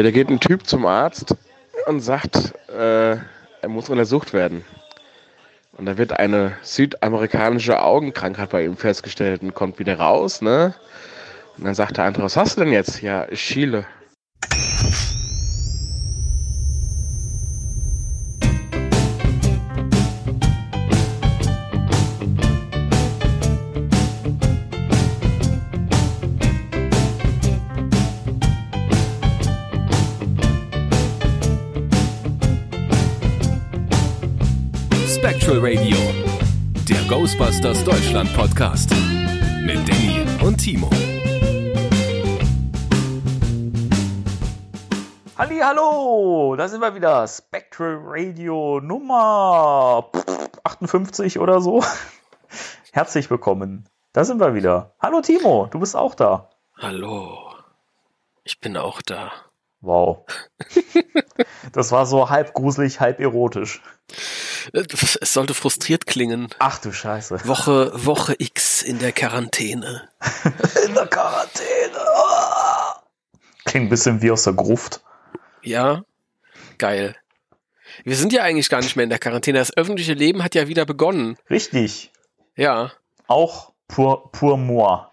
Ja, da geht ein Typ zum Arzt und sagt, äh, er muss untersucht werden. Und da wird eine südamerikanische Augenkrankheit bei ihm festgestellt und kommt wieder raus, ne? Und dann sagt der andere, was hast du denn jetzt? Ja, Chile. Ghostbusters Deutschland Podcast mit Danny und Timo. Halli, hallo, da sind wir wieder. Spectral Radio Nummer 58 oder so. Herzlich willkommen. Da sind wir wieder. Hallo Timo, du bist auch da. Hallo, ich bin auch da. Wow. Das war so halb gruselig, halb erotisch. Es sollte frustriert klingen. Ach du Scheiße. Woche, Woche X in der Quarantäne. In der Quarantäne. Ah. Klingt ein bisschen wie aus der Gruft. Ja, geil. Wir sind ja eigentlich gar nicht mehr in der Quarantäne. Das öffentliche Leben hat ja wieder begonnen. Richtig. Ja. Auch pur, pur moi.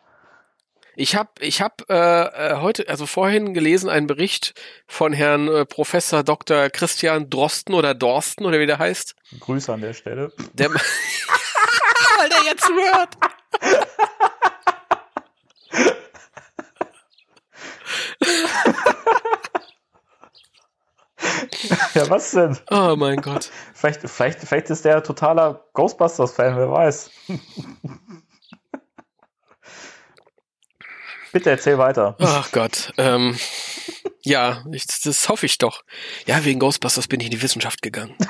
Ich habe ich hab, äh, äh, heute, also vorhin gelesen, einen Bericht von Herrn äh, Professor Dr. Christian Drosten oder Dorsten oder wie der heißt. Grüße an der Stelle. Der, weil der jetzt hört. Ja, was denn? Oh mein Gott. Vielleicht, vielleicht, vielleicht ist der totaler Ghostbusters-Fan, wer weiß. Bitte erzähl weiter. Ach Gott. Ähm, ja, ich, das hoffe ich doch. Ja, wegen Ghostbusters bin ich in die Wissenschaft gegangen.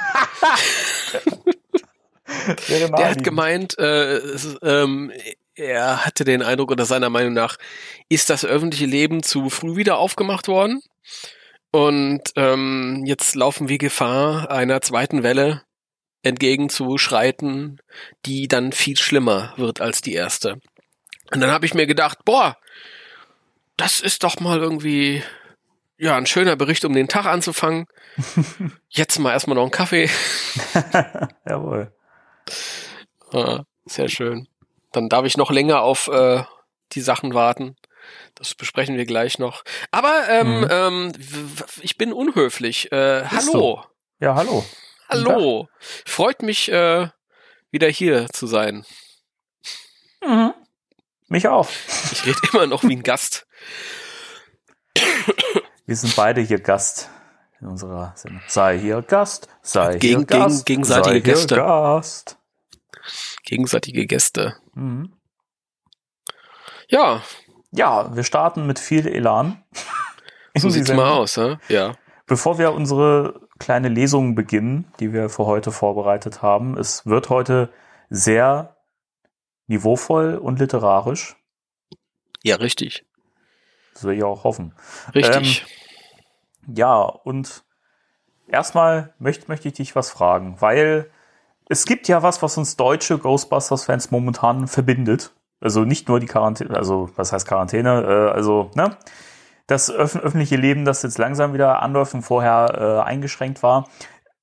Der hat gemeint, äh, ähm, er hatte den Eindruck, oder seiner Meinung nach ist das öffentliche Leben zu früh wieder aufgemacht worden. Und ähm, jetzt laufen wir Gefahr, einer zweiten Welle entgegenzuschreiten, die dann viel schlimmer wird als die erste. Und dann habe ich mir gedacht, boah, das ist doch mal irgendwie ja ein schöner Bericht, um den Tag anzufangen. Jetzt mal erstmal noch einen Kaffee. Jawohl. Ah, sehr schön. Dann darf ich noch länger auf äh, die Sachen warten. Das besprechen wir gleich noch. Aber ähm, Mhm. ähm, ich bin unhöflich. Äh, hallo. Ja, hallo. Hallo. Freut mich, äh, wieder hier zu sein. Mich auch. Ich rede immer noch wie ein Gast. Wir sind beide hier Gast in unserer Sendung. Sei hier Gast, sei Gegen- hier Gast, gegen- gegenseitige sei Gäste. Gast. Gegenseitige Gäste. Mhm. Ja, Ja, wir starten mit viel Elan. so sieht's Sendung. mal aus, ne? Ja. Bevor wir unsere kleine Lesung beginnen, die wir für heute vorbereitet haben, es wird heute sehr niveauvoll und literarisch. Ja, richtig. Das will ich auch hoffen. Richtig. Ja, und erstmal möchte, möchte ich dich was fragen, weil es gibt ja was, was uns deutsche Ghostbusters-Fans momentan verbindet. Also nicht nur die Quarantäne, also was heißt Quarantäne, äh, also, ne? Das öff öffentliche Leben, das jetzt langsam wieder anläuft und vorher äh, eingeschränkt war.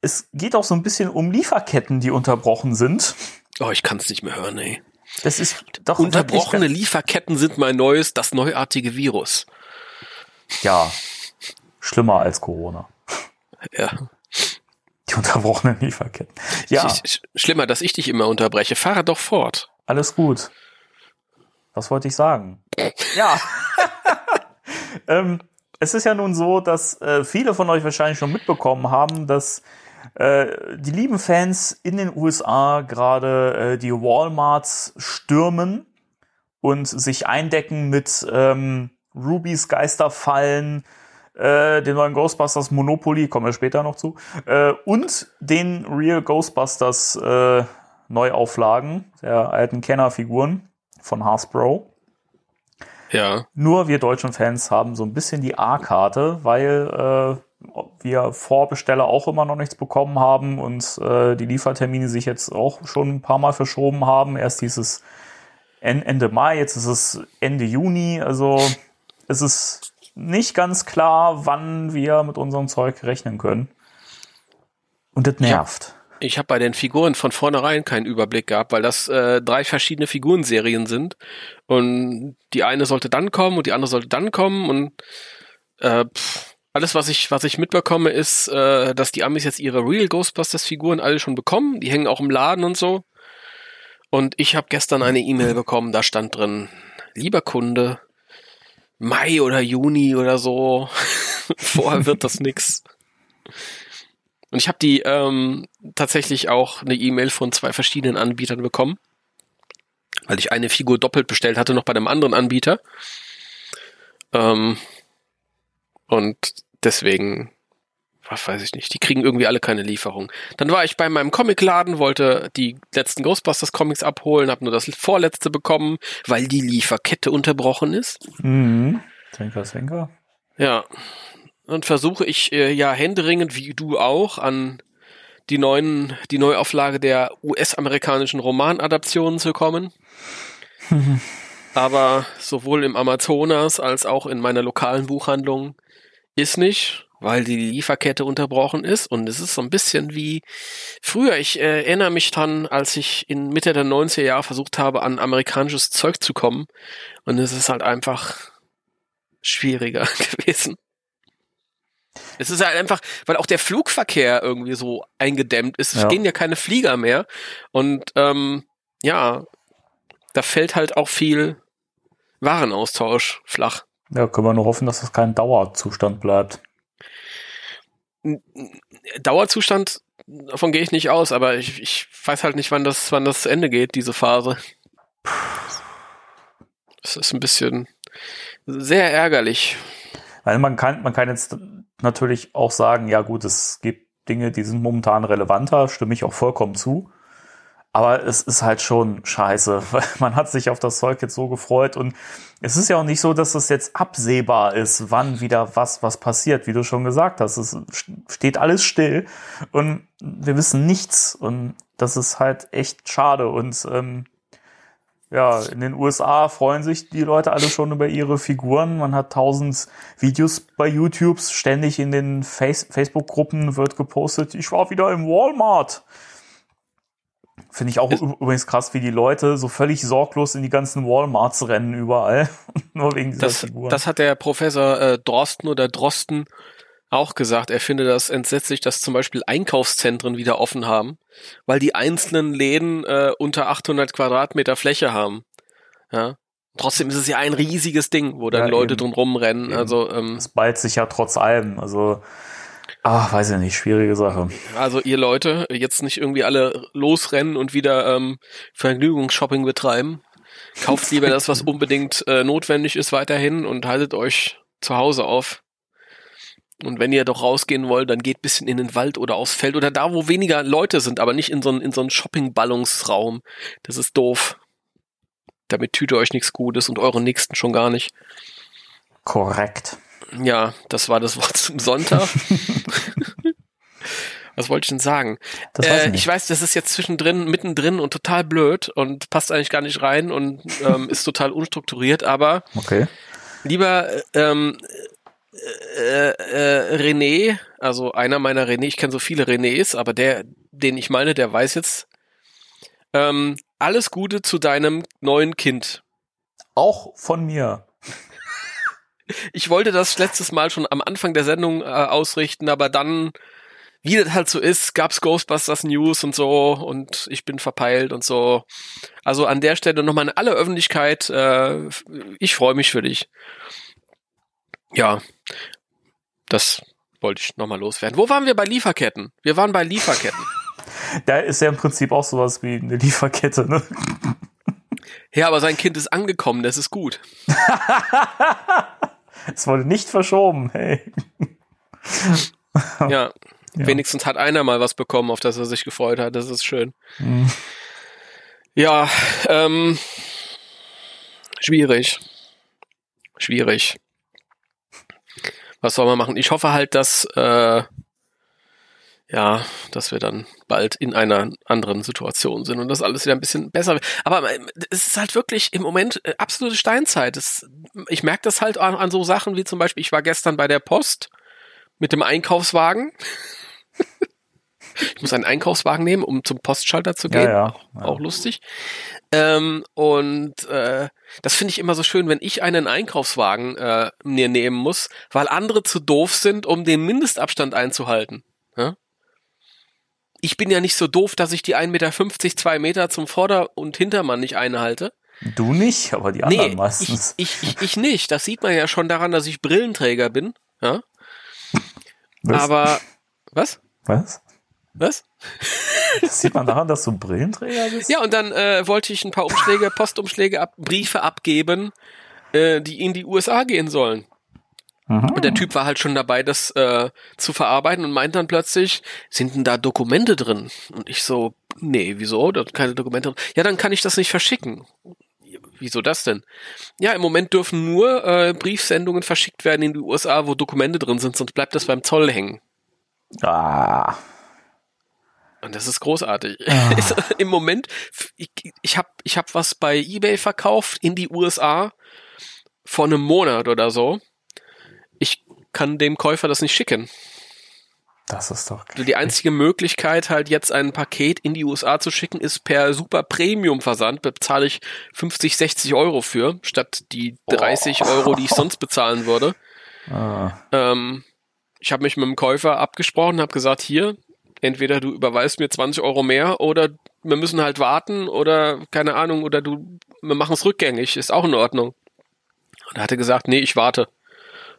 Es geht auch so ein bisschen um Lieferketten, die unterbrochen sind. oh, ich kann's nicht mehr hören, ey. Das ist doch Unterbrochene Lieferketten sind mein neues, das neuartige Virus. Ja, schlimmer als Corona. Ja. Die unterbrochenen Lieferketten. Ja. Sch- sch- Schlimmer, dass ich dich immer unterbreche. Fahre doch fort. Alles gut. Was wollte ich sagen? Ja. ähm, es ist ja nun so, dass äh, viele von euch wahrscheinlich schon mitbekommen haben, dass äh, die lieben Fans in den USA gerade äh, die Walmarts stürmen und sich eindecken mit ähm, Rubys Geisterfallen, äh, den neuen Ghostbusters Monopoly, kommen wir später noch zu, äh, und den Real Ghostbusters äh, Neuauflagen der alten Kennerfiguren von Hasbro. Ja. Nur wir deutschen Fans haben so ein bisschen die A-Karte, weil äh, wir Vorbesteller auch immer noch nichts bekommen haben und äh, die Liefertermine sich jetzt auch schon ein paar Mal verschoben haben. Erst hieß es En- Ende Mai, jetzt ist es Ende Juni. Also es ist nicht ganz klar, wann wir mit unserem Zeug rechnen können. Und das nervt. Ich habe bei den Figuren von vornherein keinen Überblick gehabt, weil das äh, drei verschiedene Figurenserien sind. Und die eine sollte dann kommen und die andere sollte dann kommen. Und äh, pff, alles, was ich, was ich mitbekomme, ist, äh, dass die Amis jetzt ihre Real Ghostbusters-Figuren alle schon bekommen. Die hängen auch im Laden und so. Und ich habe gestern eine E-Mail bekommen, da stand drin, lieber Kunde, Mai oder Juni oder so. Vorher wird das nix. Und ich habe die ähm, tatsächlich auch eine E-Mail von zwei verschiedenen Anbietern bekommen, weil ich eine Figur doppelt bestellt hatte, noch bei einem anderen Anbieter. Ähm, und deswegen, was weiß ich nicht, die kriegen irgendwie alle keine Lieferung. Dann war ich bei meinem Comicladen, wollte die letzten Ghostbusters Comics abholen, habe nur das vorletzte bekommen, weil die Lieferkette unterbrochen ist. Mhm. Zwinker, zwinker. Ja. Und versuche ich äh, ja händeringend, wie du auch, an die neuen, die Neuauflage der US-amerikanischen Romanadaptionen zu kommen. Aber sowohl im Amazonas als auch in meiner lokalen Buchhandlung ist nicht, weil die Lieferkette unterbrochen ist. Und es ist so ein bisschen wie früher. Ich äh, erinnere mich dran, als ich in Mitte der 90er Jahre versucht habe, an amerikanisches Zeug zu kommen. Und es ist halt einfach schwieriger gewesen. Es ist halt einfach, weil auch der Flugverkehr irgendwie so eingedämmt ist. Es Ja. gehen ja keine Flieger mehr. Und ähm, ja, da fällt halt auch viel Warenaustausch flach. Ja, können wir nur hoffen, dass das kein Dauerzustand bleibt. Dauerzustand, davon gehe ich nicht aus, aber ich, ich weiß halt nicht, wann das, wann das zu Ende geht, diese Phase. Das ist ein bisschen sehr ärgerlich. Weil man kann, man kann jetzt natürlich auch sagen, ja gut, es gibt Dinge, die sind momentan relevanter, stimme ich auch vollkommen zu. Aber es ist halt schon scheiße, weil man hat sich auf das Zeug jetzt so gefreut und es ist ja auch nicht so, dass es jetzt absehbar ist, wann wieder was, was passiert, wie du schon gesagt hast. Es steht alles still und wir wissen nichts und das ist halt echt schade und ähm, ja, in den USA freuen sich die Leute alle schon über ihre Figuren. Man hat tausend Videos bei YouTube, ständig in den Face Facebook-Gruppen wird gepostet, ich war wieder im Walmart. Finde ich auch Ist- übrigens krass, wie die Leute so völlig sorglos in die ganzen Walmarts rennen überall. Nur wegen dieser Das, Figuren. das hat der Professor äh, Drosten oder Drosten auch gesagt. Er finde das entsetzlich, dass zum Beispiel Einkaufszentren wieder offen haben, weil die einzelnen Läden äh, unter 800 Quadratmeter Fläche haben. Ja. Trotzdem ist es ja ein riesiges Ding, wo dann Ja, Leute eben. drum rumrennen. Eben. Also, ähm, es ballt sich ja trotz allem. Also, ah, weiß ich nicht, schwierige Sache. also ihr Leute jetzt nicht irgendwie alle losrennen und wieder ähm, Vergnügungsshopping betreiben. Kauft lieber das, was unbedingt äh, notwendig ist weiterhin und haltet euch zu Hause auf. Und wenn ihr doch rausgehen wollt, dann geht bisschen in den Wald oder aufs Feld oder da, wo weniger Leute sind, aber nicht in so einen, in so einen Shopping-Ballungsraum. Das ist doof. Damit tut ihr euch nichts Gutes und euren Nächsten schon gar nicht. Korrekt. Ja, das war das Wort zum Sonntag. Was wollte ich denn sagen? Äh, ich ich weiß, das ist jetzt zwischendrin, mittendrin und total blöd und passt eigentlich gar nicht rein und ähm, ist total unstrukturiert, aber Okay. lieber äh, ähm, äh, äh, René, also einer meiner René, ich kenne so viele Renés, aber der, den ich meine, der weiß jetzt ähm, alles Gute zu deinem neuen Kind. Auch von mir. Ich wollte das letztes Mal schon am Anfang der Sendung äh, ausrichten, aber dann, wie das halt so ist, gab's Ghostbusters News und so und ich bin verpeilt und so. Also an der Stelle nochmal in aller Öffentlichkeit, äh, ich freue mich für dich. Ja, das wollte ich nochmal loswerden. Wo waren wir bei Lieferketten? Wir waren bei Lieferketten. Da ist ja im Prinzip auch sowas wie eine Lieferkette, ne? ja, aber sein Kind ist angekommen, das ist gut. Es wurde nicht verschoben, hey. Ja, Ja. wenigstens hat einer mal was bekommen, auf das er sich gefreut hat. Das ist schön. Hm. Ja, ähm, schwierig. Schwierig. Was soll man machen? Ich hoffe halt, dass, äh, ja, dass wir dann bald in einer anderen Situation sind und das alles wieder ein bisschen besser wird. Aber äh, es ist halt wirklich im Moment äh, absolute Steinzeit. Es, ich merke das halt an, an so Sachen wie zum Beispiel, ich war gestern bei der Post mit dem Einkaufswagen. ich muss einen Einkaufswagen nehmen, um zum Postschalter zu gehen. Ja, ja, auch, ja. auch lustig. Ähm, und äh, das finde ich immer so schön, wenn ich einen Einkaufswagen äh, mir nehmen muss, weil andere zu doof sind, um den Mindestabstand einzuhalten. Ich bin ja nicht so doof, dass ich die 1,50 Meter, 2 Meter zum Vorder- und Hintermann nicht einhalte. Du nicht, aber die anderen Nee, meistens. ich, ich, ich, ich nicht. Das sieht man ja schon daran, dass ich Brillenträger bin. Ja? Was? Aber was? Was? Was? Das sieht man daran, dass du Brillenträger bist? Ja, und dann äh, wollte ich ein paar Umschläge, Postumschläge, ab, Briefe abgeben, äh, die in die USA gehen sollen. Mhm. Und der Typ war halt schon dabei, das äh, zu verarbeiten und meint dann plötzlich, sind denn da Dokumente drin? Und ich so, nee, wieso? Da sind keine Dokumente drin. Ja, dann kann ich das nicht verschicken. Wieso das denn? Ja, im Moment dürfen nur äh, Briefsendungen verschickt werden in die USA, wo Dokumente drin sind, sonst bleibt das beim Zoll hängen. Ah, Und das ist großartig. Ist, Im Moment, ich, ich habe ich hab was bei eBay verkauft in die USA vor einem Monat oder so. Ich kann dem Käufer das nicht schicken. das ist doch. Also die einzige Möglichkeit, halt jetzt ein Paket in die USA zu schicken, ist per Super Premium Versand. Bezahle ich 50, 60 Euro für, statt die 30 Euro, die ich sonst bezahlen würde. Ah, Ähm, ich habe mich mit dem Käufer abgesprochen, habe gesagt, hier, entweder du überweist mir 20 Euro mehr oder wir müssen halt warten oder keine Ahnung, oder du, wir machen es rückgängig, ist auch in Ordnung. Und er hatte gesagt, nee, ich warte.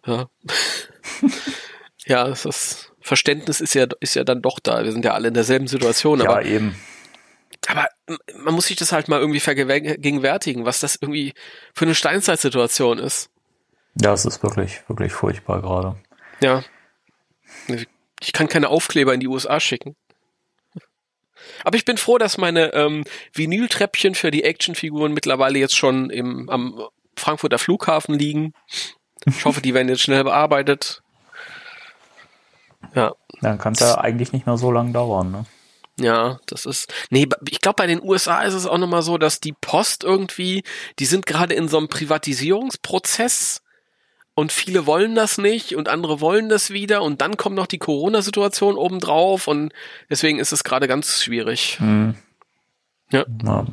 Ja, ja das Verständnis ist ja, ist ja dann doch da. Wir sind ja alle in derselben Situation, ja, aber, eben. aber man muss sich das halt mal irgendwie vergegenwärtigen, was das irgendwie für eine Steinzeitsituation ist. Ja, es ist wirklich, wirklich furchtbar gerade. Ja. Ich kann keine Aufkleber in die USA schicken. Aber ich bin froh, dass meine ähm, Vinyltreppchen für die Actionfiguren mittlerweile jetzt schon im, am Frankfurter Flughafen liegen. Ich hoffe, die werden jetzt schnell bearbeitet. Ja, Dann kann es ja eigentlich nicht mehr so lange dauern, ne? ja, das ist. Nee, ich glaube, bei den USA ist es auch nochmal so, dass die Post irgendwie, die sind gerade in so einem Privatisierungsprozess und viele wollen das nicht und andere wollen das wieder und dann kommt noch die Corona-Situation obendrauf und deswegen ist es gerade ganz schwierig. Hm. Ja. Ja,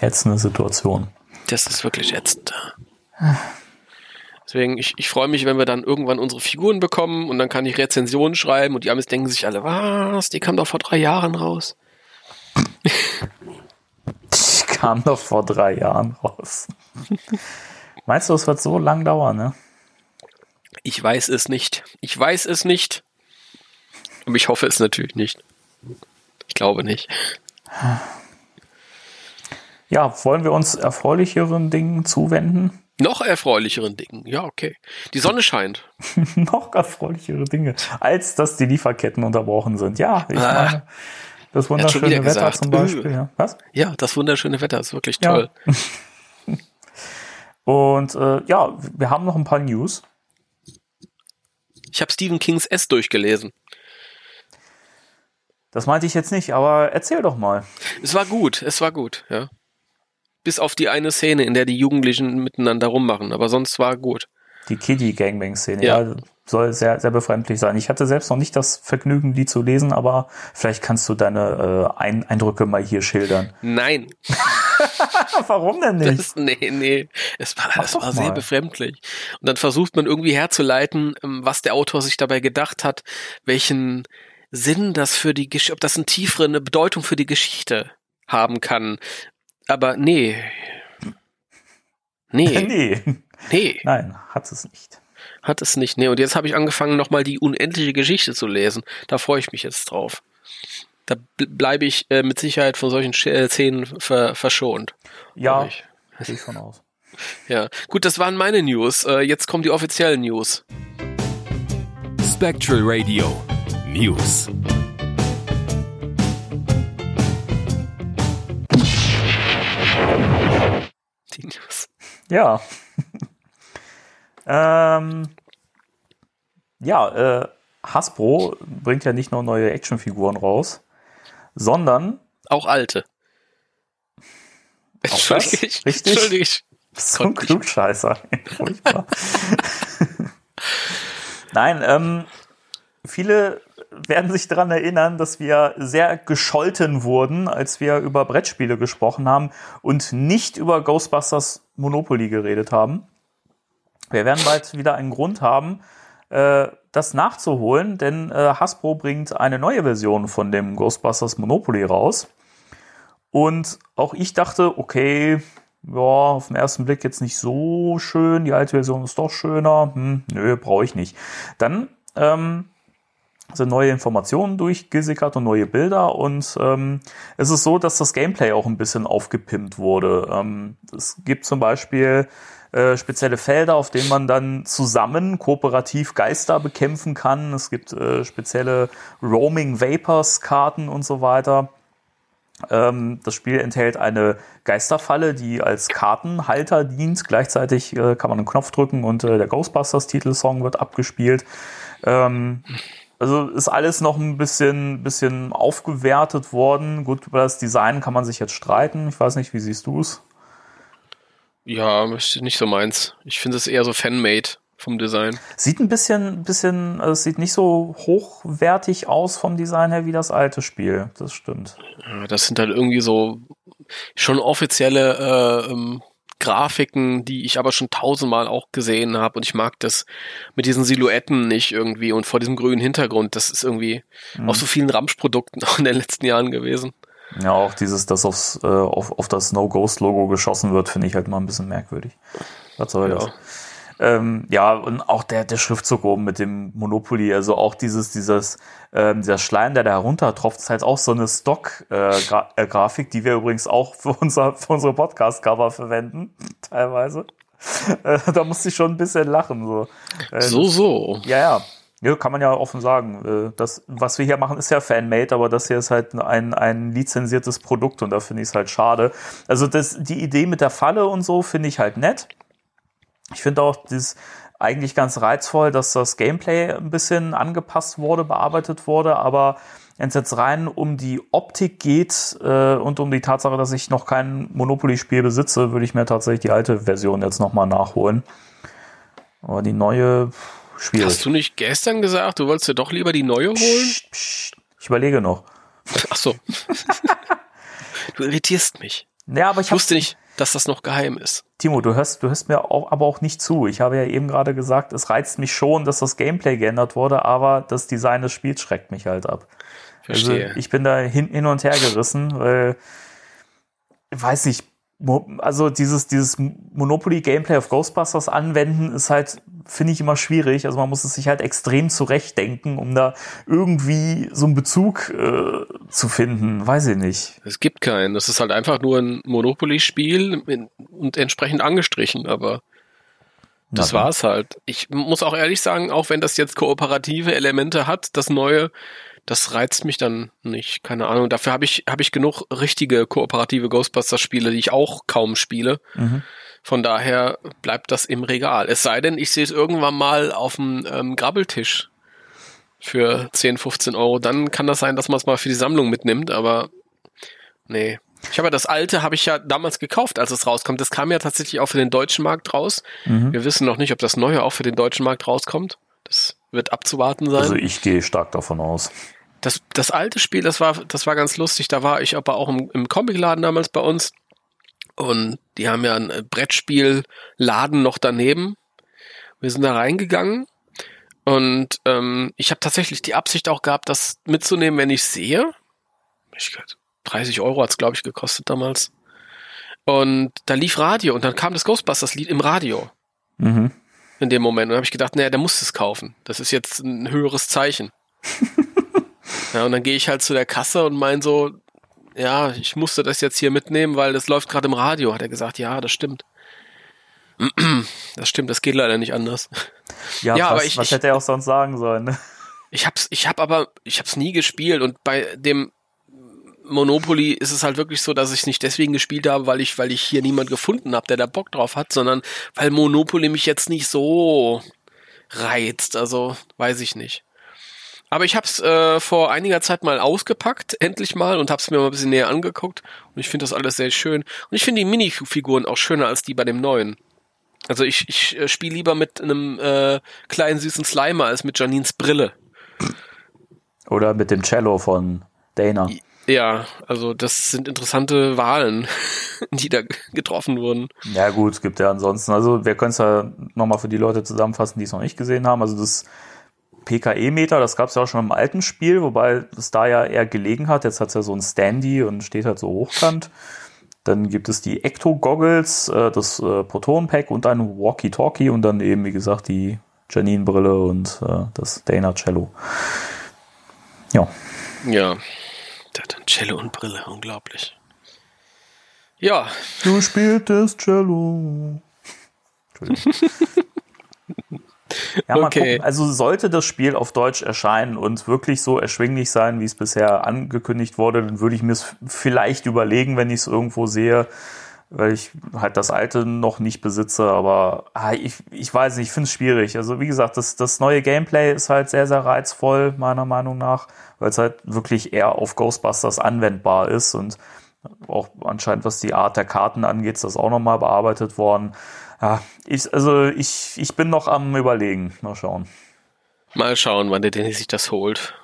jetzt eine Situation. Das ist wirklich ätzend. Deswegen, ich, ich freue mich, wenn wir dann irgendwann unsere Figuren bekommen und dann kann ich Rezensionen schreiben und die Amis denken sich alle, was, die kam doch vor drei Jahren raus. Die kam doch vor drei Jahren raus. Meinst du, es wird so lang dauern, ne? Ich weiß es nicht. Ich weiß es nicht. Aber ich hoffe es natürlich nicht. Ich glaube nicht. Ja, wollen wir uns erfreulicheren Dingen zuwenden? Noch erfreulicheren Dingen. Ja, okay. Die Sonne scheint. Noch erfreulichere Dinge, als dass die Lieferketten unterbrochen sind. Ja, ich Ah. meine, das wunderschöne Wetter gesagt. zum Beispiel. Ja. Was? Ja, das wunderschöne Wetter ist wirklich Ja. toll. Und äh, ja, wir haben noch ein paar News. Ich habe Stephen Kings S durchgelesen. Das meinte ich jetzt nicht, aber erzähl doch mal. Es war gut, es war gut, ja. Bis auf die eine Szene, in der die Jugendlichen miteinander rummachen, aber sonst war gut. Die Kiddie-Gangbang-Szene, Ja. ja. soll sehr, sehr befremdlich sein. Ich hatte selbst noch nicht das Vergnügen, die zu lesen, aber vielleicht kannst du deine äh, Ein Eindrücke mal hier schildern. Nein, Warum denn nicht? das, nee, nee. Es war, das war sehr mal. befremdlich. Und dann versucht man irgendwie herzuleiten, ähm, was der Autor sich dabei gedacht hat, welchen Sinn das für die Geschichte, ob das eine tiefere eine Bedeutung für die Geschichte haben kann. Aber nee. Nee, nee, nee, nein, hat es nicht. hat es nicht. Nee, und jetzt habe ich angefangen, nochmal die unendliche Geschichte zu lesen. Da freue ich mich jetzt drauf. Da bl- bleibe ich äh, mit Sicherheit von solchen Sch- äh, Szenen ver verschont. Ja, gehe ich von aus. Ja, gut, das waren meine News. Äh, jetzt kommen die offiziellen News. Spectral Radio News. Die News. Ja. ähm, ja, äh, Hasbro bringt ja nicht nur neue Actionfiguren raus, sondern Auch alte. das? Entschuldige, ich- Richtig? Entschuldige. ich- so ein Klugscheißer. Furchtbar. Nein, ähm, viele werden sich daran erinnern, dass wir sehr gescholten wurden, als wir über Brettspiele gesprochen haben und nicht über Ghostbusters Monopoly geredet haben. Wir werden bald wieder einen Grund haben, äh, das nachzuholen, denn äh, Hasbro bringt eine neue Version von dem Ghostbusters Monopoly raus. Und auch ich dachte, okay, ja, auf den ersten Blick jetzt nicht so schön, die alte Version ist doch schöner. Hm, nö, brauche ich nicht. Dann ähm, sind neue Informationen durchgesickert und neue Bilder und ähm, es ist so, dass das Gameplay auch ein bisschen aufgepimpt wurde. Ähm, es gibt zum Beispiel äh, spezielle Felder, auf denen man dann zusammen kooperativ Geister bekämpfen kann. Es gibt äh, spezielle Roaming Vapors Karten und so weiter. Ähm, das Spiel enthält eine Geisterfalle, die als Kartenhalter dient. Gleichzeitig äh, kann man einen Knopf drücken und äh, der Ghostbusters Titelsong wird abgespielt. Ähm, also ist alles noch ein bisschen, bisschen aufgewertet worden. Gut, über das Design kann man sich jetzt streiten. Ich weiß nicht, wie siehst du es? Ja, nicht so meins. Ich finde es eher so Fanmade vom Design. Sieht ein bisschen, bisschen, also es sieht nicht so hochwertig aus vom Design her wie das alte Spiel. Das stimmt. Ja, Das sind halt irgendwie so schon offizielle äh, ähm, Grafiken, die ich aber schon tausendmal auch gesehen habe. Und ich mag das mit diesen Silhouetten nicht irgendwie und vor diesem grünen Hintergrund. Das ist irgendwie Mhm. auf so vielen Ramsch-Produkten auch in den letzten Jahren gewesen. Ja, auch dieses, dass aufs, äh, auf, auf das No-Ghost-Logo geschossen wird, finde ich halt mal ein bisschen merkwürdig. Was soll das? Ja. Ähm, ja, und auch der, der Schriftzug oben mit dem Monopoly, also auch dieses, dieses, ähm, dieser Schleim, der da heruntertropft, ist halt auch so eine Stock-Grafik, äh, Grafik, die wir übrigens auch für, unser, für unsere Podcast-Cover verwenden, teilweise. Äh, da musste ich schon ein bisschen lachen. So, äh, So, so. ja, ja. Ja, kann man ja offen sagen. Äh, Das, was wir hier machen, ist ja Fanmade, aber das hier ist halt ein, ein lizenziertes Produkt und da finde ich es halt schade. Also das, die Idee mit der Falle und so finde ich halt nett. Ich finde auch das eigentlich ganz reizvoll, dass das Gameplay ein bisschen angepasst wurde, bearbeitet wurde, aber wenn es jetzt rein um die Optik geht äh, und um die Tatsache, dass ich noch kein Monopoly-Spiel besitze, würde ich mir tatsächlich die alte Version jetzt nochmal nachholen. Aber die neue, schwierig. Hast du nicht gestern gesagt, du wolltest dir doch lieber die neue holen? Psst, psst. Ich überlege noch. Ach so. du irritierst mich. Ja, aber ich Ich wusste nicht, dass das noch geheim ist. Timo, du hörst, du hörst mir auch, aber auch nicht zu. Ich habe ja eben gerade gesagt, es reizt mich schon, dass das Gameplay geändert wurde, aber das Design des Spiels schreckt mich halt ab. Verstehe. Also ich bin da hin, hin und her gerissen, weil, ich weiß nicht, also dieses, dieses Monopoly-Gameplay auf Ghostbusters anwenden, ist halt, finde ich immer schwierig. Also man muss es sich halt extrem zurechtdenken, um da irgendwie so einen Bezug äh, zu finden. Weiß ich nicht. Es gibt keinen. Das ist halt einfach nur ein Monopoly-Spiel und entsprechend angestrichen, aber das war's halt. Ich muss auch ehrlich sagen, auch wenn das jetzt kooperative Elemente hat, das neue, das reizt mich dann nicht. Keine Ahnung. Dafür habe ich, habe ich genug richtige kooperative Ghostbusters-Spiele, die ich auch kaum spiele. Mhm. Von daher bleibt das im Regal. Es sei denn, ich sehe es irgendwann mal auf dem ähm, Grabbeltisch für 10, 15 Euro. Dann kann das sein, dass man es mal für die Sammlung mitnimmt, aber nee. Ich habe ja das alte, habe ich ja damals gekauft, als es rauskommt. Das kam ja tatsächlich auch für den deutschen Markt raus. Mhm. Wir wissen noch nicht, ob das neue auch für den deutschen Markt rauskommt. Das wird abzuwarten sein. Also ich gehe stark davon aus. Das, das alte Spiel, das war, das war ganz lustig. Da war ich aber auch im, im Comicladen damals bei uns. Und die haben ja einen äh, Brettspielladen noch daneben. Wir sind da reingegangen. Und ähm, ich habe tatsächlich die Absicht auch gehabt, das mitzunehmen, wenn ich sehe. Ich, 30 Euro hat's glaube ich, gekostet damals. Und da lief Radio und dann kam das Ghostbusters-Lied im Radio Mhm. in dem Moment. Und habe ich gedacht, naja, der muss es kaufen. Das ist jetzt ein höheres Zeichen. ja, und dann gehe ich halt zu der Kasse und mein so, ja, ich musste das jetzt hier mitnehmen, weil das läuft gerade im Radio. Hat er gesagt, ja, das stimmt. Das stimmt, das geht leider nicht anders. Ja, Ja, was, aber ich- was hätte er auch sonst sagen sollen? ne? Ich hab's, ich hab aber, ich hab's nie gespielt und bei dem Monopoly ist es halt wirklich so, dass ich es nicht deswegen gespielt habe, weil ich, weil ich hier niemand gefunden habe, der da Bock drauf hat, sondern weil Monopoly mich jetzt nicht so reizt. Also weiß ich nicht. Aber ich habe es äh, vor einiger Zeit mal ausgepackt, endlich mal, und habe es mir mal ein bisschen näher angeguckt. Und ich finde das alles sehr schön. Und ich finde die Minifiguren auch schöner als die bei dem neuen. Also ich, ich äh, spiele lieber mit einem äh, kleinen süßen Slimer als mit Janines Brille. Oder mit dem Cello von Dana. Ja, also das sind interessante Wahlen, die da getroffen wurden. Ja gut, es gibt ja ansonsten, also wir können es ja nochmal für die Leute zusammenfassen, die es noch nicht gesehen haben. Also das PKE-Meter, das gab es ja auch schon im alten Spiel, wobei es da ja eher gelegen hat. Jetzt hat es ja so ein Standy und steht halt so hochkant. Dann gibt es die Ecto-Goggles, äh, das äh, Proton-Pack und ein Walkie-Talkie und dann eben, wie gesagt, die Janine-Brille und äh, das Dana Cello. Ja. Ja. Der hat ein Cello und Brille, unglaublich. Ja. Du spieltest Cello. Entschuldigung. Ja, mal Okay. gucken. Also sollte das Spiel auf Deutsch erscheinen und wirklich so erschwinglich sein, wie es bisher angekündigt wurde, dann würde ich mir es vielleicht überlegen, wenn ich es irgendwo sehe, weil ich halt das alte noch nicht besitze, aber ah, ich, ich weiß nicht, ich finde es schwierig. Also wie gesagt, das, das neue Gameplay ist halt sehr, sehr reizvoll, meiner Meinung nach, weil es halt wirklich eher auf Ghostbusters anwendbar ist und auch anscheinend, was die Art der Karten angeht, ist das auch nochmal bearbeitet worden. Ja, ich, also ich, ich bin noch am überlegen. Mal schauen. Mal schauen, wann der Dennis sich das holt.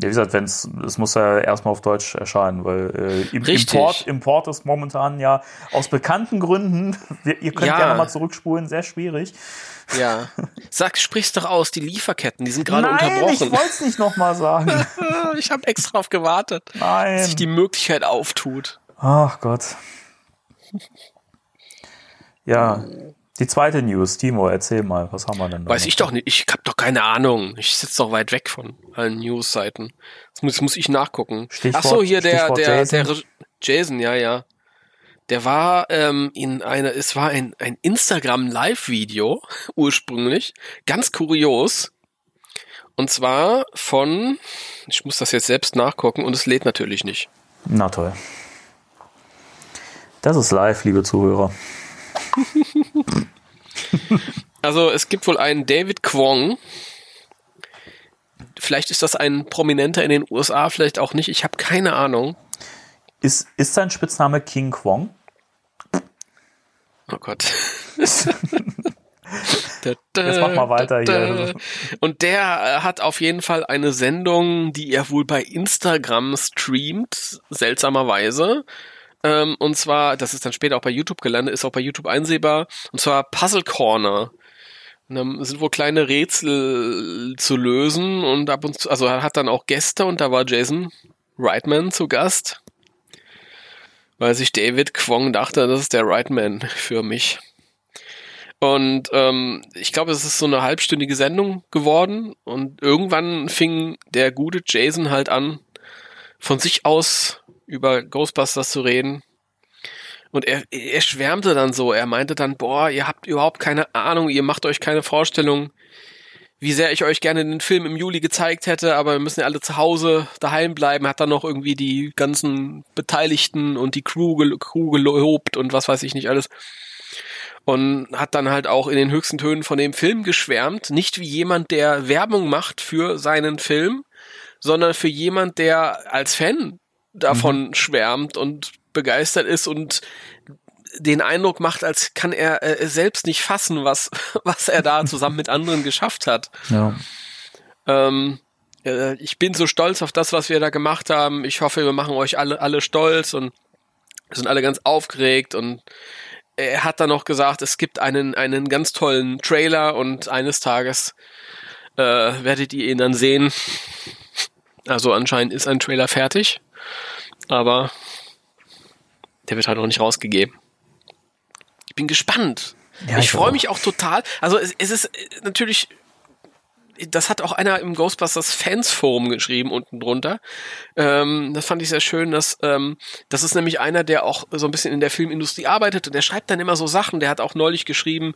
Ja, wie gesagt, wenn's, es muss ja erstmal auf Deutsch erscheinen, weil äh. Import, Import ist momentan ja aus bekannten Gründen, wir, ihr könnt Ja. ja nochmal zurückspulen, sehr schwierig. Ja. Sag, sprich's doch aus, die Lieferketten, die sind gerade unterbrochen. ich wollte es nicht nochmal sagen. Ich habe extra drauf gewartet, dass Nein. sich die Möglichkeit auftut. Ach Gott. Ja, die zweite News. Timo, erzähl mal, was haben wir denn da? Weiß ich doch nicht. Ich hab doch keine Ahnung. Ich sitze doch weit weg von allen News-Seiten. Das muss, muss ich nachgucken. Stichwort- Ach so, hier der, Stichwort der, Jason. der Jason, ja, ja. Der war ähm, in einer, es war ein, ein Instagram-Live-Video ursprünglich, ganz kurios. Und zwar von, ich muss das jetzt selbst nachgucken und es lädt natürlich nicht. Na toll. Das ist live, liebe Zuhörer. Also es gibt wohl einen David Kwong. Vielleicht ist das ein Prominenter in den USA, vielleicht auch nicht. Ich habe keine Ahnung. Ist, ist sein Spitzname King Kwong? Oh Gott. Jetzt mach mal weiter hier. Und der äh, hat auf jeden Fall eine Sendung, die er wohl bei Instagram streamt, seltsamerweise. Ähm, und zwar, das ist dann später auch bei YouTube gelandet, ist auch bei YouTube einsehbar. Und zwar Puzzle Corner. Und dann sind wohl kleine Rätsel zu lösen und ab und zu, also hat dann auch Gäste und da war Jason Reitman zu Gast. Weil sich David Kwong dachte, das ist der Reitman für mich. Und ähm, ich glaube, es ist so eine halbstündige Sendung geworden. Und irgendwann fing der gute Jason halt an, von sich aus über Ghostbusters zu reden. Und er, er schwärmte dann so. Er meinte dann, boah, ihr habt überhaupt keine Ahnung, ihr macht euch keine Vorstellung, wie sehr ich euch gerne den Film im Juli gezeigt hätte, aber wir müssen ja alle zu Hause daheim bleiben. Hat dann noch irgendwie die ganzen Beteiligten und die Crew, gel Crew gelobt und was weiß ich nicht alles und hat dann halt auch in den höchsten Tönen von dem Film geschwärmt. Nicht wie jemand, der Werbung macht für seinen Film, sondern für jemand, der als Fan davon schwärmt und begeistert ist und den Eindruck macht, als kann er äh, selbst nicht fassen, was, was er da zusammen mit anderen geschafft hat. Ja. Ähm, äh, ich bin so stolz auf das, was wir da gemacht haben. Ich hoffe, wir machen euch alle, alle stolz und sind alle ganz aufgeregt und er hat dann noch gesagt, es gibt einen, einen ganz tollen Trailer und eines Tages äh, werdet ihr ihn dann sehen. Also anscheinend ist ein Trailer fertig, aber der wird halt noch nicht rausgegeben. Ich bin gespannt. Ja, ich ich freue mich auch total. Also es, es ist äh, natürlich das hat auch einer im Ghostbusters Fans Forum geschrieben unten drunter. Ähm, das fand ich sehr schön, dass ähm, das ist nämlich einer, der auch so ein bisschen in der Filmindustrie arbeitet und der schreibt dann immer so Sachen. Der hat auch neulich geschrieben,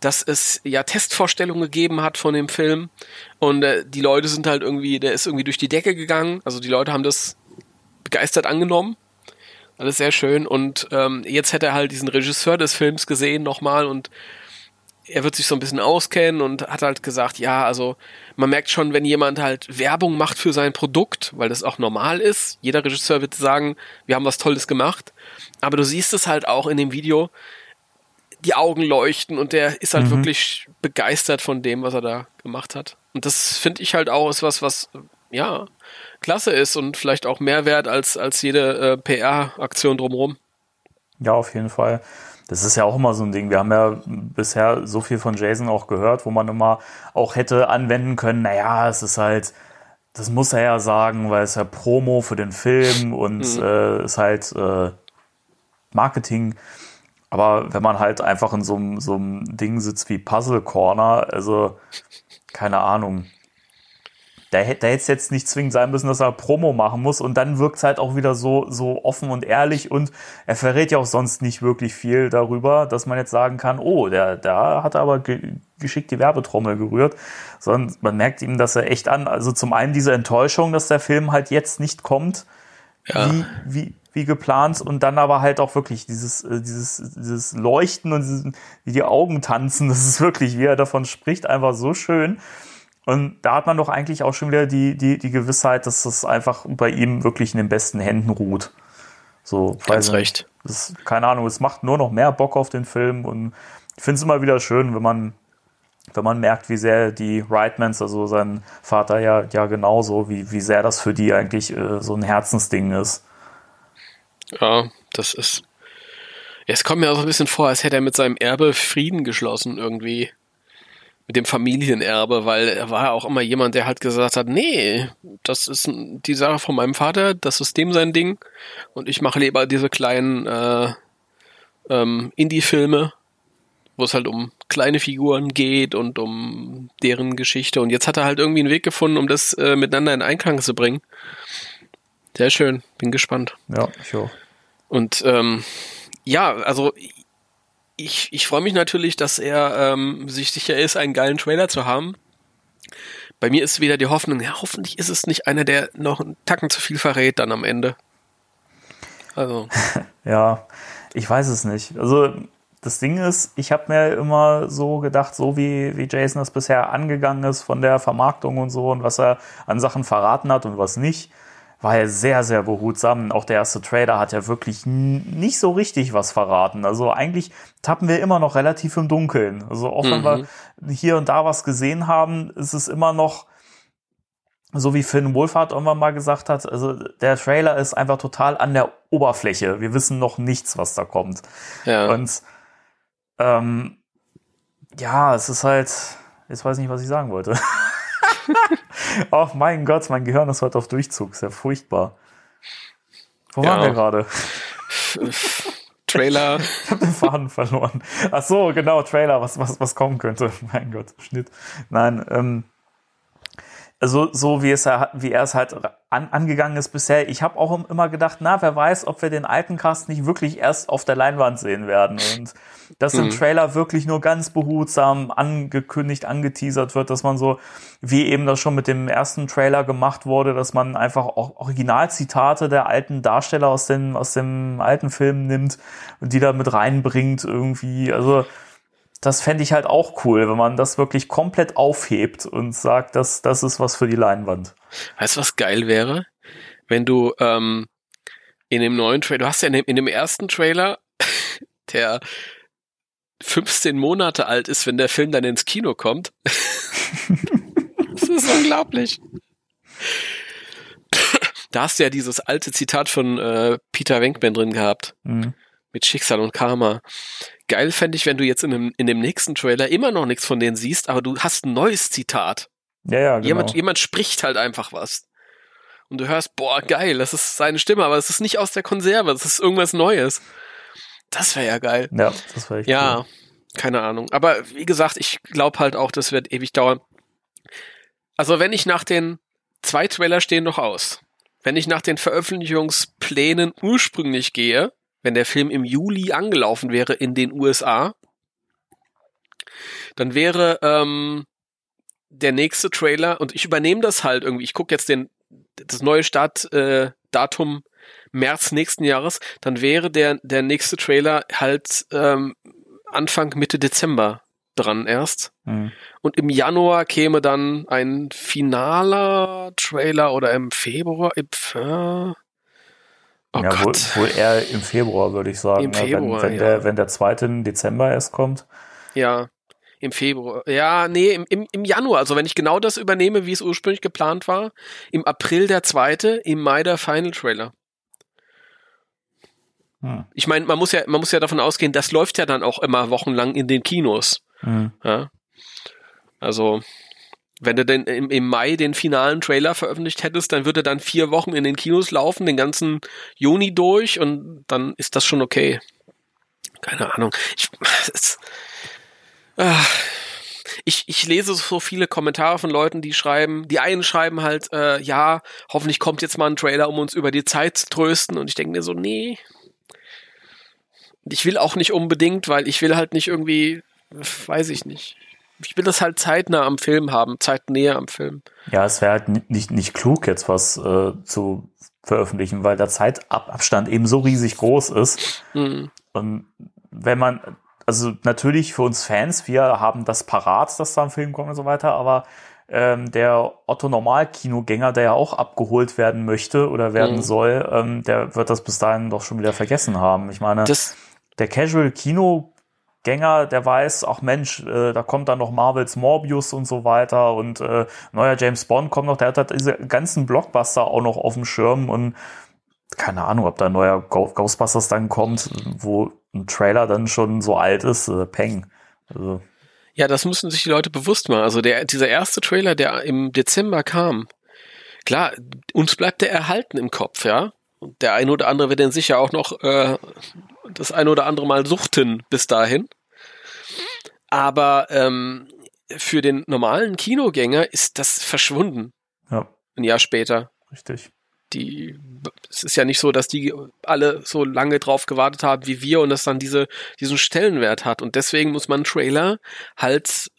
dass es ja Testvorstellungen gegeben hat von dem Film und äh, die Leute sind halt irgendwie, der ist irgendwie durch die Decke gegangen. Also die Leute haben das begeistert angenommen. Alles sehr schön und ähm, jetzt hätte er halt diesen Regisseur des Films gesehen nochmal und er wird sich so ein bisschen auskennen und hat halt gesagt, ja, also man merkt schon, wenn jemand halt Werbung macht für sein Produkt, weil das auch normal ist. Jeder Regisseur wird sagen, wir haben was Tolles gemacht. Aber du siehst es halt auch in dem Video, die Augen leuchten und der ist halt Mhm. wirklich begeistert von dem, was er da gemacht hat. Und das finde ich halt auch ist was, was ja klasse ist und vielleicht auch mehr wert als als jede äh, PR-Aktion drumherum. Ja, auf jeden Fall. Das ist ja auch immer so ein Ding. Wir haben ja bisher so viel von Jason auch gehört, wo man immer auch hätte anwenden können, naja, es ist halt, das muss er ja sagen, weil es ja Promo für den Film und äh, ist halt äh, Marketing. Aber wenn man halt einfach in so einem Ding sitzt wie Puzzle Corner, also keine Ahnung. Da hätte es jetzt nicht zwingend sein müssen, dass er Promo machen muss und dann wirkt es halt auch wieder so, so offen und ehrlich und er verrät ja auch sonst nicht wirklich viel darüber, dass man jetzt sagen kann, oh, der, da hat er aber ge geschickt die Werbetrommel gerührt, sondern man merkt ihm das ja echt an. Also zum einen diese Enttäuschung, dass der Film halt jetzt nicht kommt, Ja. wie, wie, wie geplant und dann aber halt auch wirklich dieses, äh, dieses, dieses Leuchten und dieses, wie die Augen tanzen, das ist wirklich, wie er davon spricht, einfach so schön. Und da hat man doch eigentlich auch schon wieder die, die, die Gewissheit, dass das einfach bei ihm wirklich in den besten Händen ruht. So, Ganz recht. Das, keine Ahnung, es macht nur noch mehr Bock auf den Film und ich finde es immer wieder schön, wenn man, wenn man merkt, wie sehr die Wrightmans, also sein Vater ja, ja genauso, wie, wie sehr das für die eigentlich äh, so ein Herzensding ist. Ja, das ist. Ja, es kommt mir auch so ein bisschen vor, als hätte er mit seinem Erbe Frieden geschlossen irgendwie. Mit dem Familienerbe, weil er war ja auch immer jemand, der halt gesagt hat, nee, das ist die Sache von meinem Vater, das ist dem sein Ding und ich mache lieber diese kleinen äh, ähm, Indie-Filme, wo es halt um kleine Figuren geht und um deren Geschichte und jetzt hat er halt irgendwie einen Weg gefunden, um das äh, miteinander in Einklang zu bringen. Sehr schön, bin gespannt. Ja, ich auch. Und ähm, ja, also ich, ich freue mich natürlich, dass er ähm, sich sicher ist, einen geilen Trailer zu haben. Bei mir ist wieder die Hoffnung, ja, hoffentlich ist es nicht einer, der noch einen Tacken zu viel verrät dann am Ende. Also, Ja, ich weiß es nicht. Also das Ding ist, ich habe mir immer so gedacht, so wie, wie Jason das bisher angegangen ist von der Vermarktung und so und was er an Sachen verraten hat und was nicht, war er sehr, sehr behutsam. Auch der erste Trailer hat ja wirklich nicht so richtig was verraten. Also eigentlich tappen wir immer noch relativ im Dunkeln. Also auch wenn wir hier und da was gesehen haben, ist es immer noch so wie Finn Wohlfahrt irgendwann mal gesagt hat, also der Trailer ist einfach total an der Oberfläche. Wir wissen noch nichts, was da kommt. ja. Und ähm, ja, es ist halt, jetzt weiß ich nicht, was ich sagen wollte. oh mein Gott, mein Gehirn ist heute auf Durchzug, ist ja furchtbar. Wo Ja. waren wir gerade? Trailer. Ich habe den Faden verloren. Ach so, genau, Trailer, was, was, was kommen könnte. Mein Gott, Schnitt. Nein, ähm, also so wie es er, wie er es halt an, angegangen ist bisher. Ich habe auch immer gedacht, na, wer weiß, ob wir den alten Cast nicht wirklich erst auf der Leinwand sehen werden und dass im Trailer wirklich nur ganz behutsam angekündigt, angeteasert wird, dass man so, wie eben das schon mit dem ersten Trailer gemacht wurde, dass man einfach auch Originalzitate der alten Darsteller aus den aus dem alten Film nimmt und die da mit reinbringt irgendwie. Also das fände ich halt auch cool, wenn man das wirklich komplett aufhebt und sagt, dass das ist was für die Leinwand. Weißt du, was geil wäre? Wenn du ähm, in dem neuen Trailer, du hast ja in dem, in dem ersten Trailer, der 15 Monate alt ist, wenn der Film dann ins Kino kommt. das ist unglaublich. Da hast du ja dieses alte Zitat von äh, Peter Wenkman drin gehabt. Mhm. Mit Schicksal und Karma. Geil fände ich, wenn du jetzt in dem, in dem nächsten Trailer immer noch nichts von denen siehst, aber du hast ein neues Zitat. Ja, ja, genau. Jemand, jemand spricht halt einfach was. Und du hörst, boah, geil, das ist seine Stimme, aber es ist nicht aus der Konserve, das ist irgendwas Neues. Das wäre ja geil. ja, das war echt Ja, cool. keine Ahnung. Aber wie gesagt, ich glaube halt auch, das wird ewig dauern. Also wenn ich nach den zwei Trailer stehen noch aus. Wenn ich nach den Veröffentlichungsplänen ursprünglich gehe, wenn der Film im Juli angelaufen wäre in den USA, dann wäre ähm, der nächste Trailer und ich übernehme das halt irgendwie. Ich gucke jetzt den das neue Startdatum äh, März nächsten Jahres, dann wäre der der nächste Trailer halt ähm, Anfang Mitte Dezember dran erst. Hm. Und im Januar käme dann ein finaler Trailer oder im Februar. Im, äh, oh ja, wohl, wohl eher im Februar, würde ich sagen. Im ne? Februar, wenn, wenn, ja. der, wenn der zweite Dezember erst kommt. Ja, im Februar. Ja, nee, im, im, im Januar. Also wenn ich genau das übernehme, wie es ursprünglich geplant war, im April der zweite, im Mai der Final Trailer. Hm. Ich meine, man muss ja, man muss ja davon ausgehen, das läuft ja dann auch immer wochenlang in den Kinos. Hm. Ja? Also, wenn du denn im, im Mai den finalen Trailer veröffentlicht hättest, dann würde er dann vier Wochen in den Kinos laufen, den ganzen Juni durch und dann ist das schon okay. Keine Ahnung. Ich, es, ah, ich, ich lese so viele Kommentare von Leuten, die schreiben, die einen schreiben halt, äh, ja, hoffentlich kommt jetzt mal ein Trailer, um uns über die Zeit zu trösten. Und ich denke mir so, nee. Ich will auch nicht unbedingt, weil ich will halt nicht irgendwie, weiß ich nicht. Ich will das halt zeitnah am Film haben, zeitnäher am Film. Ja, es wäre halt ni- nicht, nicht klug, jetzt was äh, zu veröffentlichen, weil der Zeitabstand eben so riesig groß ist. Hm. Und wenn man, also natürlich für uns Fans, wir haben das parat, dass da ein Film kommt und so weiter, aber ähm, der Otto-Normal-Kinogänger, der ja auch abgeholt werden möchte oder werden Mhm. soll, ähm, der wird das bis dahin doch schon wieder vergessen haben. Ich meine, Das, der Casual-Kinogänger, der weiß, ach Mensch, äh, da kommt dann noch Marvels Morbius und so weiter und äh, neuer James Bond kommt noch, der hat halt diese ganzen Blockbuster auch noch auf dem Schirm und keine Ahnung, ob da ein neuer Ghostbusters dann kommt, wo ein Trailer dann schon so alt ist, äh, Peng. Also, ja, das müssen sich die Leute bewusst machen. Also der, dieser erste Trailer, der im Dezember kam, klar, uns bleibt der erhalten im Kopf, ja. Und der eine oder andere wird den sicher auch noch äh, das eine oder andere Mal suchten bis dahin. Aber ähm, für den normalen Kinogänger ist das verschwunden ja, ein Jahr später. richtig. die, es ist ja nicht so, dass die alle so lange drauf gewartet haben wie wir und das dann diese, diesen Stellenwert hat. Und deswegen muss man Trailer halt,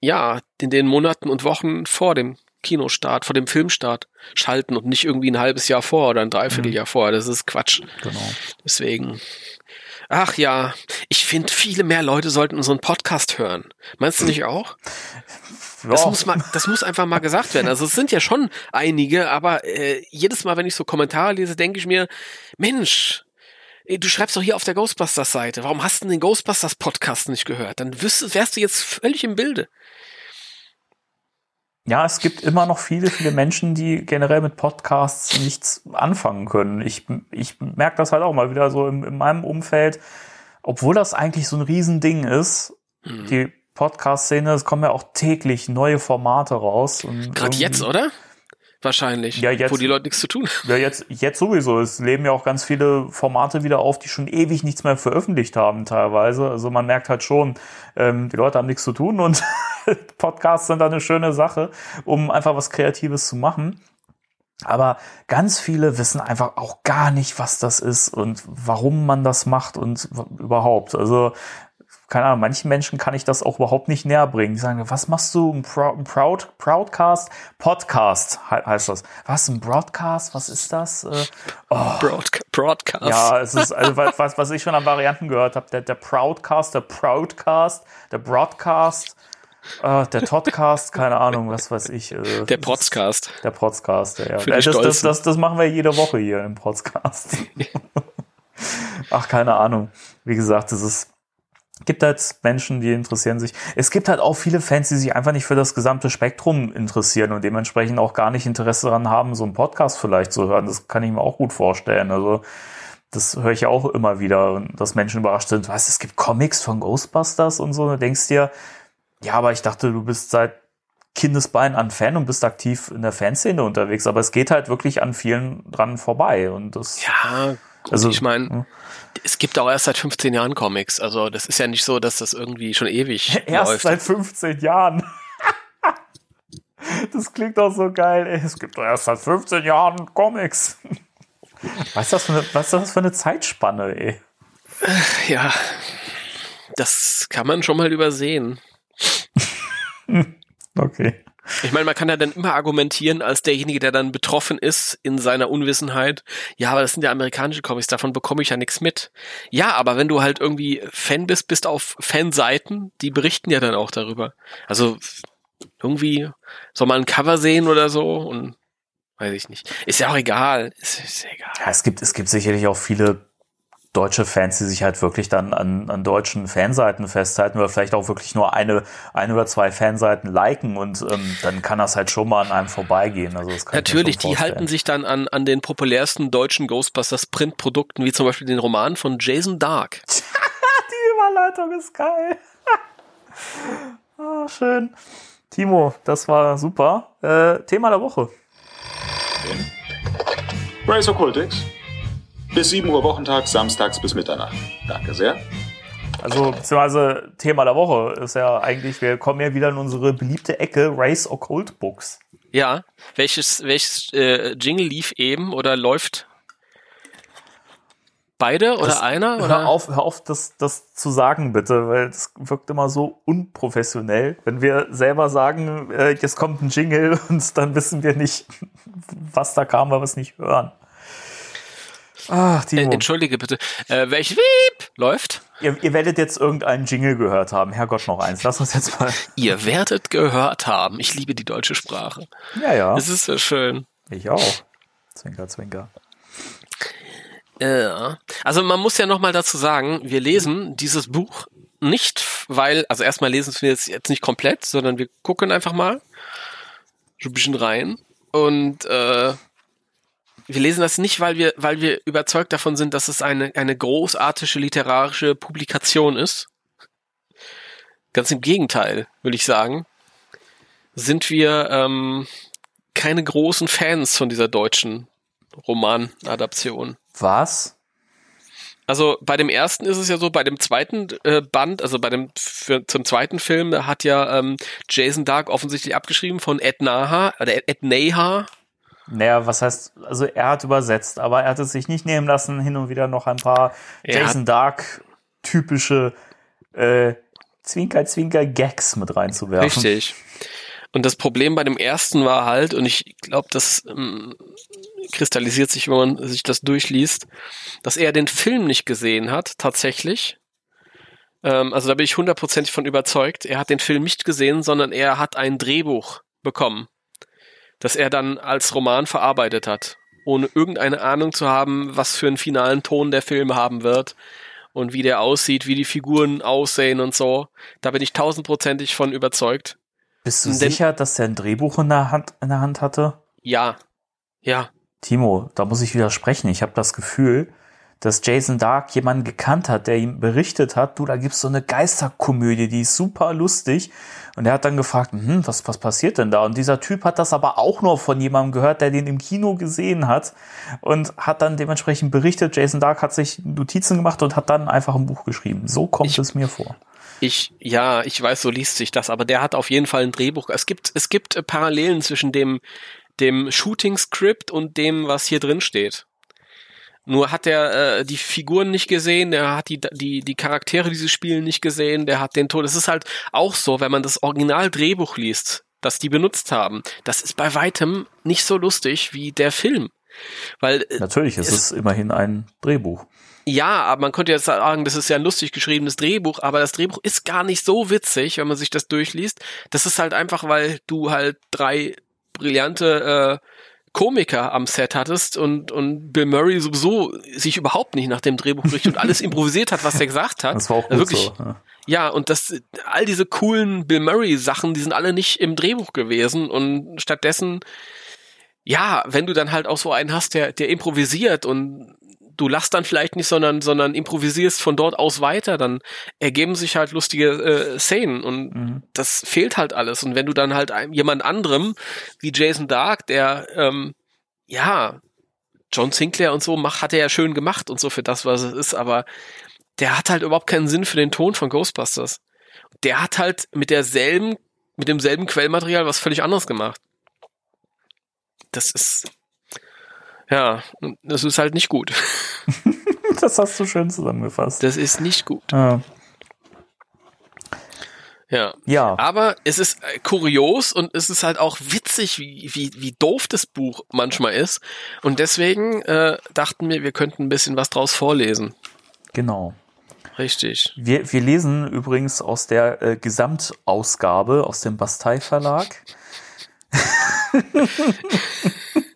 ja, in den Monaten und Wochen vor dem Kinostart, vor dem Filmstart schalten und nicht irgendwie ein halbes Jahr vor oder ein Dreivierteljahr vor. Das ist Quatsch. Genau. Deswegen. Ach ja, ich finde, viele mehr Leute sollten unseren Podcast hören. Meinst du nicht auch? Das, muss mal, das muss einfach mal gesagt werden. Also es sind ja schon einige, aber äh, jedes Mal, wenn ich so Kommentare lese, denke ich mir, Mensch, du schreibst doch hier auf der Ghostbusters-Seite, warum hast du den Ghostbusters-Podcast nicht gehört? Dann wüsstest, wärst du jetzt völlig im Bilde. Ja, es gibt immer noch viele, viele Menschen, die generell mit Podcasts nichts anfangen können. Ich, ich merke das halt auch mal wieder so in, in meinem Umfeld, obwohl das eigentlich so ein Riesending ist, Hm. die Podcast-Szene, es kommen ja auch täglich neue Formate raus. Gerade jetzt, oder? Wahrscheinlich. Ja, jetzt- Wo die Leute nichts zu tun haben. Ja, jetzt, jetzt sowieso. Es leben ja auch ganz viele Formate wieder auf, die schon ewig nichts mehr veröffentlicht haben, teilweise. Also man merkt halt schon, ähm, die Leute haben nichts zu tun und Podcasts sind da eine schöne Sache, um einfach was Kreatives zu machen. Aber ganz viele wissen einfach auch gar nicht, was das ist und warum man das macht und überhaupt. Also, keine Ahnung, manchen Menschen kann ich das auch überhaupt nicht näher bringen. Die sagen, was machst du? Ein, Prou- ein Proud, Proudcast? Podcast he heißt das. Was, ein Broadcast? Was ist das? Äh, oh, Broadca Broadcast. ja, es ist, also was, was- was ich schon an Varianten gehört habe, der, der Proudcast, der Proudcast, der Broadcast, äh, der Todcast, keine Ahnung, was weiß ich. Äh, Der Podcast. der Podcast, ja. Die das, das, das, das machen wir jede Woche hier im Podcast. Ach, keine Ahnung. Wie gesagt, es ist, gibt halt Menschen, die interessieren sich. Es gibt halt auch viele Fans, die sich einfach nicht für das gesamte Spektrum interessieren und dementsprechend auch gar nicht Interesse daran haben, so einen Podcast vielleicht zu hören. Das kann ich mir auch gut vorstellen. Also, das höre ich ja auch immer wieder, dass Menschen überrascht sind, was, es gibt Comics von Ghostbusters und so. Du denkst dir, ja, aber ich dachte, du bist seit Kindesbein an Fan und bist aktiv in der Fanszene unterwegs, aber es geht halt wirklich an vielen dran vorbei und das Ja, gut, Also, ich meine, ja. es gibt auch erst seit 15 Jahren Comics. Also das ist ja nicht so, dass das irgendwie schon ewig erst läuft. seit 15 Jahren. Das klingt doch so geil. Ey. Es gibt doch erst seit 15 Jahren Comics. Was ist das für eine, was ist das für eine Zeitspanne, ey? Ja, das kann man schon mal übersehen. Okay. Ich meine, man kann ja dann immer argumentieren, als derjenige, der dann betroffen ist in seiner Unwissenheit, ja, aber das sind ja amerikanische Comics, davon bekomme ich ja nichts mit. Ja, aber wenn du halt irgendwie Fan bist, bist auf Fanseiten, die berichten ja dann auch darüber. Also irgendwie soll man ein Cover sehen oder so und weiß ich nicht. Ist ja auch egal. Ist, ist egal. Ja, es gibt, es gibt sicherlich auch viele deutsche Fans, die sich halt wirklich dann an, an deutschen Fanseiten festhalten oder vielleicht auch wirklich nur eine, eine oder zwei Fanseiten liken und ähm, dann kann das halt schon mal an einem vorbeigehen. Also das kann Natürlich, die halten sich dann an, an den populärsten deutschen Ghostbusters Printprodukten, wie zum Beispiel den Roman von Jason Dark. die Überleitung ist geil. oh, schön. Timo, das war super. Äh, Thema der Woche. Race Occultix. Bis 7 Uhr Wochentag, samstags bis Mitternacht. Danke sehr. Also, beziehungsweise Thema der Woche ist ja eigentlich, wir kommen ja wieder in unsere beliebte Ecke Race Occult Books. Ja, welches, welches äh, Jingle lief eben oder läuft? Beide oder Das- einer? Hör Oder? auf, hör auf das, das zu sagen, bitte, weil das wirkt immer so unprofessionell. Wenn wir selber sagen, äh, jetzt kommt ein Jingle und dann wissen wir nicht, was da kam, weil wir es nicht hören. Ach, Äh, Timo, Entschuldige bitte. Äh, welch Wiep läuft? ihr, ihr werdet jetzt irgendeinen Jingle gehört haben. Herrgott, noch eins. Lass uns jetzt mal. Ihr werdet gehört haben. Ich liebe die deutsche Sprache. Ja, ja. Es ist so schön. Ich auch. Zwinker, zwinker. Ja. Also man muss ja noch mal dazu sagen, wir lesen dieses Buch nicht, weil, also erstmal lesen wir es jetzt nicht komplett, sondern wir gucken einfach mal so ein bisschen rein und äh, wir lesen das nicht, weil wir, weil wir überzeugt davon sind, dass es eine, eine großartige literarische Publikation ist. Ganz im Gegenteil, will ich sagen. Sind wir ähm, keine großen Fans von dieser deutschen Romanadaption. Was? Also bei dem ersten ist es ja so, bei dem zweiten äh, Band, also bei dem für, zum zweiten Film, da hat ja ähm, Jason Dark offensichtlich abgeschrieben von Ed Naha oder Ed Neha. Naja, was heißt, also er hat übersetzt, aber er hat es sich nicht nehmen lassen, hin und wieder noch ein paar Er Jason Dark typische äh, Zwinker-Zwinker-Gags mit reinzuwerfen. Richtig. Und das Problem bei dem ersten war halt, und ich glaube, das ähm, kristallisiert sich, wenn man sich das durchliest, dass er den Film nicht gesehen hat, tatsächlich. Ähm, also da bin ich hundertprozentig von überzeugt. Er hat den Film nicht gesehen, sondern er hat ein Drehbuch bekommen, das er dann als Roman verarbeitet hat, ohne irgendeine Ahnung zu haben, was für einen finalen Ton der Film haben wird und wie der aussieht, wie die Figuren aussehen und so. Da bin ich tausendprozentig von überzeugt. Bist du Denn- sicher, dass er ein Drehbuch in der Hand, in der Hand hatte? Ja. Ja. Timo, da muss ich widersprechen. Ich habe das Gefühl, dass Jason Dark jemanden gekannt hat, der ihm berichtet hat, du, da gibt's so eine Geisterkomödie, die ist super lustig. Und er hat dann gefragt, hm, was, was passiert denn da? Und dieser Typ hat das aber auch nur von jemandem gehört, der den im Kino gesehen hat und hat dann dementsprechend berichtet. Jason Dark hat sich Notizen gemacht und hat dann einfach ein Buch geschrieben. So kommt Ich- es mir vor. Ich, ja, ich weiß, so liest sich das, aber der hat auf jeden Fall ein Drehbuch. Es gibt, es gibt Parallelen zwischen dem, dem Shooting-Script und dem, was hier drin steht. Nur hat er äh, die Figuren nicht gesehen, der hat die, die, die Charaktere, die sie spielen, nicht gesehen, der hat den Tod. Es ist halt auch so, wenn man das Original-Drehbuch liest, das die benutzt haben, das ist bei weitem nicht so lustig wie der Film. Weil äh, Natürlich, es es- ist immerhin ein Drehbuch. ja, aber man könnte jetzt sagen, das ist ja ein lustig geschriebenes Drehbuch, aber das Drehbuch ist gar nicht so witzig, wenn man sich das durchliest. Das ist halt einfach, weil du halt drei brillante äh, Komiker am Set hattest und, und Bill Murray sowieso sich überhaupt nicht nach dem Drehbuch richtet und alles improvisiert hat, was er gesagt hat. Das war auch gut Also wirklich, so. Ja. ja, und das, all diese coolen Bill Murray Sachen, die sind alle nicht im Drehbuch gewesen und stattdessen, ja, wenn du dann halt auch so einen hast, der, der improvisiert und du lachst dann vielleicht nicht, sondern, sondern improvisierst von dort aus weiter, dann ergeben sich halt lustige äh, Szenen und Mhm. das fehlt halt alles. Und wenn du dann halt einem, jemand anderem, wie Jason Dark, der, ähm, ja, John Sinclair und so macht, hat er ja schön gemacht und so für das, was es ist, aber der hat halt überhaupt keinen Sinn für den Ton von Ghostbusters. Der hat halt mit derselben, mit demselben Quellmaterial was völlig anderes gemacht. Das ist, ja, das ist halt nicht gut. Das hast du schön zusammengefasst. Das ist nicht gut. Ja. Ja. Ja. Aber es ist äh, kurios und es ist halt auch witzig, wie, wie, wie doof das Buch manchmal ist. Und deswegen äh, dachten wir, wir könnten ein bisschen was draus vorlesen. Genau. Richtig. Wir, wir lesen übrigens aus der äh, Gesamtausgabe aus dem Bastei Verlag.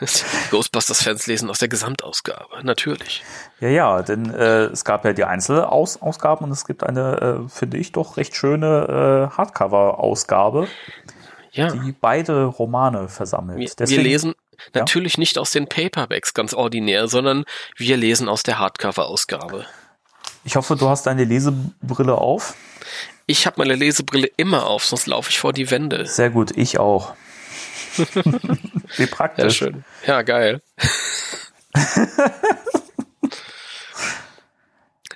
Ghostbusters-Fans lesen aus der Gesamtausgabe, natürlich. Ja, ja, denn äh, es gab ja die Einzelausgaben und es gibt eine, äh, finde ich, doch recht schöne äh, Hardcover-Ausgabe, Ja. die beide Romane versammelt. Wir, wir Deswegen- lesen natürlich nicht aus den Paperbacks ganz ordinär, sondern wir lesen aus der Hardcover-Ausgabe. Ich hoffe, du hast deine Lesebrille auf. Ich habe meine Lesebrille immer auf, sonst laufe ich vor die Wände. Sehr gut, ich auch. Wie praktisch. schön. Ja, geil.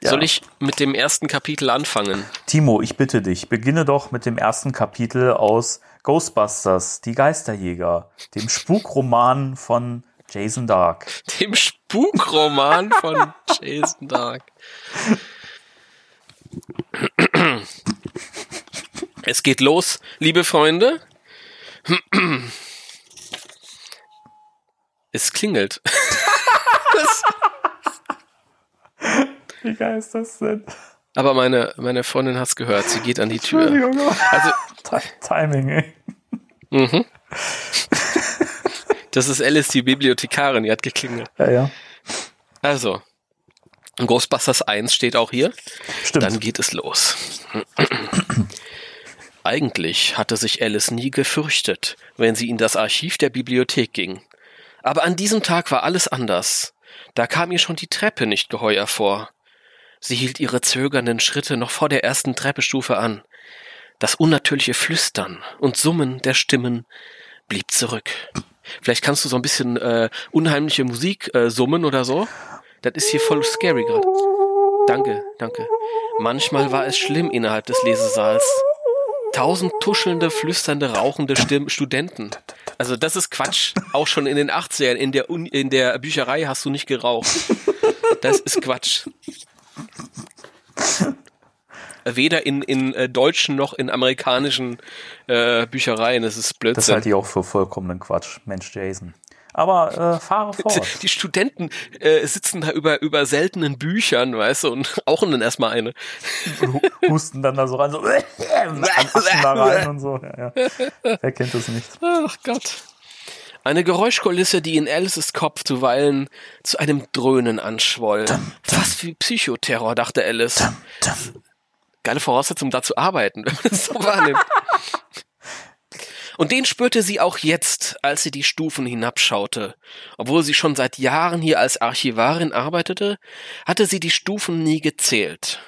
Ja. Soll ich mit dem ersten Kapitel anfangen? Timo, ich bitte dich, beginne doch mit dem ersten Kapitel aus Ghostbusters, die Geisterjäger, dem Spukroman von Jason Dark. Dem Spukroman von Jason Dark. Es geht los, liebe Freunde. Es klingelt. Wie geil ist das denn? Aber meine, meine Freundin hat's gehört. Sie geht an die Tür. Also, Ti- Timing, ey. mhm. Das ist Alice, die Bibliothekarin, die hat geklingelt. Ja, ja. Also, Ghostbusters 1 steht auch hier. Stimmt. Dann geht es los. Eigentlich hatte sich Alice nie gefürchtet, wenn sie in das Archiv der Bibliothek ging. Aber an diesem Tag war alles anders. Da kam ihr schon die Treppe nicht geheuer vor. Sie hielt ihre zögernden Schritte noch vor der ersten Treppestufe an. Das unnatürliche Flüstern und Summen der Stimmen blieb zurück. Vielleicht kannst du so ein bisschen äh, unheimliche Musik äh, summen oder so. Das ist hier voll scary gerade. Danke, danke. Manchmal war es schlimm innerhalb des Lesesaals. Tausend tuschelnde, flüsternde, rauchende Stimmen, Studenten. Also das ist Quatsch. Auch schon in den 80ern in der, Uni, in der Bücherei hast du nicht geraucht. Das ist Quatsch. Weder in, in äh, deutschen noch in amerikanischen äh, Büchereien. Das ist Das Blödsinn. halte ich auch für vollkommenen Quatsch. Mensch, Jason. Aber äh, fahre fort. Die Studenten äh, sitzen da über, über seltenen Büchern, weißt du, und rauchen dann erstmal eine. Husten dann da so rein, so und da rein und so. Ja, ja. Wer kennt das nicht? Ach Gott. Eine Geräuschkulisse, die in Alices Kopf zuweilen zu einem Dröhnen anschwoll. Fast wie Psychoterror, dachte Alice. Geile Voraussetzung, da zu arbeiten, wenn man das so wahrnimmt. Und den spürte sie auch jetzt, als sie die Stufen hinabschaute. Obwohl sie schon seit Jahren hier als Archivarin arbeitete, hatte sie die Stufen nie gezählt.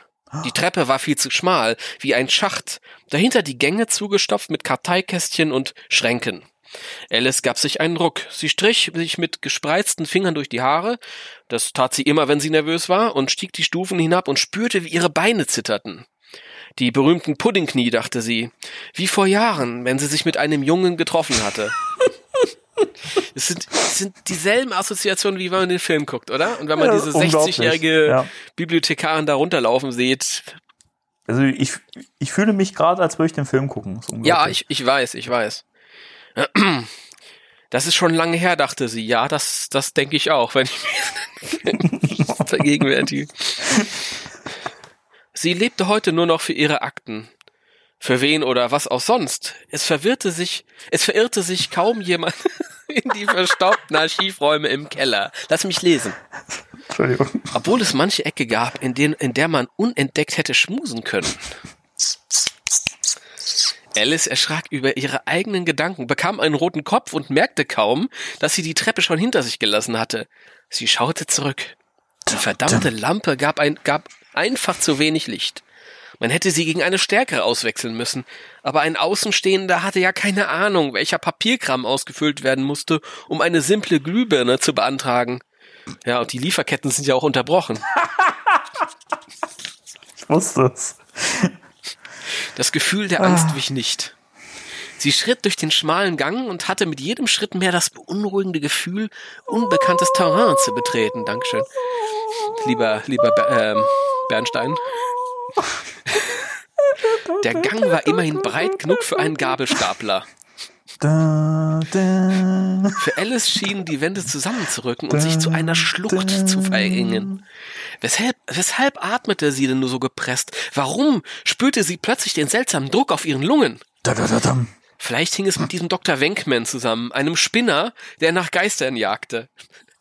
Die Treppe war viel zu schmal, wie ein Schacht, dahinter die Gänge zugestopft mit Karteikästchen und Schränken. Alice gab sich einen Ruck. Sie strich sich mit gespreizten Fingern durch die Haare, das tat sie immer, wenn sie nervös war, und stieg die Stufen hinab und spürte, wie ihre Beine zitterten. Die berühmten Puddingknie, dachte sie, wie vor Jahren, wenn sie sich mit einem Jungen getroffen hatte. Es sind, es sind dieselben Assoziationen, wie wenn man den Film guckt, oder? Und wenn man Ja, diese unglaublich. 60-jährige Ja. Bibliothekarin da runterlaufen sieht. Also ich, ich fühle mich gerade, als würde ich den Film gucken. Ja, ich, ich weiß, ich weiß. Das ist schon lange her, dachte sie. Ja, das, das denke ich auch, wenn ich mir vergegenwärtige. Sie lebte heute nur noch für ihre Akten. Für wen oder was auch sonst. Es verwirrte sich, es verirrte sich kaum jemand in die verstaubten Archivräume im Keller. Lass mich lesen. Entschuldigung. Obwohl es manche Ecke gab, in, denen, in der man unentdeckt hätte schmusen können. Alice erschrak über ihre eigenen Gedanken, bekam einen roten Kopf und merkte kaum, dass sie die Treppe schon hinter sich gelassen hatte. Sie schaute zurück. Die verdammte Lampe gab, ein, gab einfach zu wenig Licht. Man hätte sie gegen eine stärkere auswechseln müssen, aber ein Außenstehender hatte ja keine Ahnung, welcher Papierkram ausgefüllt werden musste, um eine simple Glühbirne zu beantragen. Ja, und die Lieferketten sind ja auch unterbrochen. Ich wusste es. Das Gefühl der Angst wich nicht. Sie schritt durch den schmalen Gang und hatte mit jedem Schritt mehr das beunruhigende Gefühl, unbekanntes Terrain zu betreten. Dankeschön. Lieber, lieber Ber- ähm, Bernstein. Der Gang war immerhin breit genug für einen Gabelstapler. Da, da. Für Alice schienen die Wände zusammenzurücken und sich zu einer Schlucht zu verengen. Weshalb, weshalb atmete sie denn nur so gepresst? Warum spürte sie plötzlich den seltsamen Druck auf ihren Lungen? Da, da, da. Vielleicht hing es mit diesem Dr. Wenkman zusammen, einem Spinner, der nach Geistern jagte.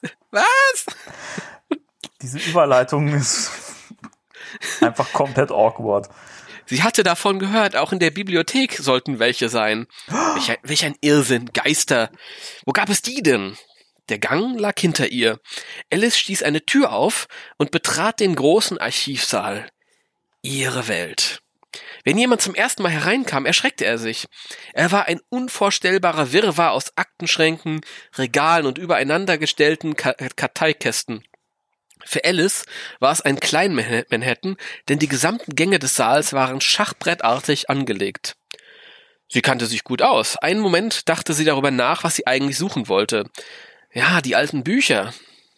Was? Diese Überleitung ist einfach komplett awkward. Sie hatte davon gehört, auch in der Bibliothek sollten welche sein. Welch ein, welch ein Irrsinn, Geister. Wo gab es die denn? Der Gang lag hinter ihr. Alice stieß eine Tür auf und betrat den großen Archivsaal. Ihre Welt. Wenn jemand zum ersten Mal hereinkam, erschreckte er sich. Er war ein unvorstellbarer Wirrwarr aus Aktenschränken, Regalen und übereinandergestellten Ka Karteikästen. Für Alice war es ein klein Manhattan, denn die gesamten Gänge des Saals waren schachbrettartig angelegt. Sie kannte sich gut aus. Einen Moment dachte sie darüber nach, was sie eigentlich suchen wollte. Ja, die alten Bücher.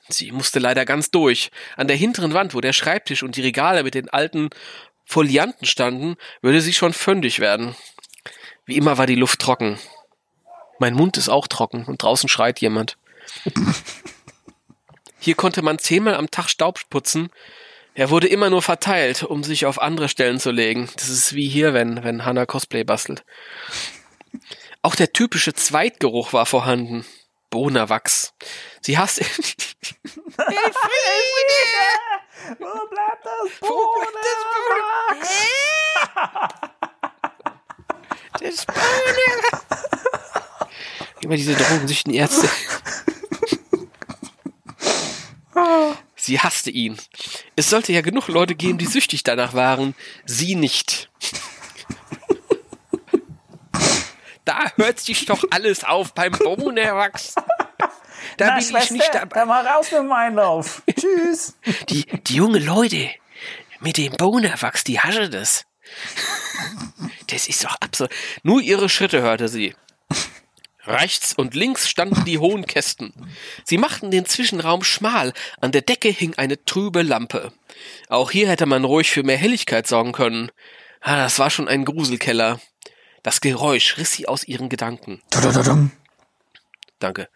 Sie musste leider ganz durch. An der hinteren Wand, wo der Schreibtisch und die Regale mit den alten Folianten standen, würde sie schon fündig werden. Wie immer war die Luft trocken. Mein Mund ist auch trocken und draußen schreit jemand. Hier konnte man zehnmal am Tag Staub putzen. Er wurde immer nur verteilt, um sich auf andere Stellen zu legen. Das ist wie hier, wenn, wenn Hannah Cosplay bastelt. Auch der typische Zweitgeruch war vorhanden. Bohnerwachs. Sie hasste. Wo bleibt das bleibt das Bohnerwachs? Immer diese drogensüchtigen Ärzte. Sie hasste ihn. Es sollte ja genug Leute geben, die süchtig danach waren. Sie nicht. Da hört sich doch alles auf beim Bohnerwachs. Da Na, bin ich Schwester, nicht dabei. dann mal raus mit dem Einlauf. Tschüss. Die, die junge Leute mit dem Bohnerwachs, die hasche das. Das ist doch absurd. Nur ihre Schritte hörte sie. Rechts und links standen die hohen Kästen. Sie machten den Zwischenraum schmal. An der Decke hing eine trübe Lampe. Auch hier hätte man ruhig für mehr Helligkeit sorgen können. Ah, das war schon ein Gruselkeller. Das Geräusch riss sie aus ihren Gedanken. Tudududum. Danke.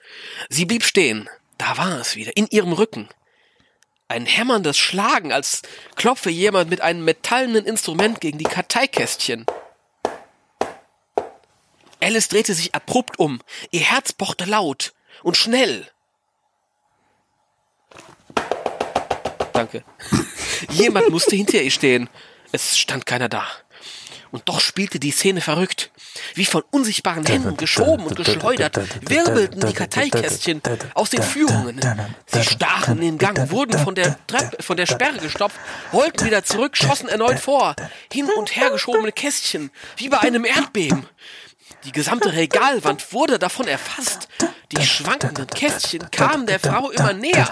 Sie blieb stehen. Da war es wieder, in ihrem Rücken. Ein hämmerndes Schlagen, als klopfe jemand mit einem metallenen Instrument gegen die Karteikästchen. Alice drehte sich abrupt um. Ihr Herz pochte laut und schnell. Danke. Jemand musste hinter ihr stehen. Es stand keiner da. Und doch spielte die Szene verrückt. Wie von unsichtbaren Händen geschoben und geschleudert, wirbelten die Karteikästchen aus den Führungen. Sie stachen in den Gang, wurden von der, Treppe, von der Sperre gestopft, rollten wieder zurück, schossen erneut vor. Hin und her geschobene Kästchen, wie bei einem Erdbeben. Die gesamte Regalwand wurde davon erfasst. Die schwankenden Kästchen kamen der Frau immer näher.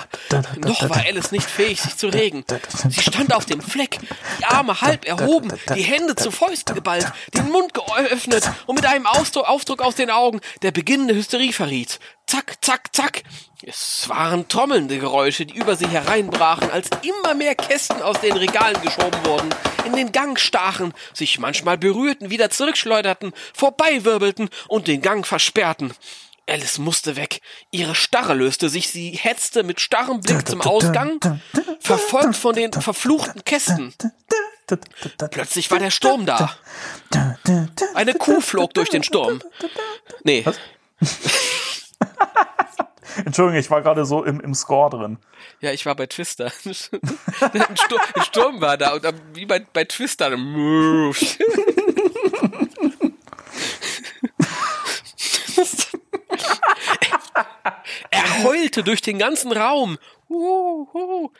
Noch war Alice nicht fähig, sich zu regen. Sie stand auf dem Fleck, die Arme halb erhoben, die Hände zu Fäusten geballt, den Mund geöffnet und mit einem Ausdruck, Aufdruck aus den Augen, der beginnende Hysterie verriet. Zack, zack, zack. Es waren trommelnde Geräusche, die über sie hereinbrachen, als immer mehr Kästen aus den Regalen geschoben wurden, in den Gang stachen, sich manchmal berührten, wieder zurückschleuderten, vorbeiwirbelten und den Gang versperrten. Alice musste weg. Ihre Starre löste sich. Sie hetzte mit starrem Blick zum Ausgang, verfolgt von den verfluchten Kästen. Plötzlich war der Sturm da. Eine Kuh flog durch den Sturm. Nee, Entschuldigung, ich war gerade so im, im Score drin. ja, ich war bei Twister. Ein Sturm, ein Sturm war da und wie bei, bei Twister. Er heulte durch den ganzen Raum. Huhu.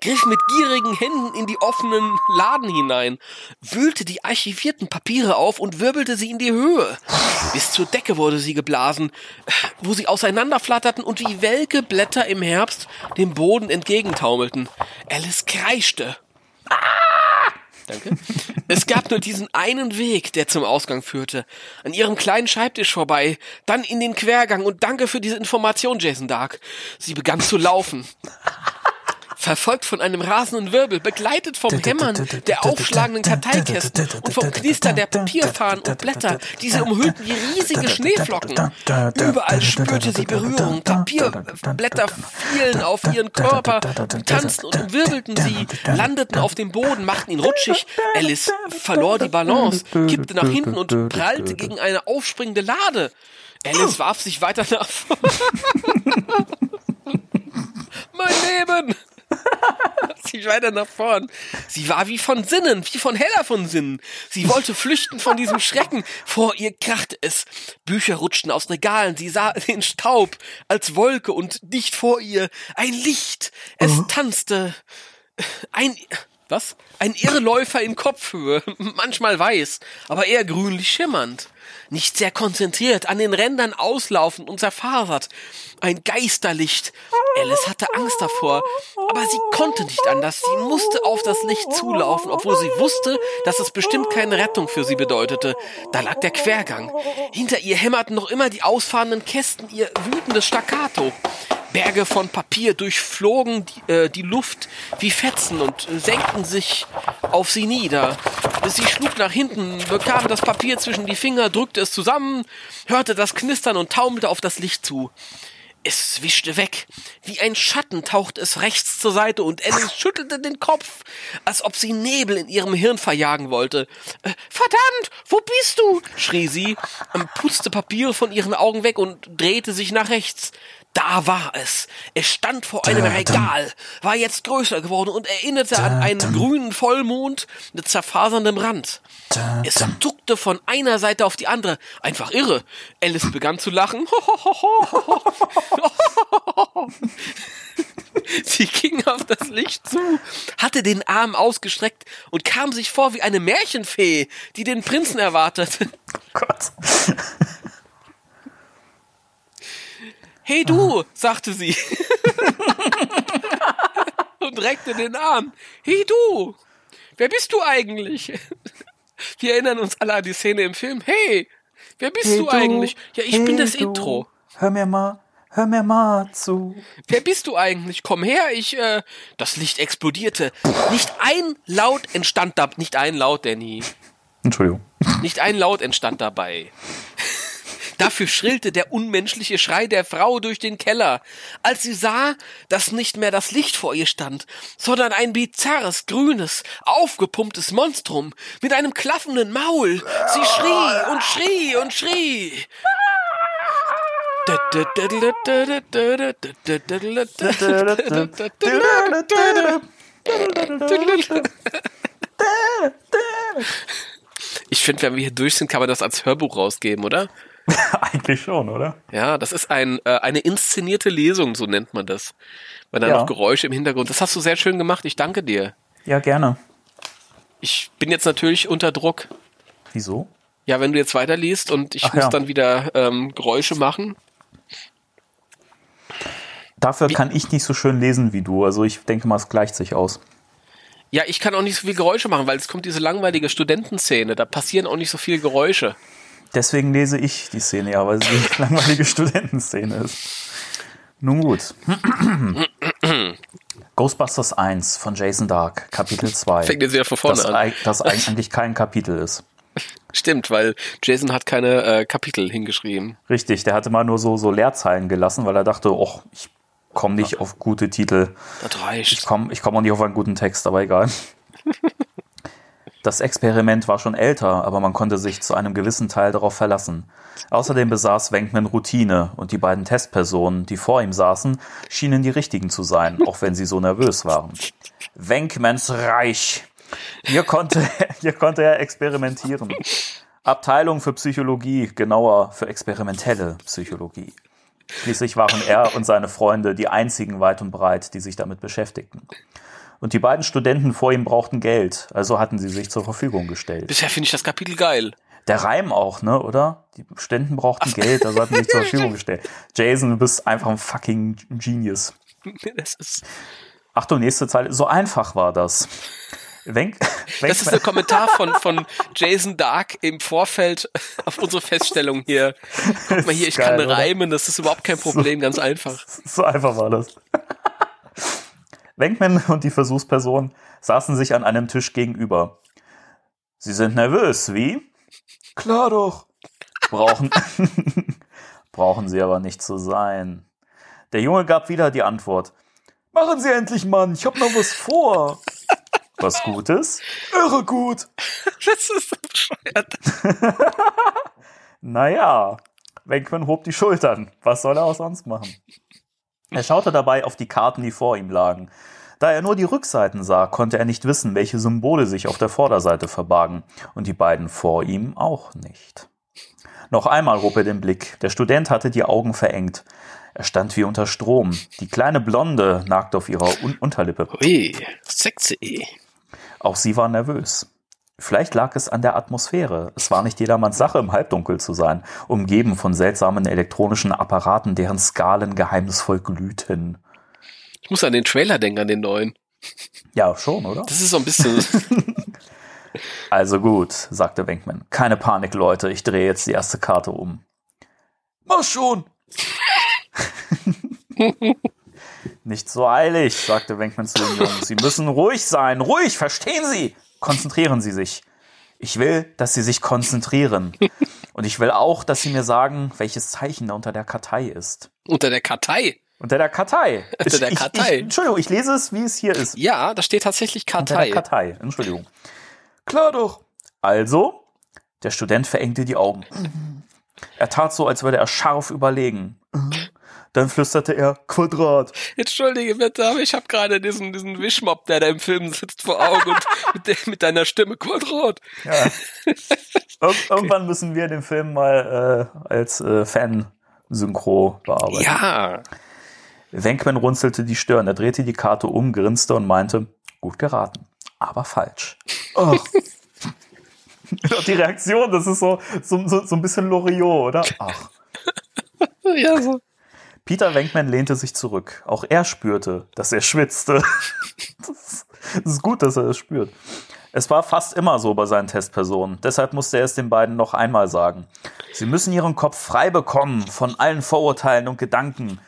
Griff mit gierigen Händen in die offenen Laden hinein, wühlte die archivierten Papiere auf und wirbelte sie in die Höhe. Bis zur Decke wurde sie geblasen, wo sie auseinanderflatterten und wie welke Blätter im Herbst dem Boden entgegentaumelten. Alice kreischte. Danke. Es gab nur diesen einen Weg, der zum Ausgang führte. An ihrem kleinen Schreibtisch vorbei, dann in den Quergang und danke für diese Information, Jason Dark. Sie begann zu laufen. Verfolgt von einem rasenden Wirbel, begleitet vom Hämmern der aufschlagenden Karteikästen und vom Knistern der Papierfahnen und Blätter, diese umhüllten wie riesige Schneeflocken. Überall spürte sie Berührung, Papierblätter fielen auf ihren Körper, tanzten und wirbelten sie, landeten auf dem Boden, machten ihn rutschig. Alice verlor die Balance, kippte nach hinten und prallte gegen eine aufspringende Lade. Alice warf sich weiter nach vorne. mein Leben! Sich weiter nach vorn. Sie war wie von Sinnen, wie von heller von Sinnen. Sie wollte flüchten von diesem Schrecken. Vor ihr krachte es. Bücher rutschten aus Regalen. Sie sah den Staub als Wolke und dicht vor ihr ein Licht. Es tanzte. Ein, was? Ein Irrläufer in Kopfhöhe, manchmal weiß, aber eher grünlich schimmernd. Nicht sehr konzentriert, an den Rändern auslaufend und zerfasert. Ein Geisterlicht. Alice hatte Angst davor, aber sie konnte nicht anders. Sie musste auf das Licht zulaufen, obwohl sie wusste, dass es bestimmt keine Rettung für sie bedeutete. Da lag der Quergang. Hinter ihr hämmerten noch immer die ausfahrenden Kästen ihr wütendes Staccato. Berge von Papier durchflogen die, äh, die Luft wie Fetzen und äh, senkten sich auf sie nieder. Sie schlug nach hinten, bekam das Papier zwischen die Finger, drückte es zusammen, hörte das Knistern und taumelte auf das Licht zu. Es wischte weg. Wie ein Schatten tauchte es rechts zur Seite und Alice schüttelte den Kopf, als ob sie Nebel in ihrem Hirn verjagen wollte. Äh, verdammt, wo bist du? schrie sie, putzte Papiere von ihren Augen weg und drehte sich nach rechts. Da war es. Es stand vor einem Regal, war jetzt größer geworden und erinnerte an einen grünen Vollmond mit zerfaserndem Rand. Es duckte von einer Seite auf die andere. Einfach irre. Alice begann zu lachen. Sie ging auf das Licht zu, hatte den Arm ausgestreckt und kam sich vor wie eine Märchenfee, die den Prinzen erwartet. Gott. Hey du, sagte sie. und reckte den Arm. Hey du, wer bist du eigentlich? Wir erinnern uns alle an die Szene im Film. Hey, wer bist Hey du, du, eigentlich? Ja, ich bin hey das du. Intro. Hör mir mal, hör mir mal zu. Wer bist du eigentlich? Komm her, ich, äh, das Licht explodierte. Nicht ein Laut entstand da, nicht ein Laut, Danny. Entschuldigung. Nicht ein Laut entstand dabei. Dafür schrillte der unmenschliche Schrei der Frau durch den Keller, als sie sah, dass nicht mehr das Licht vor ihr stand, sondern ein bizarres, grünes, aufgepumptes Monstrum mit einem klaffenden Maul. Sie schrie und schrie und schrie. Ich finde, wenn wir hier durch sind, kann man das als Hörbuch rausgeben, oder? Eigentlich schon, oder? Ja, das ist ein, äh, eine inszenierte Lesung, so nennt man das. Wenn da Ja. noch Geräusche im Hintergrund. Das hast du sehr schön gemacht. Ich danke dir. Ja, gerne. Ich bin jetzt natürlich unter Druck. Wieso? Ja, wenn du jetzt weiterliest und ich Ach muss ja. dann wieder ähm, Geräusche machen. Dafür kann ich nicht so schön lesen wie du. Also ich denke mal, es gleicht sich aus. Ja, ich kann auch nicht so viel Geräusche machen, weil es kommt diese langweilige Studentenszene. Da passieren auch nicht so viele Geräusche. Deswegen lese ich die Szene ja, weil sie die langweilige Studentenszene ist. Nun gut. Ghostbusters 1 von Jason Dark, Kapitel 2. Fängt jetzt wieder von vorne das, an. das eigentlich kein Kapitel ist. Stimmt, weil Jason hat keine äh, Kapitel hingeschrieben. Richtig, der hatte mal nur so, so Leerzeilen gelassen, weil er dachte, och, ich komme nicht auf gute Titel. Das Ich reicht. komme ich komm auch nicht auf einen guten Text, aber egal. Das Experiment war schon älter, aber man konnte sich zu einem gewissen Teil darauf verlassen. Außerdem besaß Wenkman Routine und die beiden Testpersonen, die vor ihm saßen, schienen die richtigen zu sein, auch wenn sie so nervös waren. Wenkmans Reich. Hier konnte, hier konnte er experimentieren. Abteilung für Psychologie, genauer für experimentelle Psychologie. Schließlich waren er und seine Freunde die einzigen weit und breit, die sich damit beschäftigten. Und die beiden Studenten vor ihm brauchten Geld, also hatten sie sich zur Verfügung gestellt. Bisher finde ich das Kapitel geil. Der Reim auch, ne, oder? Die Studenten brauchten Geld, also hatten sie sich zur Verfügung gestellt. Jason, du bist einfach ein fucking Genius. Das ist, Achtung, nächste Zeile. So einfach war das. Wenk, das ist ein Kommentar von, von Jason Dark im Vorfeld auf unsere Feststellung hier. Guck mal hier, ich Geil, kann reimen, das ist überhaupt kein Problem, ganz einfach. So einfach war das. Wenkman und die Versuchsperson saßen sich an einem Tisch gegenüber. Sie sind nervös, wie? Klar doch. Brauchen, brauchen Sie aber nicht zu sein. Der Junge gab wieder die Antwort. Machen Sie endlich, Mann, ich hab noch was vor. Was Gutes? Irre gut. Das ist so bescheuert. Naja, Wenkman hob die Schultern. Was soll er auch sonst machen? Er schaute dabei auf die Karten, die vor ihm lagen. Da er nur die Rückseiten sah, konnte er nicht wissen, welche Symbole sich auf der Vorderseite verbargen, und die beiden vor ihm auch nicht. Noch einmal hob er den Blick. Der Student hatte die Augen verengt. Er stand wie unter Strom. Die kleine Blonde nagte auf ihrer Un Unterlippe. Ui, sexy. Auch sie war nervös. Vielleicht lag es an der Atmosphäre. Es war nicht jedermanns Sache, im Halbdunkel zu sein, umgeben von seltsamen elektronischen Apparaten, deren Skalen geheimnisvoll glühten. Ich muss an den Trailer denken, an den neuen. Ja, schon, oder? Das ist so ein bisschen. Also gut, sagte Wenkman. Keine Panik, Leute, ich drehe jetzt die erste Karte um. Mach schon! Nicht so eilig, sagte Wenkman zu den Jungen. Sie müssen ruhig sein. Ruhig, verstehen Sie? Konzentrieren Sie sich. Ich will, dass Sie sich konzentrieren. Und ich will auch, dass Sie mir sagen, welches Zeichen da unter der Kartei ist. Unter der Kartei. Unter der Kartei. Unter der Ich- Kartei. Ich, Entschuldigung, ich lese es, wie es hier ist. Ja, da steht tatsächlich Unter Kartei. der Kartei. Entschuldigung. Klar doch. Also, der Student verengte die Augen. Er tat so, als würde er scharf überlegen. Dann flüsterte er Quadrat. Entschuldige bitte, aber ich habe gerade diesen, diesen Wischmob, der da im Film sitzt, vor Augen und mit, der, mit deiner Stimme Quadrat. Ja. Ir irgendwann müssen wir den Film mal äh, als äh, Fan-Synchro bearbeiten. Ja. Wenkman runzelte die Stirn. Er drehte die Karte um, grinste und meinte, gut geraten, aber falsch. Ach. die Reaktion, das ist so, so, so, so ein bisschen Loriot, oder? Ach. Ja, so. Peter Wenkman lehnte sich zurück. Auch er spürte, dass er schwitzte. Das ist, das gut, dass er es spürt. Es war fast immer so bei seinen Testpersonen. Deshalb musste er es den beiden noch einmal sagen. Sie müssen ihren Kopf frei bekommen von allen Vorurteilen und Gedanken.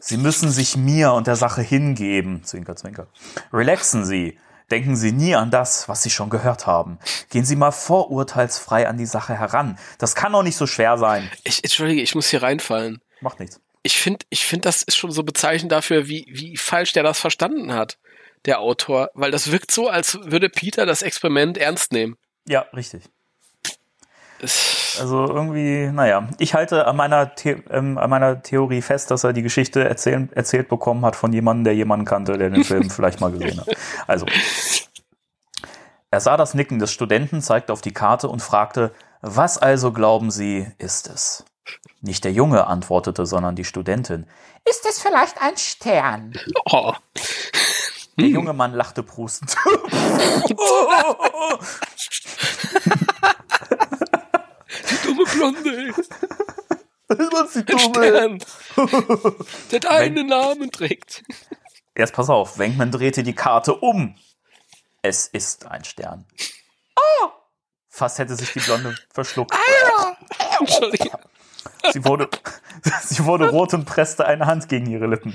Sie müssen sich mir und der Sache hingeben. Zwinker, zwinker. Relaxen Sie. Denken Sie nie an das, was Sie schon gehört haben. Gehen Sie mal vorurteilsfrei an die Sache heran. Das kann doch nicht so schwer sein. Ich, Entschuldige, ich muss hier reinfallen. Macht nichts. Ich finde, ich finde, das ist schon so bezeichnend dafür, wie, wie falsch der das verstanden hat, der Autor. Weil das wirkt so, als würde Peter das Experiment ernst nehmen. Ja, richtig. Also irgendwie, naja, ich halte an meiner, The ähm, an meiner Theorie fest, dass er die Geschichte erzählen, erzählt bekommen hat von jemandem, der jemanden kannte, der den Film vielleicht mal gesehen hat. Also, er sah das Nicken des Studenten, zeigte auf die Karte und fragte, was also glauben Sie, ist es? Nicht der Junge antwortete, sondern die Studentin. Ist es vielleicht ein Stern? Oh, Der junge Mann lachte prustend. dumme Blonde. Was die dumme- Stern. Der deinen Namen trägt. Erst pass auf, Wenkman drehte die Karte um. Es ist ein Stern. Oh! Fast hätte sich die Blonde verschluckt. Entschuldige. Sie wurde, sie wurde rot und presste eine Hand gegen ihre Lippen.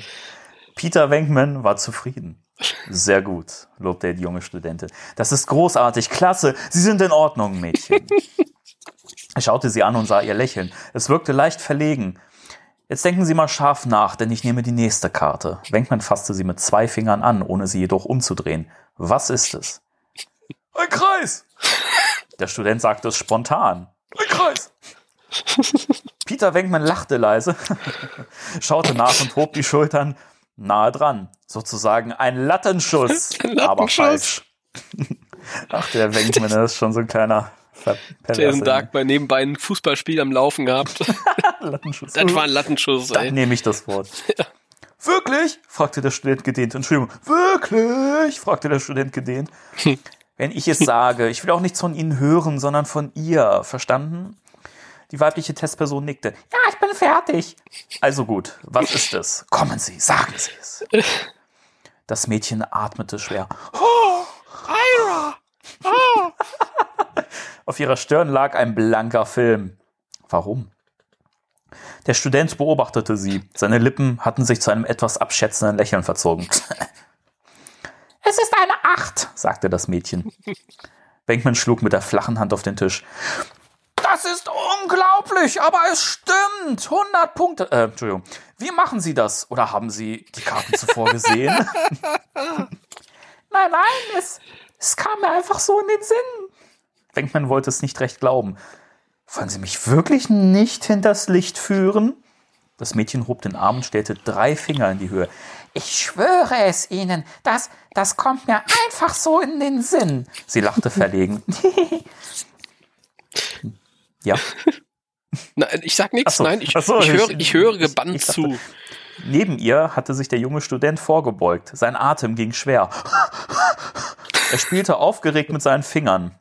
Peter Wenkman war zufrieden. Sehr gut, lobte er die junge Studentin. Das ist großartig, klasse. Sie sind in Ordnung, Mädchen. Er schaute sie an und sah ihr lächeln. Es wirkte leicht verlegen. Jetzt denken Sie mal scharf nach, denn ich nehme die nächste Karte. Wenkman fasste sie mit zwei Fingern an, ohne sie jedoch umzudrehen. Was ist es? Ein Kreis! Der Student sagte es spontan. Ein Kreis! Peter Wenkman lachte leise, schaute nach und hob die Schultern nahe dran. Sozusagen ein Lattenschuss, Ein aber Lattenschuss. falsch. Ach, der Wenkman, der ist schon so ein kleiner Jason Perverse. Dark bei nebenbei ein Fußballspiel am Laufen gehabt. Lattenschuss. Das war ein Lattenschuss, Dann ey. nehme ich das Wort. Wirklich? fragte der Student gedehnt. Entschuldigung. Wirklich? fragte der Student gedehnt. Wenn ich es sage, ich will auch nichts von Ihnen hören, sondern von ihr. Verstanden? Die weibliche Testperson nickte. Ja, ich bin fertig. Also gut, was ist es? Kommen Sie, sagen Sie es. Das Mädchen atmete schwer. Ira! Auf ihrer Stirn lag ein blanker Film. Warum? Der Student beobachtete sie. Seine Lippen hatten sich zu einem etwas abschätzenden Lächeln verzogen. Es ist eine Acht, sagte das Mädchen. Benkman schlug mit der flachen Hand auf den Tisch. Das ist unglaublich, aber es stimmt. 100 Punkte. Äh, Entschuldigung. Wie machen Sie das? Oder haben Sie die Karten zuvor gesehen? nein, nein, es, es kam mir einfach so in den Sinn. Benkman wollte es nicht recht glauben. Wollen Sie mich wirklich nicht hinters Licht führen? Das Mädchen hob den Arm und stellte drei Finger in die Höhe. Ich schwöre es Ihnen, das, das kommt mir einfach so in den Sinn. Sie lachte verlegen. ja. Nein, ich sag nichts, so. nein, ich, so, ich, höre, ich- höre gebannt ich dachte- zu. Neben ihr hatte sich der junge Student vorgebeugt. Sein Atem ging schwer. Er spielte aufgeregt mit seinen Fingern.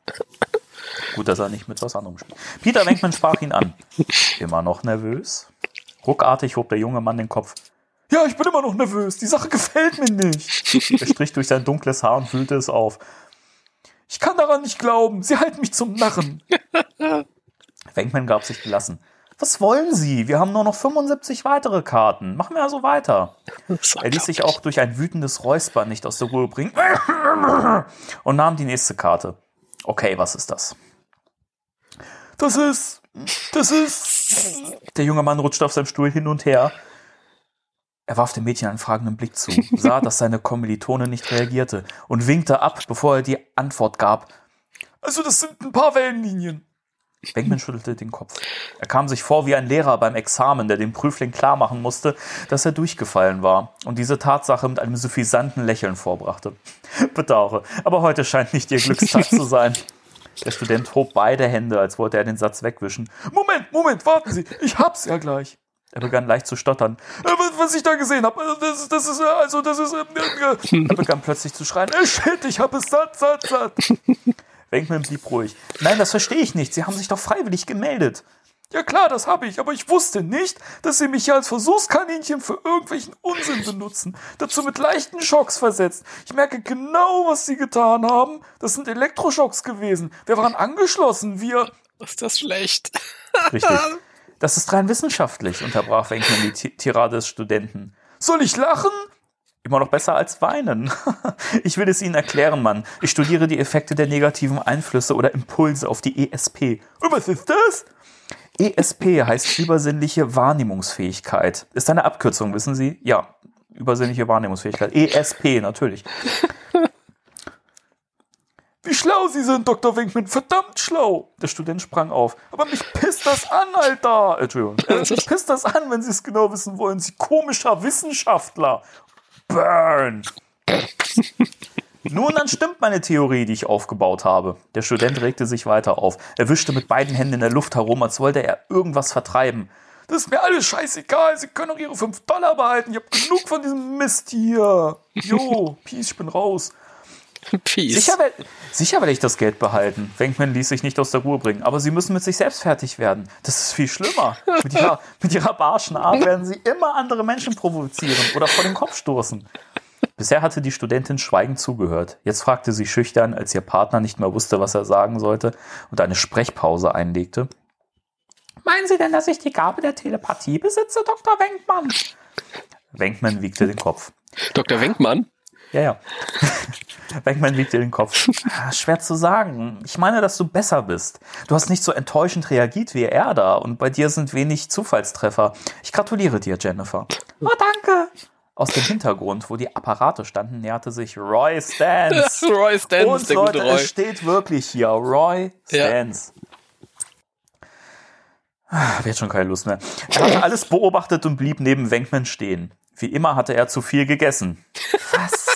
Gut, dass er nicht mit was anderem spielt. Peter Wenkman sprach ihn an. Immer noch nervös? Ruckartig hob der junge Mann den Kopf. Ja, ich bin immer noch nervös. Die Sache gefällt mir nicht. Er strich durch sein dunkles Haar und wühlte es auf. Ich kann daran nicht glauben. Sie halten mich zum Narren. Wenkman gab sich gelassen. Was wollen Sie? Wir haben nur noch 75 weitere Karten. Machen wir also weiter. Er ließ sich auch durch ein wütendes Räuspern nicht aus der Ruhe bringen und nahm die nächste Karte. Okay, was ist das? Das ist. Das ist. Der junge Mann rutschte auf seinem Stuhl hin und her. Er warf dem Mädchen einen fragenden Blick zu, sah, dass seine Kommilitone nicht reagierte und winkte ab, bevor er die Antwort gab. Also, das sind ein paar Wellenlinien. Beckman schüttelte den Kopf. Er kam sich vor wie ein Lehrer beim Examen, der dem Prüfling klarmachen musste, dass er durchgefallen war und diese Tatsache mit einem suffisanten Lächeln vorbrachte. Bedauere, aber heute scheint nicht ihr Glückstag zu sein. Der Student hob beide Hände, als wollte er den Satz wegwischen. Moment, Moment, warten Sie, ich hab's ja gleich. Er begann leicht zu stottern. Äh, Was, ich da gesehen habe, das, das ist, äh, also, das ist, äh, äh, Er begann plötzlich zu schreien. Äh, shit, ich hab es satt, satt, satt. Wenkman blieb ruhig. Nein, das verstehe ich nicht. Sie haben sich doch freiwillig gemeldet. Ja klar, das habe ich, aber ich wusste nicht, dass Sie mich hier als Versuchskaninchen für irgendwelchen Unsinn benutzen. Dazu mit leichten Schocks versetzt. Ich merke genau, was Sie getan haben. Das sind Elektroschocks gewesen. Wir waren angeschlossen. Wir. Ist das schlecht? Richtig. Das ist rein wissenschaftlich, unterbrach Wenkman die Ti- Tirade des Studenten. Soll ich lachen? Immer noch besser als weinen. Ich will es Ihnen erklären, Mann. Ich studiere die Effekte der negativen Einflüsse oder Impulse auf die ESP. Und was ist das? ESP heißt übersinnliche Wahrnehmungsfähigkeit. Ist eine Abkürzung, wissen Sie? Ja, übersinnliche Wahrnehmungsfähigkeit. ESP, natürlich. Wie schlau Sie sind, Dr. Winkman. Verdammt schlau. Der Student sprang auf. Aber mich pisst das an, Alter. Entschuldigung. Äh, mich pisst das an, wenn Sie es genau wissen wollen. Sie komischer Wissenschaftler. Burn. Nun, dann stimmt meine Theorie, die ich aufgebaut habe. Der Student regte sich weiter auf. Er wischte mit beiden Händen in der Luft herum, als wollte er irgendwas vertreiben. Das ist mir alles scheißegal. Sie können auch Ihre 5 Dollar behalten. Ich hab genug von diesem Mist hier. Jo, Peace, ich bin raus. Peace. Sicher, wer- sicher werde ich das Geld behalten. Wenkman ließ sich nicht aus der Ruhe bringen. Aber Sie müssen mit sich selbst fertig werden. Das ist viel schlimmer. Mit ihrer, mit ihrer barschen Art werden Sie immer andere Menschen provozieren oder vor den Kopf stoßen. Bisher hatte die Studentin schweigend zugehört. Jetzt fragte sie schüchtern, als ihr Partner nicht mehr wusste, was er sagen sollte und eine Sprechpause einlegte. Meinen Sie denn, dass ich die Gabe der Telepathie besitze, Dr. Wenkmann? Wenkman wiegte den Kopf. Dr. Wenkmann? Ja, ja. Wenkman wiegte den Kopf. Ah, Schwer zu sagen. Ich meine, dass du besser bist. Du hast nicht so enttäuschend reagiert wie er da und bei dir sind wenig Zufallstreffer. Ich gratuliere dir, Jennifer. Oh, danke. Aus dem Hintergrund, wo die Apparate standen, näherte sich Roy Stans. Roy Stans, Und der gute Leute, Roy. es steht wirklich hier. Roy Ja. Stans. Ah, Wer hat schon keine Lust mehr. Er hatte alles beobachtet und blieb neben Wenkman stehen. Wie immer hatte er zu viel gegessen. Was?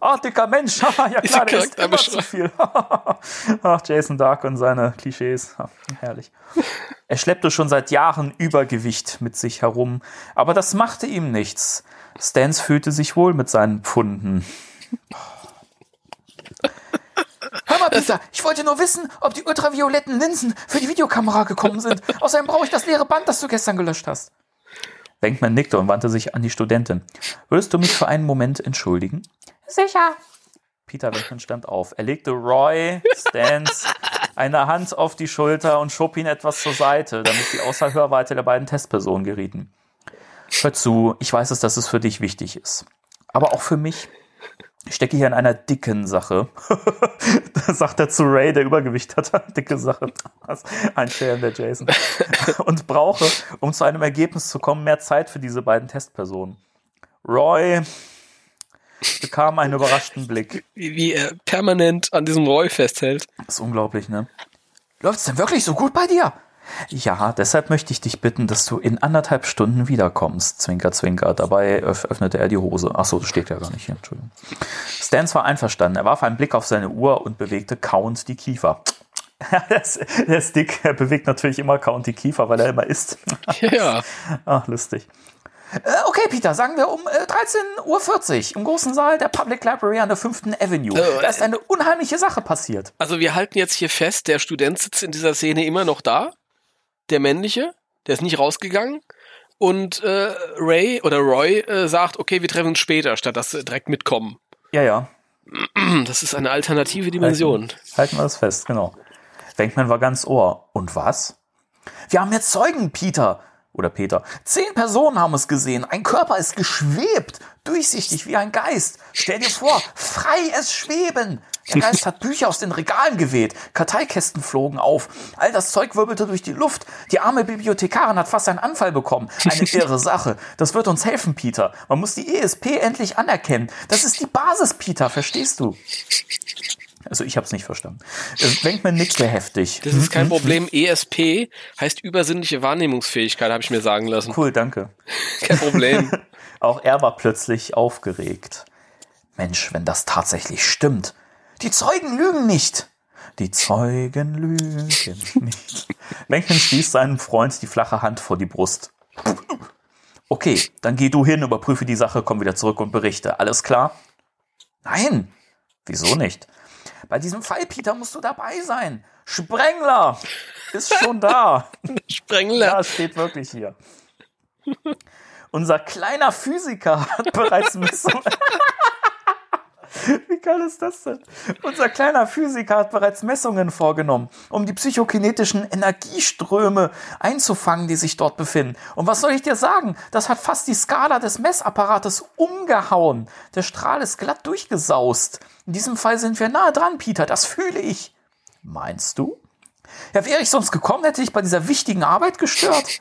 Ah, dicker Mensch. ja klar, der isst immer zu viel. Ach, Jason Dark und seine Klischees. Herrlich. Er schleppte schon seit Jahren Übergewicht mit sich herum, aber das machte ihm nichts. Stans fühlte sich wohl mit seinen Pfunden. Hör mal, Peter, ich wollte nur wissen, ob die ultravioletten Linsen für die Videokamera gekommen sind. Außerdem brauche ich das leere Band, das du gestern gelöscht hast. Wenkman nickte und wandte sich an die Studentin. Würdest du mich für einen Moment entschuldigen? Sicher. Peter Wenkman stand auf. Er legte Roy Stans eine Hand auf die Schulter und schob ihn etwas zur Seite, damit sie außer Hörweite der beiden Testpersonen gerieten. Hör zu, ich weiß es, dass es für dich wichtig ist. Aber auch für mich. Ich stecke hier in einer dicken Sache. das sagt er zu Ray, der Übergewicht hat. Dicke Sache. Ein Scheren der Jason. Und brauche, um zu einem Ergebnis zu kommen, mehr Zeit für diese beiden Testpersonen. Roy bekam einen überraschten Blick. Wie, wie er permanent an diesem Roy festhält. Das ist unglaublich, ne? Läuft's denn wirklich so gut bei dir? Ja, deshalb möchte ich dich bitten, dass du in anderthalb Stunden wiederkommst. Zwinker, zwinker. Dabei öffnete er die Hose. Ach so, das steht ja gar nicht hier. Entschuldigung. Stans war einverstanden. Er warf einen Blick auf seine Uhr und bewegte kauend die Kiefer. der Stick er bewegt natürlich immer kauend die Kiefer, weil er immer isst. Ja. Ach, lustig. Äh, okay, Peter, sagen wir um äh, 13.40 Uhr im großen Saal der Public Library an der 5. Avenue. Äh, da ist eine unheimliche Sache passiert. Also wir halten jetzt hier fest, der Student sitzt in dieser Szene immer noch da. Der männliche, der ist nicht rausgegangen. Und äh, Ray oder Roy äh, sagt, okay, wir treffen uns später, statt dass sie direkt mitkommen. Ja, ja. Das ist eine alternative Dimension. Halten, halten wir das fest, genau. Wenkman war ganz Ohr. Und was? Wir haben jetzt Zeugen, Peter oder Peter. Zehn Personen haben es gesehen. Ein Körper ist geschwebt, durchsichtig wie ein Geist. Stell dir vor, frei es schweben. Der Geist hat Bücher aus den Regalen geweht. Karteikästen flogen auf. All das Zeug wirbelte durch die Luft. Die arme Bibliothekarin hat fast einen Anfall bekommen. Eine irre Sache. Das wird uns helfen, Peter. Man muss die ESP endlich anerkennen. Das ist die Basis, Peter. Verstehst du? Also ich habe es nicht verstanden. Wenkman nickte heftig. Das ist kein Problem. ESP heißt übersinnliche Wahrnehmungsfähigkeit, habe ich mir sagen lassen. Cool, danke. Kein Problem. Auch er war plötzlich aufgeregt. Mensch, wenn das tatsächlich stimmt. Die Zeugen lügen nicht. Die Zeugen lügen nicht. Wenkman stieß seinem Freund die flache Hand vor die Brust. Okay, dann geh du hin, überprüfe die Sache, komm wieder zurück und berichte. Alles klar? Nein. Wieso nicht? Bei diesem Fall, Peter, musst du dabei sein. Sprengler ist schon da. Sprengler. Ja, steht wirklich hier. Unser kleiner Physiker hat bereits Messungen. Wie geil ist das denn? Unser kleiner Physiker hat bereits Messungen vorgenommen, um die psychokinetischen Energieströme einzufangen, die sich dort befinden. Und was soll ich dir sagen? Das hat fast die Skala des Messapparates umgehauen. Der Strahl ist glatt durchgesaust. In diesem Fall sind wir nahe dran, Peter. Das fühle ich. Meinst du? Ja, wäre ich sonst gekommen, hätte ich bei dieser wichtigen Arbeit gestört.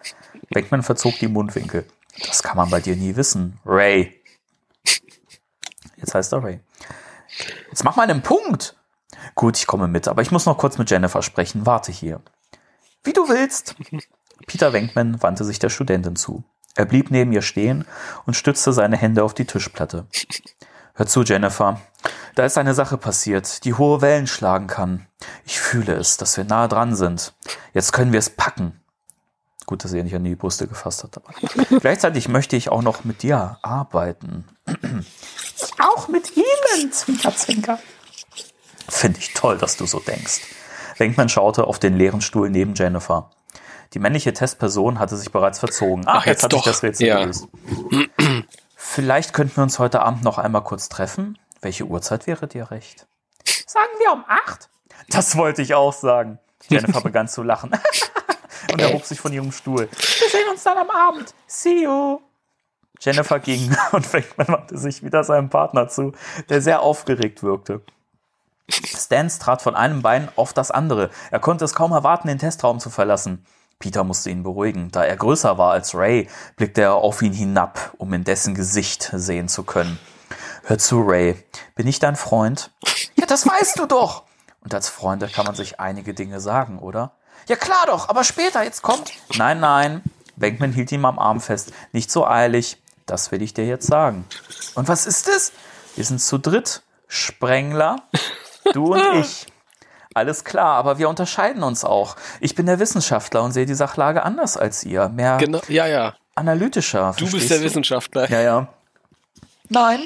Beckman verzog die Mundwinkel. Das kann man bei dir nie wissen. Ray. Jetzt heißt er Ray. Jetzt mach mal einen Punkt. Gut, ich komme mit, aber ich muss noch kurz mit Jennifer sprechen. Warte hier. Wie du willst. Peter Wenkman wandte sich der Studentin zu. Er blieb neben ihr stehen und stützte seine Hände auf die Tischplatte. Hör zu, Jennifer. Da ist eine Sache passiert, die hohe Wellen schlagen kann. Ich fühle es, dass wir nahe dran sind. Jetzt können wir es packen. Gut, dass er nicht an die Brüste gefasst hat. Aber. Gleichzeitig möchte ich auch noch mit dir arbeiten. auch mit Ihnen, Zwinker, Zwinker. Finde ich toll, dass du so denkst. Wenkman schaute auf den leeren Stuhl neben Jennifer. Die männliche Testperson hatte sich bereits verzogen. Ach, Ach jetzt, jetzt hat doch. sich das Rätsel Ja. gelöst. Vielleicht könnten wir uns heute Abend noch einmal kurz treffen. Welche Uhrzeit wäre dir recht? Sagen wir um acht. Das wollte ich auch sagen. Jennifer begann zu lachen und erhob sich von ihrem Stuhl. Wir sehen uns dann am Abend. See you. Jennifer ging und Wenkman wandte sich wieder seinem Partner zu, der sehr aufgeregt wirkte. Stans trat von einem Bein auf das andere. Er konnte es kaum erwarten, den Testraum zu verlassen. Peter musste ihn beruhigen. Da er größer war als Ray, blickte er auf ihn hinab, um in dessen Gesicht sehen zu können. Hör zu, Ray. Bin ich dein Freund? Ja, das weißt du doch. Und als Freunde kann man sich einige Dinge sagen, oder? Ja, klar doch, aber später, jetzt kommt. Nein, nein. Bankman hielt ihm am Arm fest. Nicht so eilig. Das will ich dir jetzt sagen. Und was ist es? Wir sind zu dritt. Sprengler, du und ich. Alles klar, aber wir unterscheiden uns auch. Ich bin der Wissenschaftler und sehe die Sachlage anders als ihr. Mehr Genau, ja, ja. analytischer. Du bist der Wissenschaftler. ja, ja. Nein.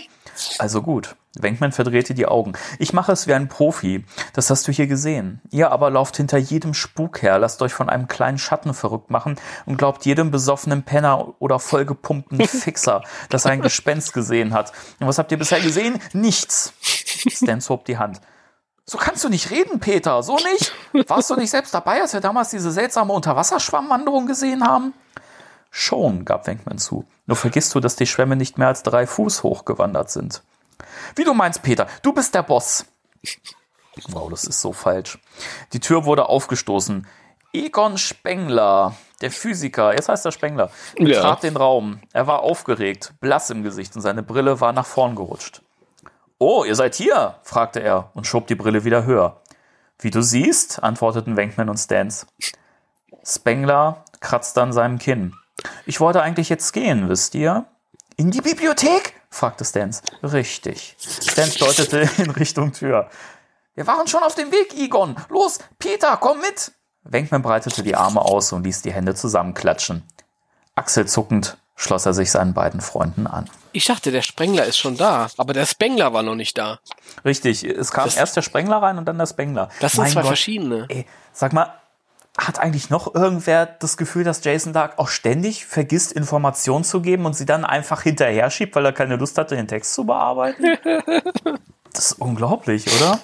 Also gut. Wenkman verdrehte die Augen. Ich mache es wie ein Profi. Das hast du hier gesehen. Ihr aber lauft hinter jedem Spuk her, lasst euch von einem kleinen Schatten verrückt machen und glaubt jedem besoffenen Penner oder vollgepumpten Fixer, dass er ein Gespenst gesehen hat. Und was habt ihr bisher gesehen? Nichts. Stans hob die Hand. So kannst du nicht reden, Peter. So nicht? Warst du nicht selbst dabei, als wir damals diese seltsame Unterwasserschwammwanderung gesehen haben? Schon, gab Wenkman zu. Nur vergisst du, dass die Schwämme nicht mehr als drei Fuß hoch gewandert sind. Wie du meinst, Peter, du bist der Boss. Wow, das ist so falsch. Die Tür wurde aufgestoßen. Egon Spengler, der Physiker, jetzt heißt er Spengler, Ja. betrat den Raum. Er war aufgeregt, blass im Gesicht und seine Brille war nach vorn gerutscht. Oh, ihr seid hier, fragte er und schob die Brille wieder höher. Wie du siehst, antworteten Wenkman und Stans. Spengler kratzte an seinem Kinn. Ich wollte eigentlich jetzt gehen, wisst ihr? In die Bibliothek? fragte Stans. Richtig. Stans deutete in Richtung Tür. Wir waren schon auf dem Weg, Egon. Los, Peter, komm mit. Wenkman breitete die Arme aus und ließ die Hände zusammenklatschen. Achselzuckend schloss er sich seinen beiden Freunden an. Ich dachte, der Sprengler ist schon da, aber der Spengler war noch nicht da. Richtig, es kam Das- erst der Sprengler rein und dann der Spengler. Das sind Mein zwei Gott, verschiedene. Ey, sag mal, hat eigentlich noch irgendwer das Gefühl, dass Jason Dark auch ständig vergisst, Informationen zu geben und sie dann einfach hinterher schiebt, weil er keine Lust hatte, den Text zu bearbeiten? Das ist unglaublich, oder?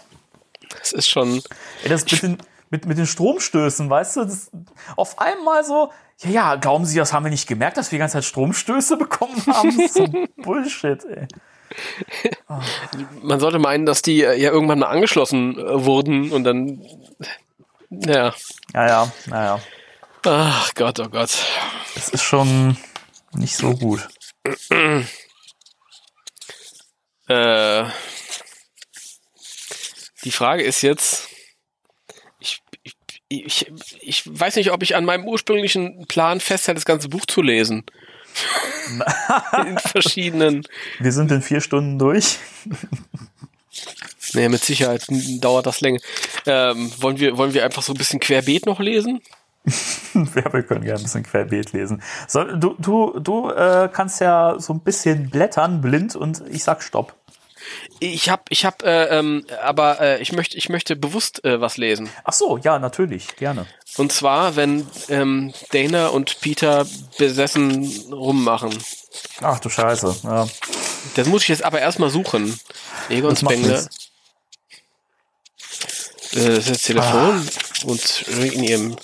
Das ist schon. Ey, das mit den, mit, mit den Stromstößen, weißt du, das, auf einmal so, ja, ja, glauben Sie, das haben wir nicht gemerkt, dass wir die ganze Zeit Stromstöße bekommen haben? Das ist so Bullshit, ey. Man sollte meinen, dass die äh, ja irgendwann mal angeschlossen äh, wurden und dann. Ja. Ja, ja, naja. Ach Gott, oh Gott. Das ist schon nicht so gut. Äh, die Frage ist jetzt, ich, ich, ich, ich weiß nicht, ob ich an meinem ursprünglichen Plan festhalte, das ganze Buch zu lesen. In verschiedenen. Wir sind in vier Stunden durch. Nee, mit Sicherheit dauert das länger. Ähm, wollen, wir, wollen wir einfach so ein bisschen querbeet noch lesen? Ja, wir können gerne ein bisschen querbeet lesen. So, du du, du äh, kannst ja so ein bisschen blättern, blind, und ich sag Stopp. Ich hab, ich hab, äh, ähm, aber äh, ich möchte, ich möchte bewusst äh, was lesen. Ach so, ja, natürlich, gerne. Und zwar, wenn ähm, Dana und Peter besessen rummachen. Ach du Scheiße. Ja. Das muss ich jetzt aber erstmal suchen. Egon Spengler. Äh, das ist das Telefon Ah. und in ihrem.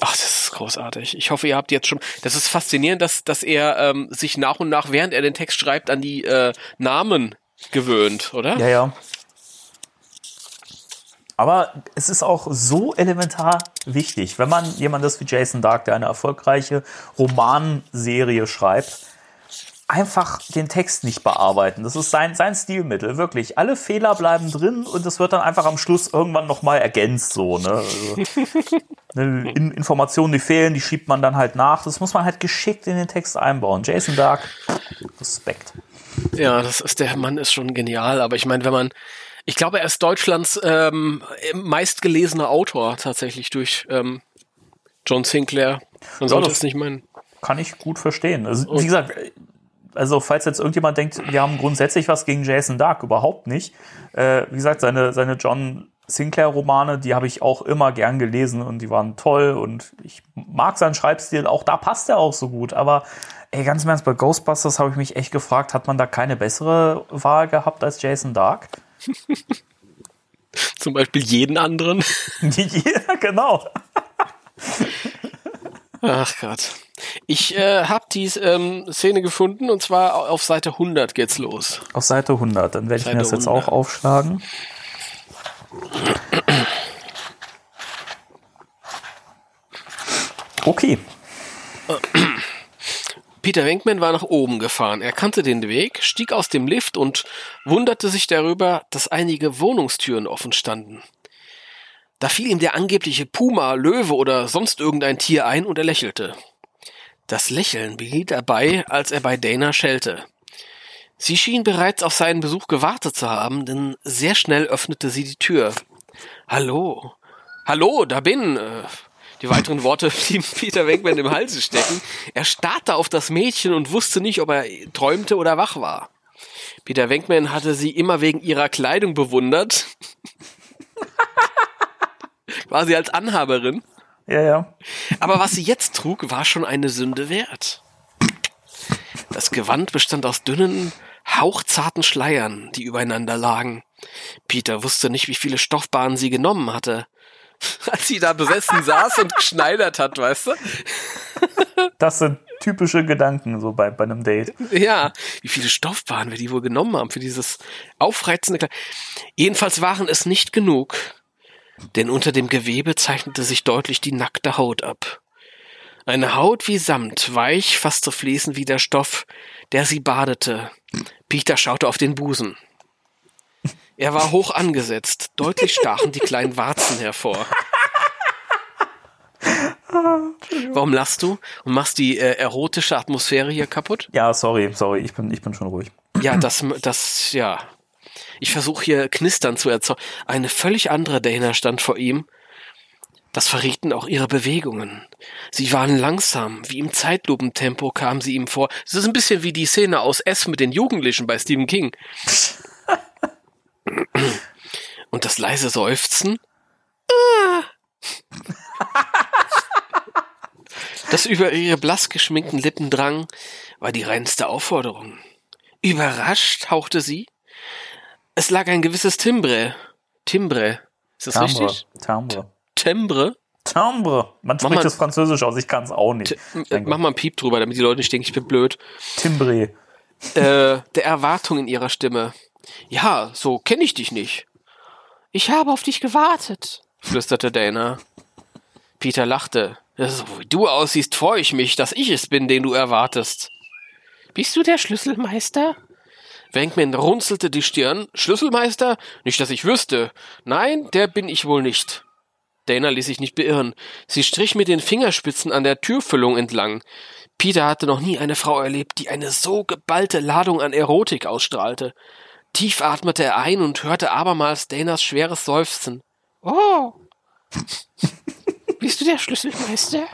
Ach, das ist großartig. Ich hoffe, ihr habt jetzt schon. Das ist faszinierend, dass, dass er ähm, sich nach und nach, während er den Text schreibt, an die äh, Namen gewöhnt, oder? Ja, ja. Aber es ist auch so elementar wichtig, wenn man jemand ist wie Jason Dark, der eine erfolgreiche Romanserie schreibt, einfach den Text nicht bearbeiten. Das ist sein, sein Stilmittel, wirklich. Alle Fehler bleiben drin und es wird dann einfach am Schluss irgendwann nochmal ergänzt, so, ne? Also, ne, in, Informationen, die fehlen, die schiebt man dann halt nach. Das muss man halt geschickt in den Text einbauen. Jason Dark, Respekt. Ja, das ist der Mann ist schon genial, aber ich meine, wenn man ich glaube, er ist Deutschlands ähm, meistgelesener Autor tatsächlich durch ähm, John Sinclair. Man sollte das- es nicht meinen. kann ich gut verstehen. Also, wie gesagt, also falls jetzt irgendjemand denkt, wir haben grundsätzlich was gegen Jason Dark, überhaupt nicht. Äh, wie gesagt, seine, seine John Sinclair-Romane, die habe ich auch immer gern gelesen und die waren toll und ich mag seinen Schreibstil, auch da passt er auch so gut. Aber ey, ganz im Ernst, bei Ghostbusters habe ich mich echt gefragt, hat man da keine bessere Wahl gehabt als Jason Dark? Zum Beispiel jeden anderen. ja, genau. Ach Gott. Ich äh, habe die ähm, Szene gefunden und zwar auf Seite 100 geht's los. Auf Seite 100, dann werde ich mir das jetzt 100. auch aufschlagen. Okay. Peter Wenkman war nach oben gefahren. Er kannte den Weg, stieg aus dem Lift und wunderte sich darüber, dass einige Wohnungstüren offen standen. Da fiel ihm der angebliche Puma, Löwe oder sonst irgendein Tier ein und er lächelte. Das Lächeln behielt er bei, als er bei Dana schellte. Sie schien bereits auf seinen Besuch gewartet zu haben, denn sehr schnell öffnete sie die Tür. Hallo. Hallo, da bin. Äh, die weiteren Worte blieben Peter Wenkman im Halse stecken. Er starrte auf das Mädchen und wusste nicht, ob er träumte oder wach war. Peter Wenkman hatte sie immer wegen ihrer Kleidung bewundert. Quasi als Anhaberin. Ja, ja. Aber was sie jetzt trug, war schon eine Sünde wert. Das Gewand bestand aus dünnen, hauchzarten Schleiern, die übereinander lagen. Peter wusste nicht, wie viele Stoffbahnen sie genommen hatte. Als sie da besessen saß und geschneidert hat, weißt du? Das sind typische Gedanken so bei, bei einem Date. Ja, wie viele Stoffbahnen wir die wohl genommen haben für dieses aufreizende Kleid. Jedenfalls waren es nicht genug, denn unter dem Gewebe zeichnete sich deutlich die nackte Haut ab. Eine Haut wie Samt, weich, fast so fließend wie der Stoff, der sie badete. Peter schaute auf den Busen. Er war hoch angesetzt, deutlich stachen die kleinen Warzen hervor. Warum lachst du und machst die äh, erotische Atmosphäre hier kaputt? Ja, sorry, sorry, ich bin, ich bin schon ruhig. Ja, das, das, ja. Ich versuche hier Knistern zu erzeugen. Eine völlig andere Dana stand vor ihm. Das verrieten auch ihre Bewegungen. Sie waren langsam, wie im Zeitlupentempo kam sie ihm vor. Es ist ein bisschen wie die Szene aus S mit den Jugendlichen bei Stephen King. Und das leise Seufzen. Das über ihre blass geschminkten Lippen drang, war die reinste Aufforderung. Überrascht hauchte sie. Es lag ein gewisses Timbre. Timbre. Ist das Timbre. richtig? Timbre. Timbre? Timbre. Man spricht mal- das Französisch aus, ich kann es auch nicht. Äh, mach mal einen Piep drüber, damit die Leute nicht denken, ich bin blöd. Timbre. Äh, der Erwartung in ihrer Stimme. Ja, so kenne ich dich nicht. Ich habe auf dich gewartet, flüsterte Dana. Peter lachte. So wie du aussiehst, freue ich mich, dass ich es bin, den du erwartest. Bist du der Schlüsselmeister? Wankman runzelte die Stirn. Schlüsselmeister? Nicht, dass ich wüsste. Nein, der bin ich wohl nicht. Dana ließ sich nicht beirren. Sie strich mit den Fingerspitzen an der Türfüllung entlang. Peter hatte noch nie eine Frau erlebt, die eine so geballte Ladung an Erotik ausstrahlte. Tief atmete er ein und hörte abermals Danas schweres Seufzen. Oh! Bist du der Schlüsselmeister?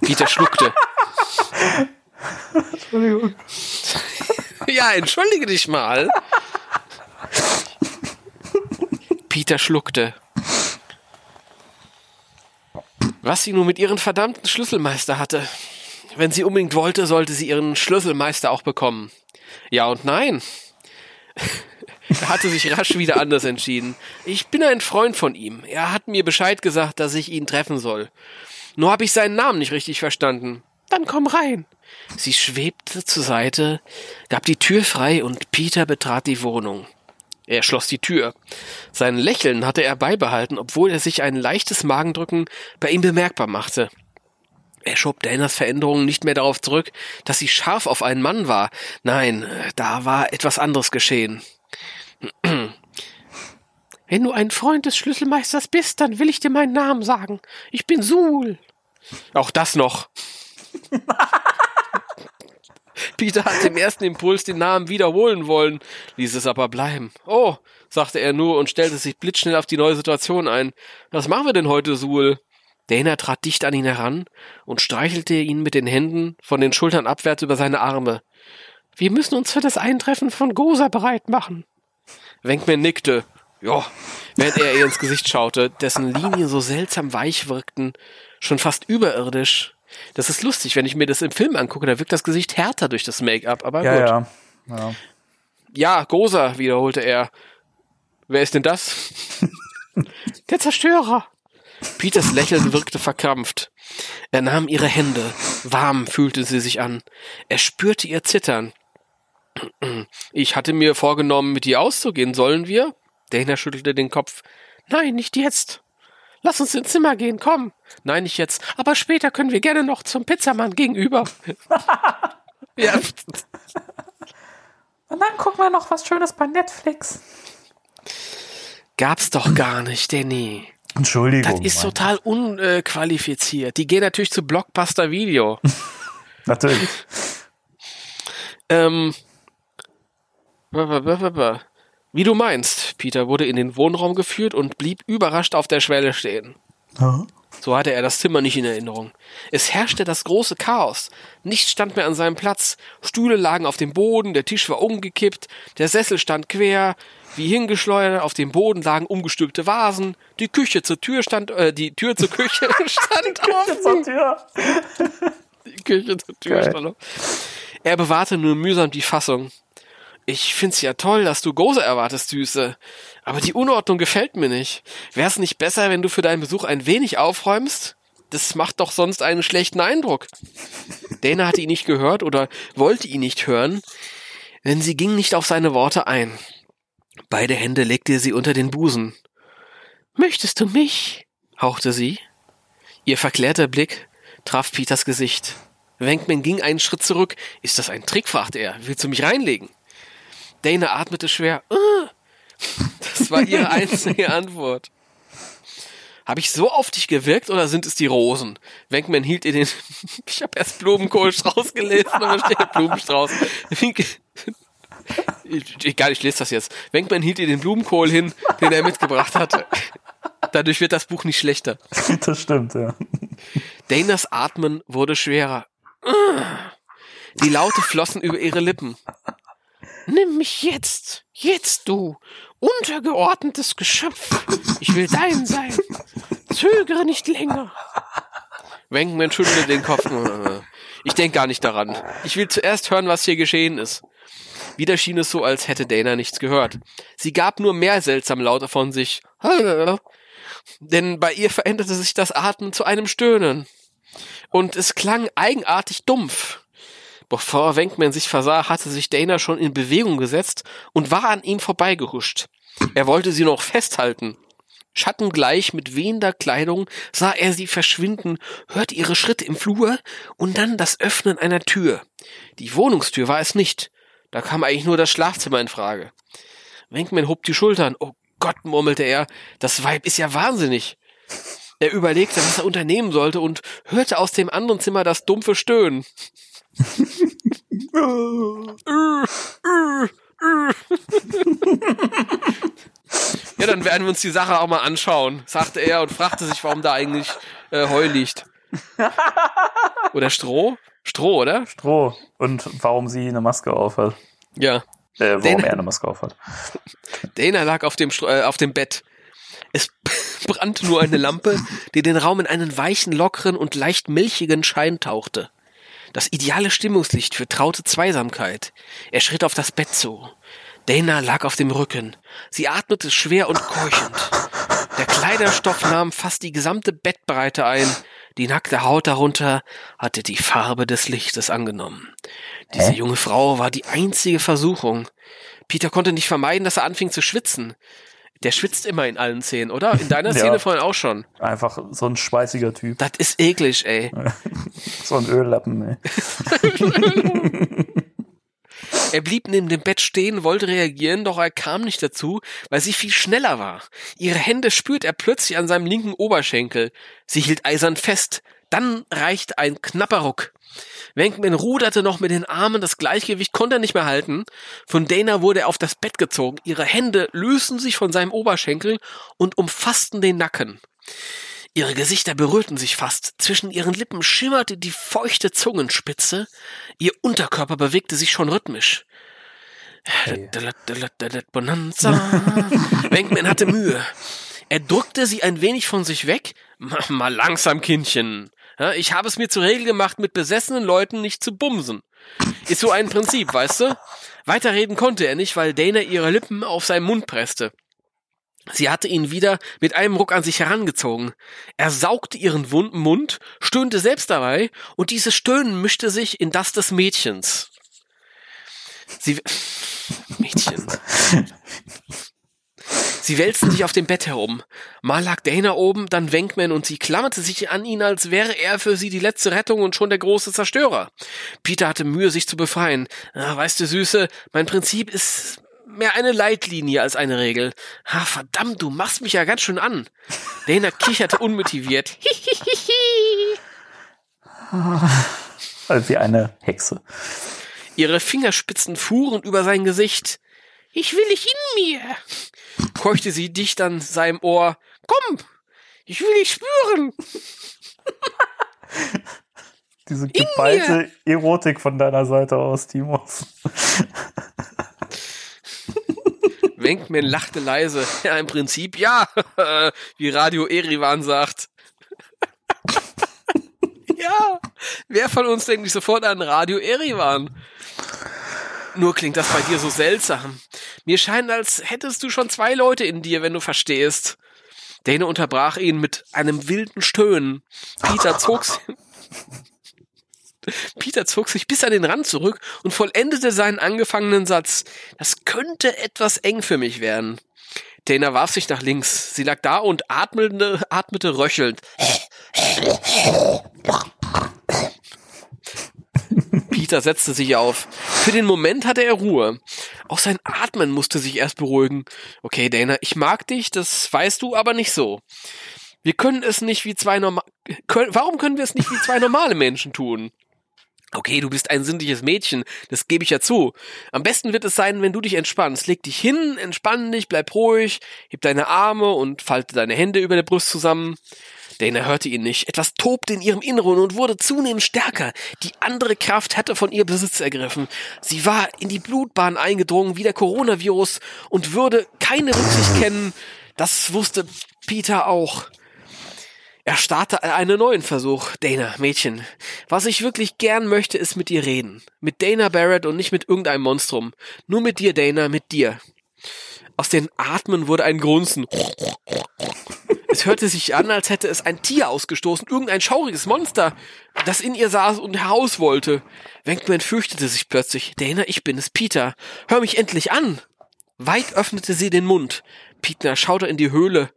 Peter schluckte. Entschuldigung. Ja, entschuldige dich mal. Peter schluckte. Was sie nun mit ihren verdammten Schlüsselmeister hatte. Wenn sie unbedingt wollte, sollte sie ihren Schlüsselmeister auch bekommen. Ja und nein. Er hatte sich rasch wieder anders entschieden. Ich bin ein Freund von ihm. Er hat mir Bescheid gesagt, dass ich ihn treffen soll. Nur habe ich seinen Namen nicht richtig verstanden. Dann komm rein. Sie schwebte zur Seite, gab die Tür frei und Peter betrat die Wohnung. Er schloss die Tür. Sein Lächeln hatte er beibehalten, obwohl er sich ein leichtes Magendrücken bei ihm bemerkbar machte. Er schob Danas Veränderungen nicht mehr darauf zurück, dass sie scharf auf einen Mann war. Nein, da war etwas anderes geschehen. Wenn du ein Freund des Schlüsselmeisters bist, dann will ich dir meinen Namen sagen. Ich bin Suhl. Auch das noch. Peter hatte im ersten Impuls den Namen wiederholen wollen, ließ es aber bleiben. Oh, sagte er nur und stellte sich blitzschnell auf die neue Situation ein. Was machen wir denn heute, Suhl? Dana trat dicht an ihn heran und streichelte ihn mit den Händen von den Schultern abwärts über seine Arme. Wir müssen uns für das Eintreffen von Gosa bereit machen. Wenkman nickte. Ja, während er ihr ins Gesicht schaute, dessen Linien so seltsam weich wirkten, schon fast überirdisch. Das ist lustig, wenn ich mir das im Film angucke, da wirkt das Gesicht härter durch das Make-up, aber Ja, gut. ja. ja. Ja, Gosa, wiederholte er. Wer ist denn das? Der Zerstörer. Peters Lächeln wirkte verkrampft. Er nahm ihre Hände. Warm fühlte sie sich an. Er spürte ihr Zittern. Ich hatte mir vorgenommen, mit ihr auszugehen. Sollen wir? Dana schüttelte den Kopf. Nein, nicht jetzt. Lass uns ins Zimmer gehen, komm. Nein, nicht jetzt. Aber später können wir gerne noch zum Pizzamann gegenüber. ja, Und dann gucken wir noch was Schönes bei Netflix. gab's doch gar nicht, Danny. Entschuldigung. Das ist Mann. total unqualifiziert. Die gehen natürlich zu Blockbuster Video. Natürlich. ähm, wie du meinst, Peter wurde in den Wohnraum geführt und blieb überrascht auf der Schwelle stehen. So hatte er das Zimmer nicht in Erinnerung. Es herrschte das große Chaos. Nichts stand mehr an seinem Platz. Stühle lagen auf dem Boden, der Tisch war umgekippt, der Sessel stand quer, wie hingeschleudert, auf dem Boden lagen umgestülpte Vasen, die Küche zur Tür stand, äh, die Tür zur Küche stand offen. Zur Tür. Die Küche zur Tür Geil. stand offen. Er bewahrte nur mühsam die Fassung. Ich find's ja toll, dass du Gose erwartest, Süße. Aber die Unordnung gefällt mir nicht. Wär's nicht besser, wenn du für deinen Besuch ein wenig aufräumst? das macht doch sonst einen schlechten Eindruck. Dana hatte ihn nicht gehört oder wollte ihn nicht hören, denn sie ging nicht auf seine Worte ein. Beide Hände legte sie unter den Busen. Möchtest du mich? hauchte sie. Ihr verklärter Blick traf Peters Gesicht. Wenkman ging einen Schritt zurück. Ist das ein Trick? fragte er. Willst du mich reinlegen? Dana atmete schwer. "Äh." Das war ihre einzige Antwort. Habe ich so auf dich gewirkt oder sind es die Rosen? Wenkman hielt ihr den. Ich habe erst Blumenkohlstrauß gelesen, aber steht Blumenstrauß. Egal, ich lese das jetzt. Wenkman hielt ihr den Blumenkohl hin, den er mitgebracht hatte. Dadurch wird das Buch nicht schlechter. Das stimmt, ja. Danas Atmen wurde schwerer. Die Laute flossen über ihre Lippen. Nimm mich jetzt, jetzt du, untergeordnetes Geschöpf. Ich will dein sein. Zögere nicht länger. Wenkman schüttelte den Kopf. Ich denke gar nicht daran. Ich will zuerst hören, was hier geschehen ist. Wieder schien es so, als hätte Dana nichts gehört. Sie gab nur mehr seltsame Laute von sich. Denn bei ihr veränderte sich das Atmen zu einem Stöhnen. Und es klang eigenartig dumpf. Bevor Wenkman sich versah, hatte sich Dana schon in Bewegung gesetzt und war an ihm vorbeigehuscht. Er wollte sie noch festhalten. Schattengleich mit wehender Kleidung sah er sie verschwinden, hörte ihre Schritte im Flur und dann das Öffnen einer Tür. Die Wohnungstür war es nicht. Da kam eigentlich nur das Schlafzimmer in Frage. Wenkman hob die Schultern. Oh Gott, murmelte er, das Weib ist ja wahnsinnig. Er überlegte, was er unternehmen sollte und hörte aus dem anderen Zimmer das dumpfe Stöhnen. Ja, dann werden wir uns die Sache auch mal anschauen, sagte er und fragte sich, warum da eigentlich äh, Heu liegt. Oder Stroh? Stroh, oder? Stroh. Und warum sie eine Maske aufhat. Ja. Äh, warum Dana- er eine Maske aufhat. Dana lag auf dem, Stro- äh, auf dem Bett. Es brannte nur eine Lampe, die den Raum in einen weichen, lockeren und leicht milchigen Schein tauchte. Das ideale Stimmungslicht für traute Zweisamkeit. Er schritt auf das Bett zu. Dana lag auf dem Rücken. Sie atmete schwer und keuchend. Der Kleiderstoff nahm fast die gesamte Bettbreite ein. Die nackte Haut darunter hatte die Farbe des Lichtes angenommen. Diese junge Frau war die einzige Versuchung. Peter konnte nicht vermeiden, dass er anfing zu schwitzen. Der schwitzt immer in allen Szenen, oder? In deiner Ja. Szene vorhin auch schon. Einfach so ein schweißiger Typ. Das ist eklig, ey. So ein Öllappen, ey. Er blieb neben dem Bett stehen, wollte reagieren, doch er kam nicht dazu, weil sie viel schneller war. Ihre Hände spürt er plötzlich an seinem linken Oberschenkel. Sie hielt eisern fest. Dann reichte ein knapper Ruck. Wenkman ruderte noch mit den Armen, das Gleichgewicht konnte er nicht mehr halten. Von Dana wurde er auf das Bett gezogen. Ihre Hände lösten sich von seinem Oberschenkel und umfassten den Nacken. Ihre Gesichter berührten sich fast. Zwischen ihren Lippen schimmerte die feuchte Zungenspitze. Ihr Unterkörper bewegte sich schon rhythmisch. Hey. Bonanza. Wenkman hatte Mühe. Er drückte sie ein wenig von sich weg. Mal, mal langsam, Kindchen. Ja, Ich habe es mir zur Regel gemacht, mit besessenen Leuten nicht zu bumsen. Ist so ein Prinzip, weißt du? Weiterreden konnte er nicht, weil Dana ihre Lippen auf seinen Mund presste. Sie hatte ihn wieder mit einem Ruck an sich herangezogen. Er saugte ihren wunden Mund, stöhnte selbst dabei, und dieses Stöhnen mischte sich in das des Mädchens. Sie. Mädchen. Sie wälzten sich auf dem Bett herum. Mal lag Dana oben, dann Wenkman und sie klammerte sich an ihn, als wäre er für sie die letzte Rettung und schon der große Zerstörer. Peter hatte Mühe, sich zu befreien. Ah, weißt du, Süße, mein Prinzip ist mehr eine Leitlinie als eine Regel. Ah, verdammt, du machst mich ja ganz schön an. Dana kicherte unmotiviert. Wie eine Hexe. Ihre Fingerspitzen fuhren über sein Gesicht. Ich will dich in mir, keuchte sie dicht an seinem Ohr. Komm, ich will dich spüren. Diese geballte Erotik von deiner Seite aus, Timos. Wenkman lachte leise. Ja, im Prinzip ja, wie Radio Erivan sagt. ja, wer von uns denkt nicht sofort an Radio Erivan? Nur klingt das bei dir so seltsam. Mir scheint, als hättest du schon zwei Leute in dir, wenn du verstehst. Dana unterbrach ihn mit einem wilden Stöhnen. Peter zog, si- Peter zog sich bis an den Rand zurück und vollendete seinen angefangenen Satz. Das könnte etwas eng für mich werden. Dana warf sich nach links. Sie lag da und atmete, atmete röchelnd. Peter setzte sich auf. Für den Moment hatte er Ruhe. Auch sein Atmen musste sich erst beruhigen. Okay, Dana, ich mag dich, das weißt du, aber nicht so. Wir können es nicht wie zwei normal. Können, warum können wir es nicht wie zwei normale Menschen tun? Okay, du bist ein sinnliches Mädchen, das gebe ich ja zu. Am besten wird es sein, wenn du dich entspannst. Leg dich hin, entspann dich, bleib ruhig, heb deine Arme und falte deine Hände über der Brust zusammen. Dana hörte ihn nicht. Etwas tobte in ihrem Inneren und wurde zunehmend stärker. Die andere Kraft hatte von ihr Besitz ergriffen. Sie war in die Blutbahn eingedrungen wie der Coronavirus und würde keine Rücksicht kennen. Das wusste Peter auch. Er starrte einen neuen Versuch. Dana, Mädchen, was ich wirklich gern möchte, ist mit dir reden. Mit Dana Barrett und nicht mit irgendeinem Monstrum. Nur mit dir, Dana, mit dir. Aus den Atmen wurde ein Grunzen. Es hörte sich an, als hätte es ein Tier ausgestoßen, irgendein schauriges Monster, das in ihr saß und heraus wollte. Wenkman fürchtete sich plötzlich. Dana, ich bin es, Peter. Hör mich endlich an. Weit öffnete sie den Mund. Peter schaute in die Höhle,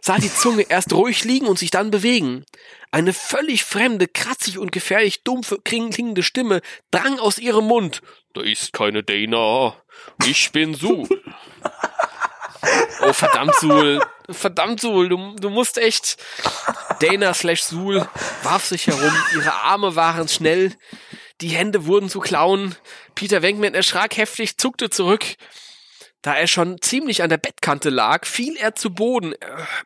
sah die Zunge erst ruhig liegen und sich dann bewegen. Eine völlig fremde, kratzig und gefährlich dumpfe, klingende Stimme drang aus ihrem Mund. Da ist keine Dana. Ich bin Sul. Oh, verdammt, Sul. Verdammt, Sul. Du, du musst echt. Dana slash Sul warf sich herum. Ihre Arme waren schnell. Die Hände wurden zu Klauen. Peter Wenkman erschrak heftig, zuckte zurück. Da er schon ziemlich an der Bettkante lag, fiel er zu Boden.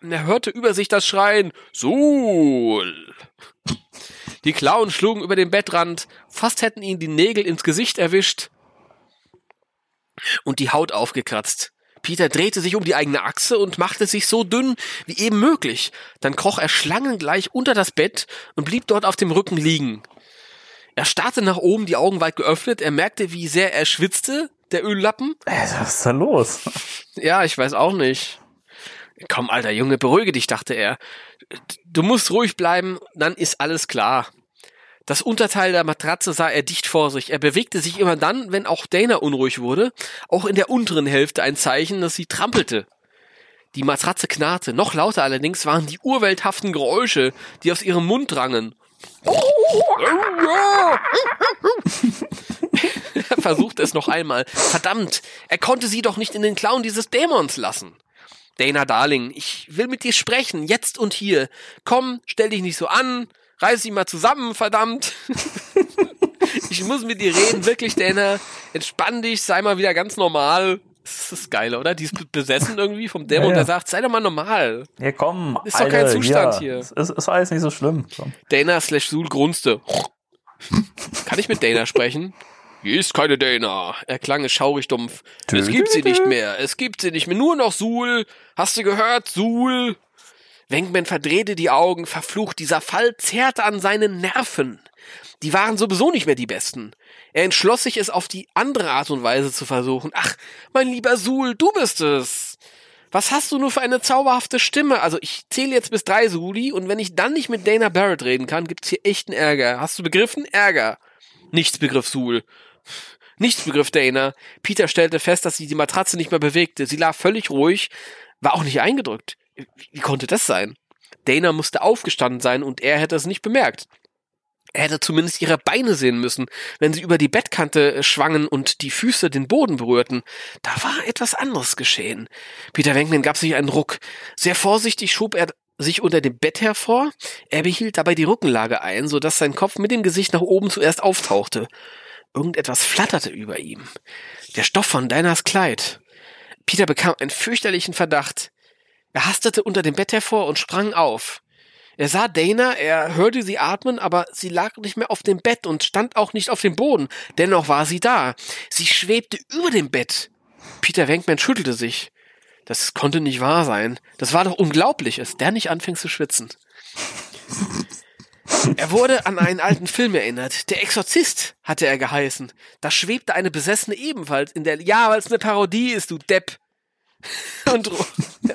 Er hörte über sich das Schreien. Sul! Die Klauen schlugen über den Bettrand. Fast hätten ihn die Nägel ins Gesicht erwischt und die Haut aufgekratzt. Peter drehte sich um die eigene Achse und machte sich so dünn wie eben möglich. Dann kroch er schlangengleich unter das Bett und blieb dort auf dem Rücken liegen. Er starrte nach oben, die Augen weit geöffnet. Er merkte, wie sehr er schwitzte, der Öllappen. Äh, Was ist da los? Ja, ich weiß auch nicht. Komm, alter Junge, beruhige dich, dachte er. Du musst ruhig bleiben, dann ist alles klar. Das Unterteil der Matratze sah er dicht vor sich. Er bewegte sich immer dann, wenn auch Dana unruhig wurde. Auch in der unteren Hälfte ein Zeichen, dass sie trampelte. Die Matratze knarrte. Noch lauter allerdings waren die urwelthaften Geräusche, die aus ihrem Mund drangen. er versuchte es noch einmal. Verdammt, er konnte sie doch nicht in den Klauen dieses Dämons lassen. Dana Darling, ich will mit dir sprechen, jetzt und hier. Komm, stell dich nicht so an, reiß dich mal zusammen, verdammt. ich muss mit dir reden, wirklich, Dana. Entspann dich, sei mal wieder ganz normal. Das ist geil, oder? Die ist besessen irgendwie vom Dämon, Ja, ja. der sagt, sei doch mal normal. Ja, komm. Ist doch kein Zustand hier. Es ist, ist alles nicht so schlimm. Komm. Dana slash Sul grunzte. Kann ich mit Dana sprechen? Hier ist keine Dana. Er klang schaurig dumpf. Es gibt sie nicht mehr. Es gibt sie nicht mehr. Nur noch Sul. Hast du gehört? Sul. Wenkman verdrehte die Augen. Verflucht, dieser Fall zehrte an seinen Nerven. Die waren sowieso nicht mehr die besten. Er entschloss sich, es auf die andere Art und Weise zu versuchen. Ach, mein lieber Sul, du bist es. Was hast du nur für eine zauberhafte Stimme? Also ich zähle jetzt bis drei, Suli, und wenn ich dann nicht mit Dana Barrett reden kann, gibt's hier echten Ärger. Hast du begriffen? Ärger. Nichts begriff Sul. Nichts begriff Dana. Peter stellte fest, dass sie die Matratze nicht mehr bewegte. Sie lag völlig ruhig, war auch nicht eingedrückt. Wie, wie konnte das sein? Dana musste aufgestanden sein und er hätte es nicht bemerkt. Er hätte zumindest ihre Beine sehen müssen, wenn sie über die Bettkante äh, schwangen und die Füße den Boden berührten. Da war etwas anderes geschehen. Peter Wenkman gab sich einen Ruck. Sehr vorsichtig schob er sich unter dem Bett hervor. Er behielt dabei die Rückenlage ein, so dass sein Kopf mit dem Gesicht nach oben zuerst auftauchte. Irgendetwas flatterte über ihm. Der Stoff von Dinas Kleid. Peter bekam einen fürchterlichen Verdacht. Er hastete unter dem Bett hervor und sprang auf. Er sah Dana, er hörte sie atmen, aber sie lag nicht mehr auf dem Bett und stand auch nicht auf dem Boden. Dennoch war sie da. Sie schwebte über dem Bett. Peter Wenkman schüttelte sich. Das konnte nicht wahr sein. Das war doch unglaublich, dass der nicht anfing zu schwitzen. Er wurde an einen alten Film erinnert. Der Exorzist hatte er geheißen. Da schwebte eine Besessene ebenfalls in der. Ja, weil es eine Parodie ist, du Depp. und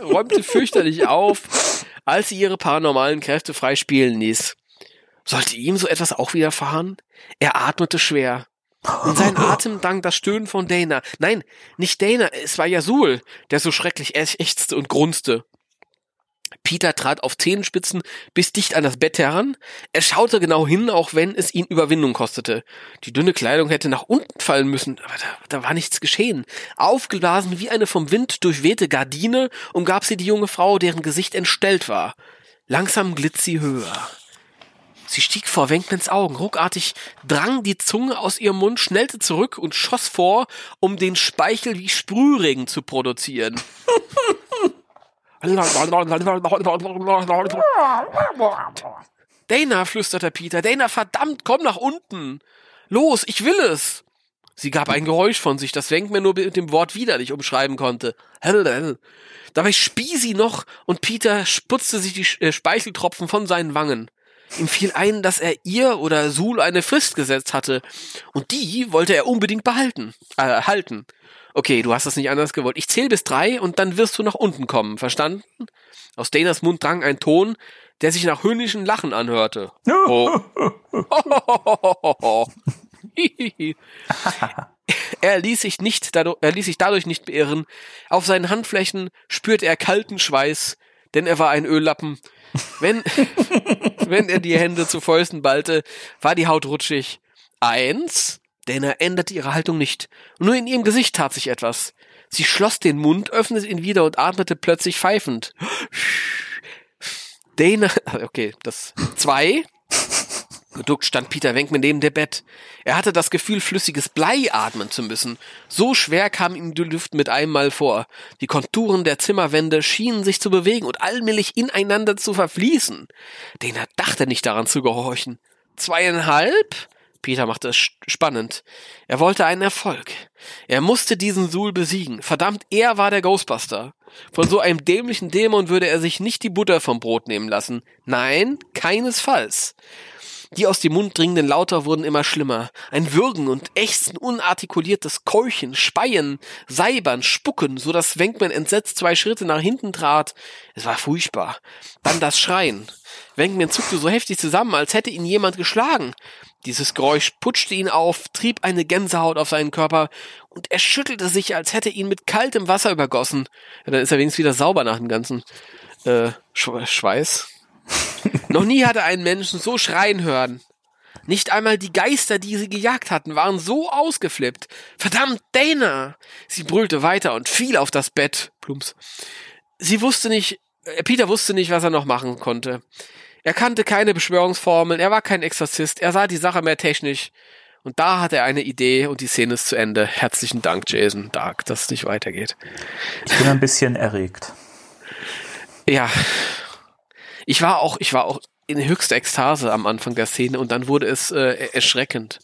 räumte fürchterlich auf, als sie ihre paranormalen Kräfte freispielen ließ. Sollte ihm so etwas auch widerfahren? Er atmete schwer. In seinen Atem drang das Stöhnen von Dana. Nein, nicht Dana, es war Yasul, der so schrecklich ächzte und grunzte. Peter trat auf Zehenspitzen bis dicht an das Bett heran. Er schaute genau hin, auch wenn es ihn Überwindung kostete. Die dünne Kleidung hätte nach unten fallen müssen, aber da, da war nichts geschehen. Aufgeblasen wie eine vom Wind durchwehte Gardine umgab sie die junge Frau, deren Gesicht entstellt war. Langsam glitt sie höher. Sie stieg vor Wenkmans Augen. Ruckartig drang die Zunge aus ihrem Mund, schnellte zurück und schoss vor, um den Speichel wie Sprühregen zu produzieren. Dana, flüsterte Peter. Dana, verdammt, komm nach unten. Los, ich will es. Sie gab ein Geräusch von sich, das Wenkman nur mit dem Wort widerlich umschreiben konnte. Dabei spie sie noch und Peter sputzte sich die äh, Speicheltropfen von seinen Wangen. Ihm fiel ein, dass er ihr oder Sul eine Frist gesetzt hatte. Und die wollte er unbedingt behalten, äh, halten. Okay, du hast das nicht anders gewollt. Ich zähle bis drei und dann wirst du nach unten kommen, verstanden? Aus Danas Mund drang ein Ton, der sich nach höhnischen Lachen anhörte. Oh. er ließ sich nicht dadurch, er ließ sich dadurch nicht beirren. Auf seinen Handflächen spürte er kalten Schweiß, denn er war ein Öllappen. Wenn, wenn er die Hände zu Fäusten ballte, war die Haut rutschig. Eins, Dana änderte ihre Haltung nicht. Nur in ihrem Gesicht tat sich etwas. Sie schloss den Mund, öffnete ihn wieder und atmete plötzlich pfeifend. Dana, okay, das zwei. Geduckt stand Peter Wenkman neben dem Bett. Er hatte das Gefühl, flüssiges Blei atmen zu müssen. So schwer kam ihm die Luft mit einem Mal vor. Die Konturen der Zimmerwände schienen sich zu bewegen und allmählich ineinander zu verfließen. Dana dachte nicht daran zu gehorchen. Zweieinhalb? Peter machte es spannend. Er wollte einen Erfolg. Er musste diesen Suhl besiegen. Verdammt, er war der Ghostbuster. Von so einem dämlichen Dämon würde er sich nicht die Butter vom Brot nehmen lassen. Nein, keinesfalls. Die aus dem Mund dringenden Lauter wurden immer schlimmer. Ein Würgen und Ächzen, unartikuliertes Keuchen, Speien, Seibern, Spucken, so dass Wenkman entsetzt zwei Schritte nach hinten trat. Es war furchtbar. Dann das Schreien. Wenkman zuckte so heftig zusammen, als hätte ihn jemand geschlagen. Dieses Geräusch putschte ihn auf, trieb eine Gänsehaut auf seinen Körper und er schüttelte sich, als hätte ihn mit kaltem Wasser übergossen. Ja, dann ist er wenigstens wieder sauber nach dem ganzen äh, Schweiß. Noch nie hatte einen Menschen so schreien hören. Nicht einmal die Geister, die sie gejagt hatten, waren so ausgeflippt. Verdammt, Dana! Sie brüllte weiter und fiel auf das Bett. Plumps. Sie wusste nicht, äh, Peter wusste nicht, was er noch machen konnte. Er kannte keine Beschwörungsformeln, er war kein Exorzist, er sah die Sache mehr technisch. Und da hat er eine Idee und die Szene ist zu Ende. Herzlichen Dank, Jason Dark, dass es nicht weitergeht. Ich bin ein bisschen erregt. Ja, ich war auch, ich war auch in höchster Ekstase am Anfang der Szene und dann wurde es äh, erschreckend.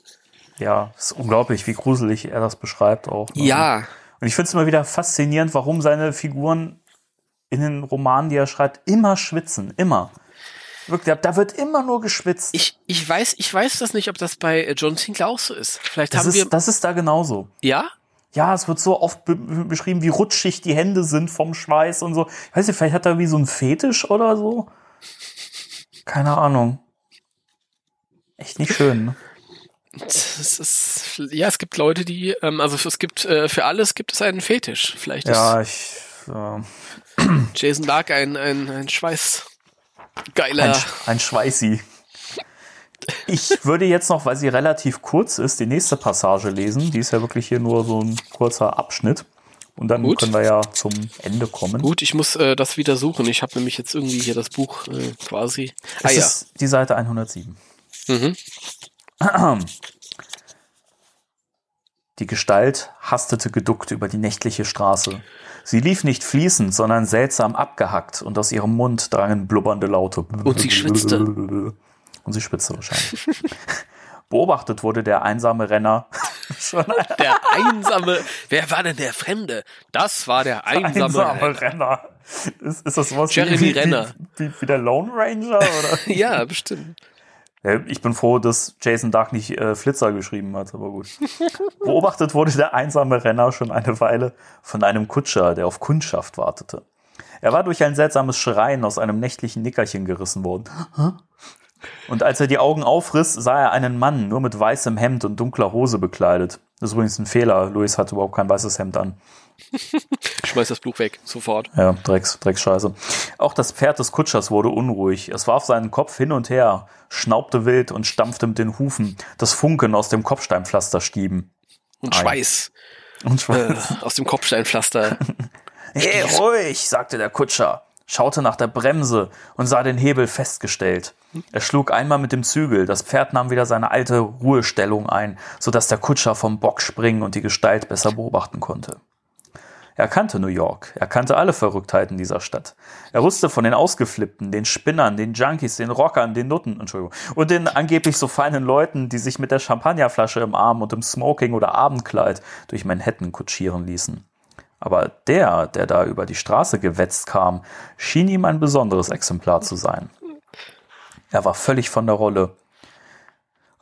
Ja, es ist unglaublich, wie gruselig er das beschreibt auch. Ne? Ja. Und ich finde es immer wieder faszinierend, warum seine Figuren in den Romanen, die er schreibt, immer schwitzen. Immer. Wirklich, da wird immer nur geschwitzt. Ich, ich weiß, ich weiß das nicht, ob das bei John Sinclair auch so ist. Vielleicht das haben ist, wir. Das ist da genauso. Ja? Ja, es wird so oft be beschrieben, wie rutschig die Hände sind vom Schweiß und so. Ich weiß nicht, vielleicht hat er wie so ein Fetisch oder so. Keine Ahnung. Echt nicht schön. Ne? Ist, ja, es gibt Leute, die, ähm, also es gibt äh, für alles gibt es einen Fetisch. Vielleicht ja, ich. Äh, Jason Dark ein ein ein Schweiß geiler ein, ein Schweißi. Ich würde jetzt noch, weil sie relativ kurz ist, die nächste Passage lesen. Die ist ja wirklich hier nur so ein kurzer Abschnitt. Und dann Gut. können wir ja zum Ende kommen. Gut, ich muss äh, das wieder suchen. Ich habe nämlich jetzt irgendwie hier das Buch äh, quasi. Es ah, ja. ist die Seite 107. Mhm. Die Gestalt hastete geduckt über die nächtliche Straße. Sie lief nicht fließend, sondern seltsam abgehackt und aus ihrem Mund drangen blubbernde Laute. Und sie schwitzte. Und sie schwitzte wahrscheinlich. Beobachtet wurde der einsame Renner. der einsame, wer war denn der Fremde? Das war der einsame, einsame Renner. Renner. Ist, ist das was Jeremy wie, Renner. Wie, wie, wie, der Lone Ranger? Oder? ja, bestimmt. Ich bin froh, dass Jason Dark nicht äh, Flitzer geschrieben hat, aber gut. Beobachtet wurde der einsame Renner schon eine Weile von einem Kutscher, der auf Kundschaft wartete. Er war durch ein seltsames Schreien aus einem nächtlichen Nickerchen gerissen worden. Und als er die Augen aufriss, sah er einen Mann, nur mit weißem Hemd und dunkler Hose bekleidet. Das ist übrigens ein Fehler. Louis hat überhaupt kein weißes Hemd an. Schmeiß das Buch weg, sofort. Ja, Drecks, Drecksscheiße. Auch das Pferd des Kutschers wurde unruhig. Es warf seinen Kopf hin und her, schnaubte wild und stampfte mit den Hufen, das Funken aus dem Kopfsteinpflaster stieben. Und ja. Schweiß Und äh, aus dem Kopfsteinpflaster. Hey, ruhig, sagte der Kutscher, schaute nach der Bremse und sah den Hebel festgestellt. Er schlug einmal mit dem Zügel, das Pferd nahm wieder seine alte Ruhestellung ein, so dass der Kutscher vom Bock springen und die Gestalt besser beobachten konnte. Er kannte New York, er kannte alle Verrücktheiten dieser Stadt. Er wusste von den Ausgeflippten, den Spinnern, den Junkies, den Rockern, den Nutten, Entschuldigung, und den angeblich so feinen Leuten, die sich mit der Champagnerflasche im Arm und im Smoking oder Abendkleid durch Manhattan kutschieren ließen. Aber der, der da über die Straße gewetzt kam, schien ihm ein besonderes Exemplar zu sein. Er war völlig von der Rolle.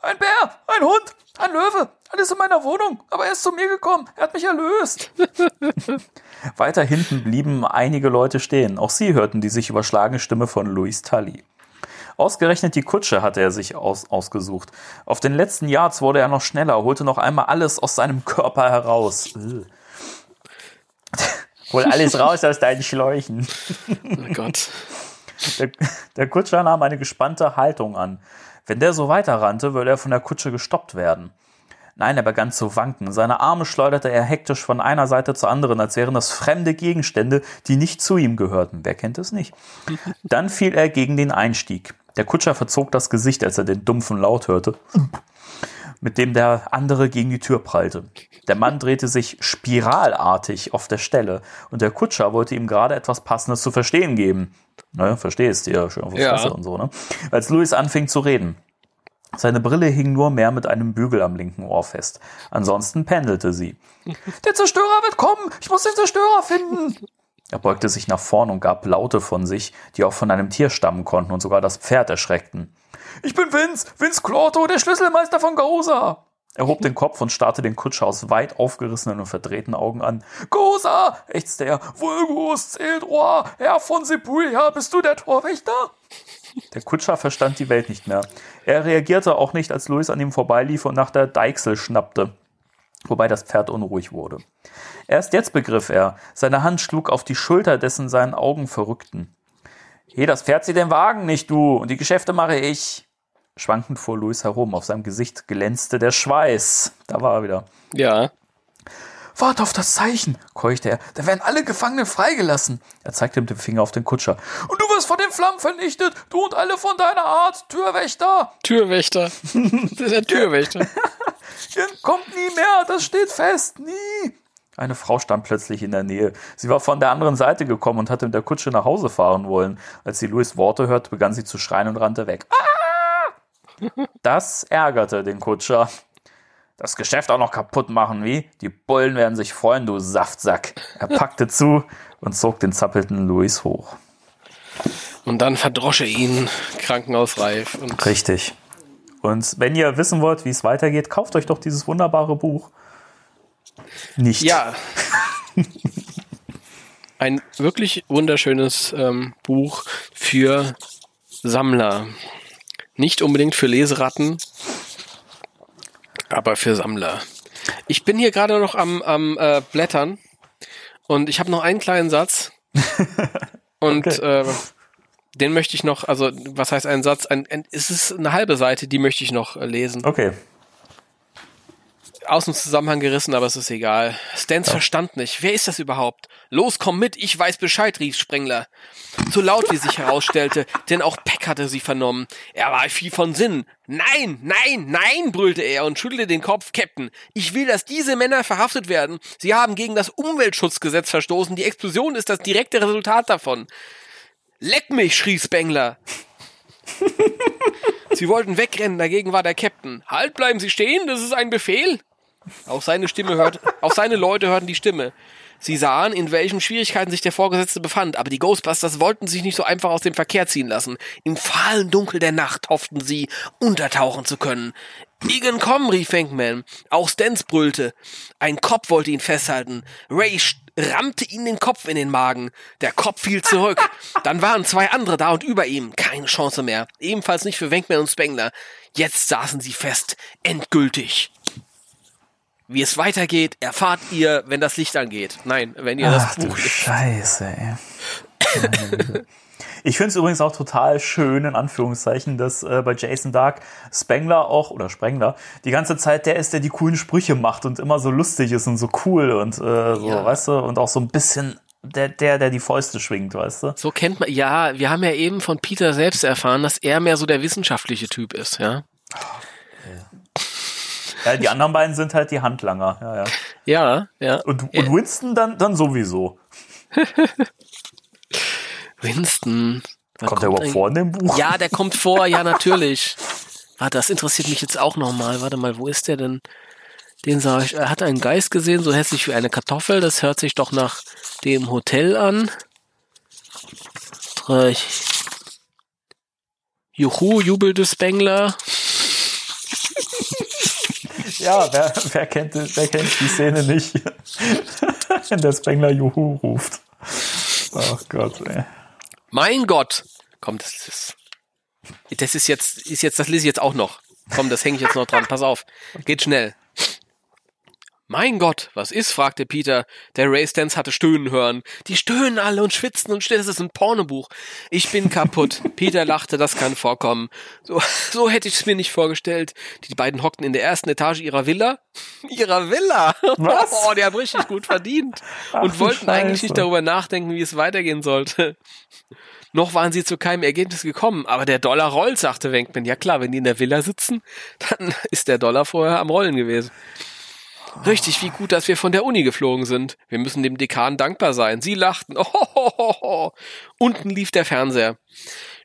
Ein Bär, ein Hund, ein Löwe, alles in meiner Wohnung, aber er ist zu mir gekommen, er hat mich erlöst. Weiter hinten blieben einige Leute stehen, auch sie hörten die sich überschlagene Stimme von Louis Tully. Ausgerechnet die Kutsche hatte er sich aus, ausgesucht. Auf den letzten Yards wurde er noch schneller, holte noch einmal alles aus seinem Körper heraus. Hol alles raus aus deinen Schläuchen. Oh Gott. Der, der Kutscher nahm eine gespannte Haltung an. Wenn der so weiterrannte, würde er von der Kutsche gestoppt werden. Nein, er begann zu wanken. Seine Arme schleuderte er hektisch von einer Seite zur anderen, als wären das fremde Gegenstände, die nicht zu ihm gehörten. Wer kennt es nicht? Dann fiel er gegen den Einstieg. Der Kutscher verzog das Gesicht, als er den dumpfen Laut hörte, mit dem der andere gegen die Tür prallte. Der Mann drehte sich spiralartig auf der Stelle und der Kutscher wollte ihm gerade etwas Passendes zu verstehen geben. Ne, verstehst du ja schön auf die Ja. Fresse und so, ne? Als Louis anfing zu reden. Seine Brille hing nur mehr mit einem Bügel am linken Ohr fest. Ansonsten pendelte sie. Der Zerstörer wird kommen! Ich muss den Zerstörer finden! Er beugte sich nach vorn und gab Laute von sich, die auch von einem Tier stammen konnten und sogar das Pferd erschreckten. Ich bin Vince, Vince Clorto, der Schlüsselmeister von Goza. Er hob den Kopf und starrte den Kutscher aus weit aufgerissenen und verdrehten Augen an. Goza, ächzte er. Vulgus, Celdroa, Herr von Sepulia, bist du der Torwächter? Der Kutscher verstand die Welt nicht mehr. Er reagierte auch nicht, als Louis an ihm vorbeilief und nach der Deichsel schnappte, wobei das Pferd unruhig wurde. Erst jetzt begriff er, seine Hand schlug auf die Schulter des in seinen Augen Verrückten. He, das Pferd zieht den Wagen, nicht du, und die Geschäfte mache ich. Schwankend fuhr Louis herum, auf seinem Gesicht glänzte der Schweiß. Da war er wieder. Ja. Wart auf das Zeichen, keuchte er. Da werden alle Gefangenen freigelassen. Er zeigte mit dem Finger auf den Kutscher. Und du wirst von den Flammen vernichtet, du und alle von deiner Art, Türwächter. Türwächter. Das ist der Türwächter. Ihr kommt nie mehr, das steht fest, nie. Eine Frau stand plötzlich in der Nähe. Sie war von der anderen Seite gekommen und hatte mit der Kutsche nach Hause fahren wollen. Als sie Louis Worte hörte, begann sie zu schreien und rannte weg. Ah! Das ärgerte den Kutscher. Das Geschäft auch noch kaputt machen, wie? Die Bullen werden sich freuen, du Saftsack. Er packte zu und zog den zappelnden Louis hoch. Und dann verdrosch er ihn krankenhausreif. Und Richtig. Und wenn ihr wissen wollt, wie es weitergeht, kauft euch doch dieses wunderbare Buch. Nicht. ja. Ein wirklich wunderschönes ähm, Buch für Sammler. Nicht unbedingt für Leseratten, aber für Sammler. Ich bin hier gerade noch am, am äh, Blättern und ich habe noch einen kleinen Satz. Und Okay. äh, den möchte ich noch, also was heißt ein Satz? Ein, ein, es ist eine halbe Seite, die möchte ich noch äh, lesen. Okay. Aus dem Zusammenhang gerissen, aber es ist egal. Stans verstand nicht. Wer ist das überhaupt? Los, komm mit, ich weiß Bescheid, rief Sprengler. So laut wie sich herausstellte, denn auch Peck hatte sie vernommen. Er war viel von Sinn. Nein, nein, nein, brüllte er und schüttelte den Kopf. Captain, ich will, dass diese Männer verhaftet werden. Sie haben gegen das Umweltschutzgesetz verstoßen. Die Explosion ist das direkte Resultat davon. Leck mich, schrie Spengler. Sie wollten wegrennen, dagegen war der Captain. Halt, bleiben Sie stehen, das ist ein Befehl. Auch seine Stimme hört, auch seine Leute hörten die Stimme. Sie sahen, in welchen Schwierigkeiten sich der Vorgesetzte befand, aber die Ghostbusters wollten sich nicht so einfach aus dem Verkehr ziehen lassen. Im fahlen Dunkel der Nacht hofften sie, untertauchen zu können. Igen, komm, rief Venkman. Auch Stans brüllte. Ein Kopf wollte ihn festhalten. Ray rammte ihn den Kopf in den Magen. Der Kopf fiel zurück. Dann waren zwei andere da und über ihm. Keine Chance mehr. Ebenfalls nicht für Venkman und Spengler. Jetzt saßen sie fest. Endgültig. Wie es weitergeht, erfahrt ihr, wenn das Licht angeht. Nein, wenn ihr Ach das du Buch lest. Scheiße, ey. Ich finde es übrigens auch total schön, in Anführungszeichen, dass äh, bei Jason Dark Spengler auch, oder Sprengler, die ganze Zeit der ist, der die coolen Sprüche macht und immer so lustig ist und so cool und äh, so, Ja. weißt du, und auch so ein bisschen der, der, der die Fäuste schwingt, weißt du? So kennt man, ja, wir haben ja eben von Peter selbst erfahren, dass er mehr so der wissenschaftliche Typ ist, ja. Ja, die anderen beiden sind halt die Handlanger, ja, ja. Ja, ja. Und, und Winston dann, dann sowieso. Winston. Was Kommt der überhaupt eigentlich- vor in dem Buch? Ja, der kommt vor, ja, natürlich. Warte, das interessiert mich jetzt auch nochmal. Warte mal, wo ist der denn? Den sah ich, er hat einen Geist gesehen, so hässlich wie eine Kartoffel. Das hört sich doch nach dem Hotel an. Juhu, jubelte Spengler. Ja, wer, wer, kennt, wer kennt die Szene nicht? Wenn der Spengler Juhu ruft. Ach Gott, ey. Mein Gott! Komm, das ist. Das ist jetzt, ist jetzt, das lese ich jetzt auch noch. Komm, das hänge ich jetzt noch dran. Pass auf. Geht schnell. Mein Gott, was ist? fragte Peter. Der Stans hatte stöhnen hören. Die stöhnen alle und schwitzen und stehen. Das ist ein Pornobuch. Ich bin kaputt. Peter lachte, das kann vorkommen. So, so hätte ich es mir nicht vorgestellt. Die beiden hockten in der ersten Etage ihrer Villa. Ihrer Villa? Was? Oh, die haben richtig gut verdient. Ach und wollten eigentlich nicht darüber nachdenken, wie es weitergehen sollte. Noch waren sie zu keinem Ergebnis gekommen, aber der Dollar rollt, sagte Wenkman. Ja klar, wenn die in der Villa sitzen, dann ist der Dollar vorher am Rollen gewesen. Richtig, wie gut, dass wir von der Uni geflogen sind. Wir müssen dem Dekan dankbar sein. Sie lachten. Oh, Unten lief der Fernseher.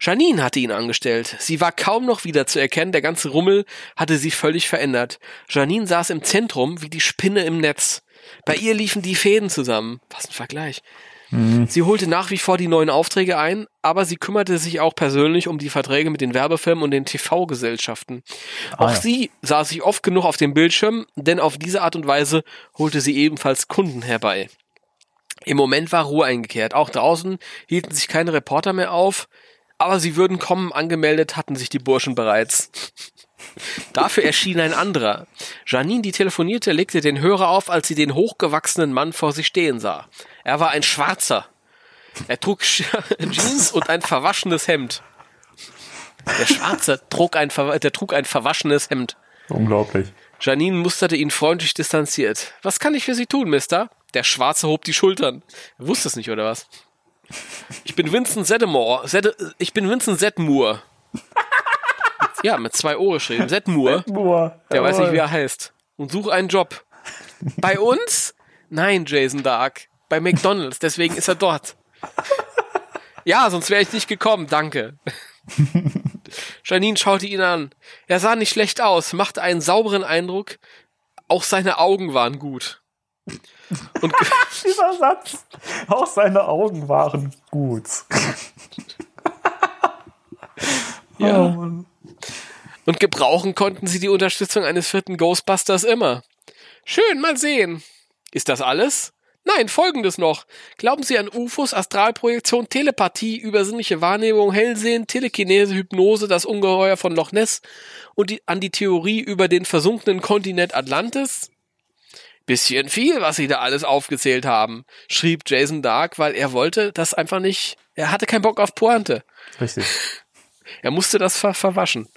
Janine hatte ihn angestellt. Sie war kaum noch wieder zu erkennen. Der ganze Rummel hatte sie völlig verändert. Janine saß im Zentrum wie die Spinne im Netz. Bei ihr liefen die Fäden zusammen. Was ein Vergleich. Sie holte nach wie vor die neuen Aufträge ein, aber sie kümmerte sich auch persönlich um die Verträge mit den Werbefilmen und den TV-Gesellschaften. Auch ja. sie sah sich oft genug auf dem Bildschirm, denn auf diese Art und Weise holte sie ebenfalls Kunden herbei. Im Moment war Ruhe eingekehrt. Auch draußen hielten sich keine Reporter mehr auf, aber sie würden kommen, angemeldet hatten sich die Burschen bereits. Dafür erschien ein anderer. Janine, die telefonierte, legte den Hörer auf, als sie den hochgewachsenen Mann vor sich stehen sah. Er war ein Schwarzer. Er trug Jeans und ein verwaschenes Hemd. Der Schwarze trug ein, der trug ein verwaschenes Hemd. Unglaublich. Janine musterte ihn freundlich distanziert. Was kann ich für Sie tun, Mister? Der Schwarze hob die Schultern. Er wusste es nicht, oder was? Ich bin Vincent Zeddemore. Zed ich bin Vincent Zedmore. Ja, mit zwei O geschrieben. Zedmore. Boah, Der weiß nicht, jawohl. wie er heißt. Und suche einen Job. Bei uns? Nein, Jason Dark. Bei McDonalds. Deswegen ist er dort. Ja, sonst wäre ich nicht gekommen. Danke. Janine schaute ihn an. Er sah nicht schlecht aus, machte einen sauberen Eindruck. Auch seine Augen waren gut. Und Dieser Satz. Auch seine Augen waren gut. Ja. Oh, Mann. Und gebrauchen konnten sie die Unterstützung eines vierten Ghostbusters immer. Schön, mal sehen. Ist das alles? Nein, folgendes noch. Glauben Sie an UFOs, Astralprojektion, Telepathie, übersinnliche Wahrnehmung, Hellsehen, Telekinese, Hypnose, das Ungeheuer von Loch Ness und die, an die Theorie über den versunkenen Kontinent Atlantis? Bisschen viel, was Sie da alles aufgezählt haben, schrieb Jason Dark, weil er wollte das einfach nicht, er hatte keinen Bock auf Pointe. Richtig. Er musste das ver verwaschen.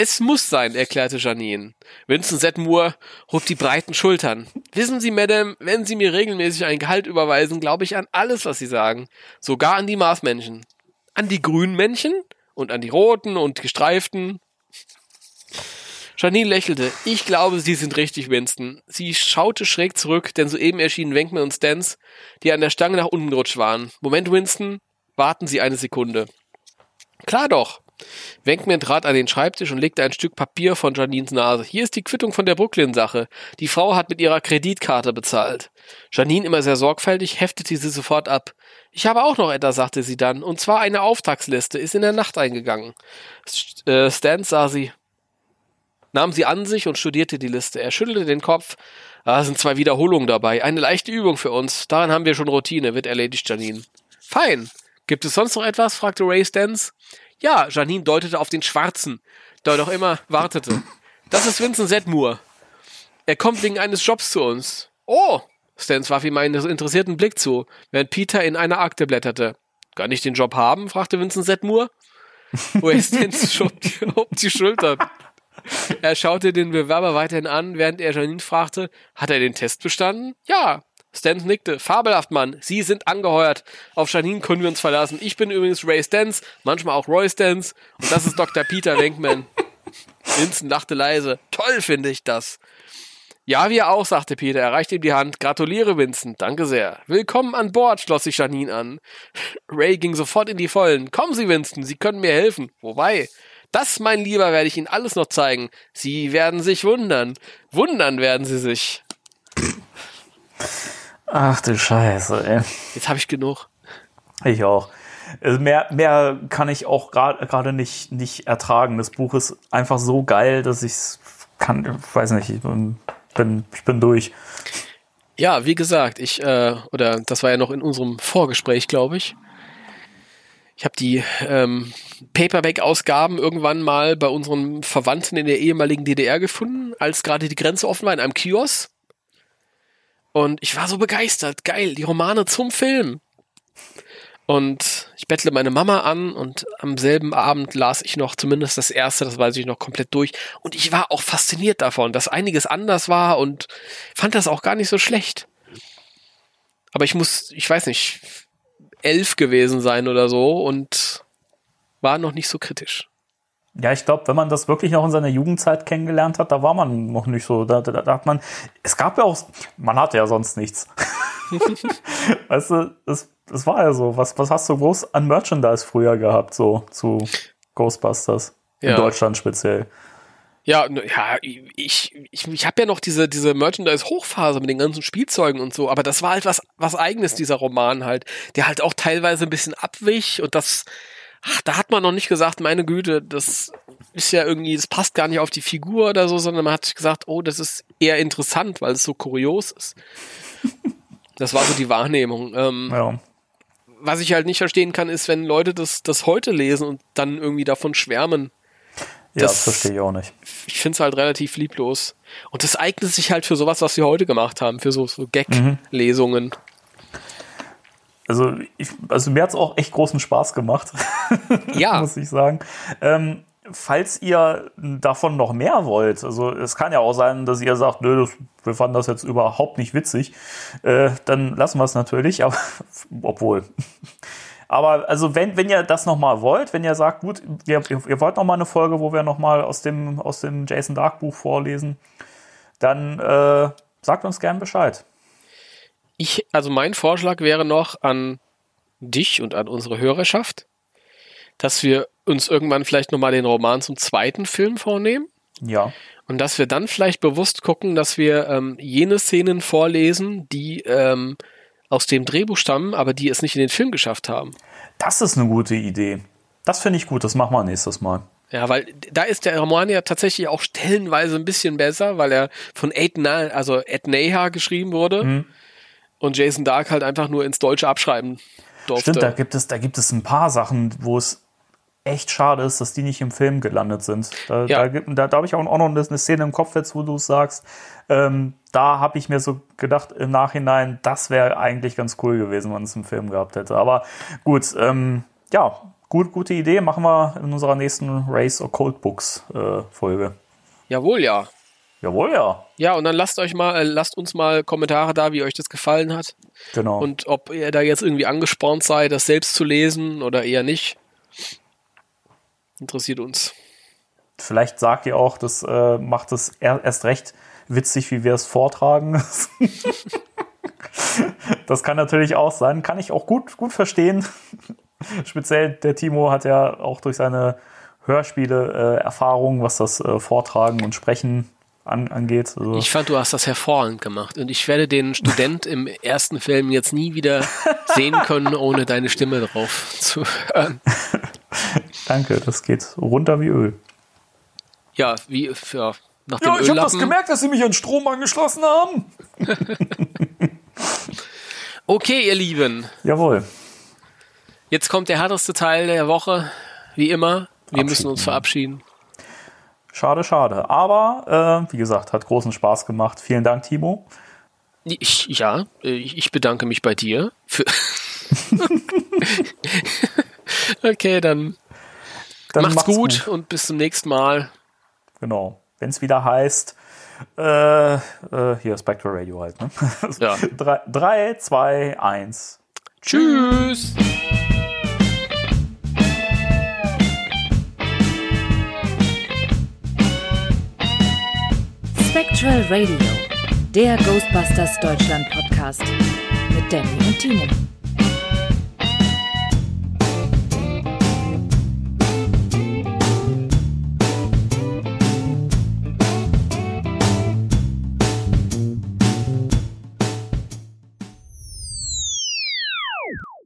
Es muss sein, erklärte Janine. Vincent Zedmore hob die breiten Schultern. Wissen Sie, Madame, wenn Sie mir regelmäßig ein Gehalt überweisen, glaube ich an alles, was Sie sagen. Sogar an die Marsmännchen. An die grünen Männchen und an die roten und gestreiften. Janine lächelte. Ich glaube, Sie sind richtig, Winston. Sie schaute schräg zurück, denn soeben erschienen Wenkman und Stans, die an der Stange nach unten gerutscht waren. Moment, Winston. Warten Sie eine Sekunde. Klar doch. Wenkman trat an den Schreibtisch und legte ein Stück Papier von Janines Nase. Hier ist die Quittung von der Brooklyn-Sache. Die Frau hat mit ihrer Kreditkarte bezahlt. Janine, immer sehr sorgfältig, heftete sie sofort ab. Ich habe auch noch etwas, sagte sie dann, und zwar eine Auftragsliste, ist in der Nacht eingegangen. Äh, Stan sah sie, nahm sie an sich und studierte die Liste. Er schüttelte den Kopf. Ah, sind zwei Wiederholungen dabei. Eine leichte Übung für uns. Daran haben wir schon Routine, wird erledigt, Janine. Fein. Gibt es sonst noch etwas? fragte Ray Stans. Ja, Janine deutete auf den Schwarzen, der doch immer wartete. Das ist Vincent Sedmore. Er kommt wegen eines Jobs zu uns. Oh! Stans warf ihm einen interessierten Blick zu, während Peter in einer Akte blätterte. Kann ich den Job haben? fragte Vincent Sedmore. Ray Stans hob die Schulter. Er schaute den Bewerber weiterhin an, während er Janine fragte, hat er den Test bestanden? Ja. Stans nickte. Fabelhaft, Mann. Sie sind angeheuert. Auf Janine können wir uns verlassen. Ich bin übrigens Ray Stans, manchmal auch Roy Stans. Und das ist Dr. Peter Wenkman. Vincent lachte leise. Toll finde ich das. Ja, wir auch, sagte Peter. Er reichte ihm die Hand. Gratuliere, Vincent. Danke sehr. Willkommen an Bord, schloss sich Janine an. Ray ging sofort in die Vollen. Kommen Sie, Vincent. Sie können mir helfen. Wobei? Das, mein Lieber, werde ich Ihnen alles noch zeigen. Sie werden sich wundern. Wundern werden Sie sich. Ach du Scheiße, ey. Jetzt habe ich genug. Ich auch. Also mehr, mehr kann ich auch gerade nicht, nicht ertragen. Das Buch ist einfach so geil, dass ich kann, weiß nicht, ich bin, bin, ich bin durch. Ja, wie gesagt, ich, äh, oder das war ja noch in unserem Vorgespräch, glaube ich. Ich habe die ähm, Paperback-Ausgaben irgendwann mal bei unseren Verwandten in der ehemaligen DDR gefunden, als gerade die Grenze offen war in einem Kiosk. Und ich war so begeistert. Geil, die Romane zum Film. Und ich bettle meine Mama an und am selben Abend las ich noch zumindest das erste, das weiß ich noch komplett durch. Und ich war auch fasziniert davon, dass einiges anders war und fand das auch gar nicht so schlecht. Aber ich muss, ich weiß nicht, elf gewesen sein oder so und war noch nicht so kritisch. Ja, ich glaube, wenn man das wirklich noch in seiner Jugendzeit kennengelernt hat, da war man noch nicht so. Da, da, da hat man, es gab ja auch, man hatte ja sonst nichts. weißt du, es, es war ja so. Was, was hast du groß an Merchandise früher gehabt, so zu Ghostbusters? In Ja. Deutschland speziell. Ja, ja, ich, ich, ich habe ja noch diese, diese Merchandise-Hochphase mit den ganzen Spielzeugen und so, aber das war halt was, was eigenes, dieser Roman halt, der halt auch teilweise ein bisschen abwich und das, ach, da hat man noch nicht gesagt, meine Güte, das ist ja irgendwie, das passt gar nicht auf die Figur oder so, sondern man hat gesagt, oh, das ist eher interessant, weil es so kurios ist. Das war so die Wahrnehmung. Ähm, Ja. was ich halt nicht verstehen kann, ist, wenn Leute das, das heute lesen und dann irgendwie davon schwärmen. Ja, Das- das verstehe ich auch nicht. Ich finde es halt relativ lieblos. Und das eignet sich halt für sowas, was wir heute gemacht haben, für so, so Gag-Lesungen. Also, ich, also mir hat's auch echt großen Spaß gemacht, Ja, muss ich sagen. Ähm, falls ihr davon noch mehr wollt, also es kann ja auch sein, dass ihr sagt, nö, das, wir fanden das jetzt überhaupt nicht witzig, äh, dann lassen wir es natürlich, aber obwohl. Aber also wenn, wenn ihr das nochmal wollt, wenn ihr sagt, gut, ihr, ihr, ihr wollt nochmal eine Folge, wo wir nochmal aus dem, aus dem Jason Dark Buch vorlesen, dann äh, sagt uns gern Bescheid. Ich, also mein Vorschlag wäre noch an dich und an unsere Hörerschaft, dass wir uns irgendwann vielleicht nochmal den Roman zum zweiten Film vornehmen. Ja. Und dass wir dann vielleicht bewusst gucken, dass wir ähm, jene Szenen vorlesen, die ähm, aus dem Drehbuch stammen, aber die es nicht in den Film geschafft haben. Das ist eine gute Idee. Das finde ich gut, das machen wir nächstes Mal. Ja, weil da ist der Roman ja tatsächlich auch stellenweise ein bisschen besser, weil er von Ed, Na also Ed Neha geschrieben wurde Mhm. Und Jason Dark halt einfach nur ins Deutsche abschreiben durfte. Stimmt, da gibt es, da gibt es ein paar Sachen, wo es echt schade ist, dass die nicht im Film gelandet sind. Da, Ja. da, da, da habe ich auch noch eine Szene im Kopf jetzt, wo du es sagst. Ähm, da habe ich mir so gedacht im Nachhinein, das wäre eigentlich ganz cool gewesen, wenn man es im Film gehabt hätte. Aber gut, ähm, ja, gut, gute Idee. Machen wir in unserer nächsten Race or Cold Books äh, Folge. Jawohl, ja. Jawohl, ja. Ja, und dann lasst euch mal, äh, lasst uns mal Kommentare da, wie euch das gefallen hat Genau. und ob ihr da jetzt irgendwie angespornt seid, das selbst zu lesen oder eher nicht. Interessiert uns. Vielleicht sagt ihr auch, das äh, macht es er, erst recht witzig, wie wir es vortragen. das kann natürlich auch sein. Kann ich auch gut, gut verstehen. Speziell der Timo hat ja auch durch seine Hörspiele-Erfahrung, was das äh, Vortragen und Sprechen an, angeht. Also, Ich fand, du hast das hervorragend gemacht. Und ich werde den Student im ersten Film jetzt nie wieder sehen können, ohne deine Stimme drauf zu hören. danke, das geht runter wie Öl. Ja, wie ja, nach dem Öllappen. dass sie mich an Strom angeschlossen haben. Okay, ihr Lieben. Jawohl. Jetzt kommt der härteste Teil der Woche, wie immer. Wir müssen uns Verabschieden. Schade, schade. Aber, äh, wie gesagt, hat großen Spaß gemacht. Vielen Dank, Timo. Ich, ja, äh, ich bedanke mich bei dir. Für okay, dann, Dann macht's, gut, und bis zum nächsten Mal. Genau. Wenn es wieder heißt, äh, äh, hier Spectral Radio halt, ne? Ja. 3, 2, 1. Tschüss. Spectral Radio, der Ghostbusters Deutschland Podcast mit Danny und Timo.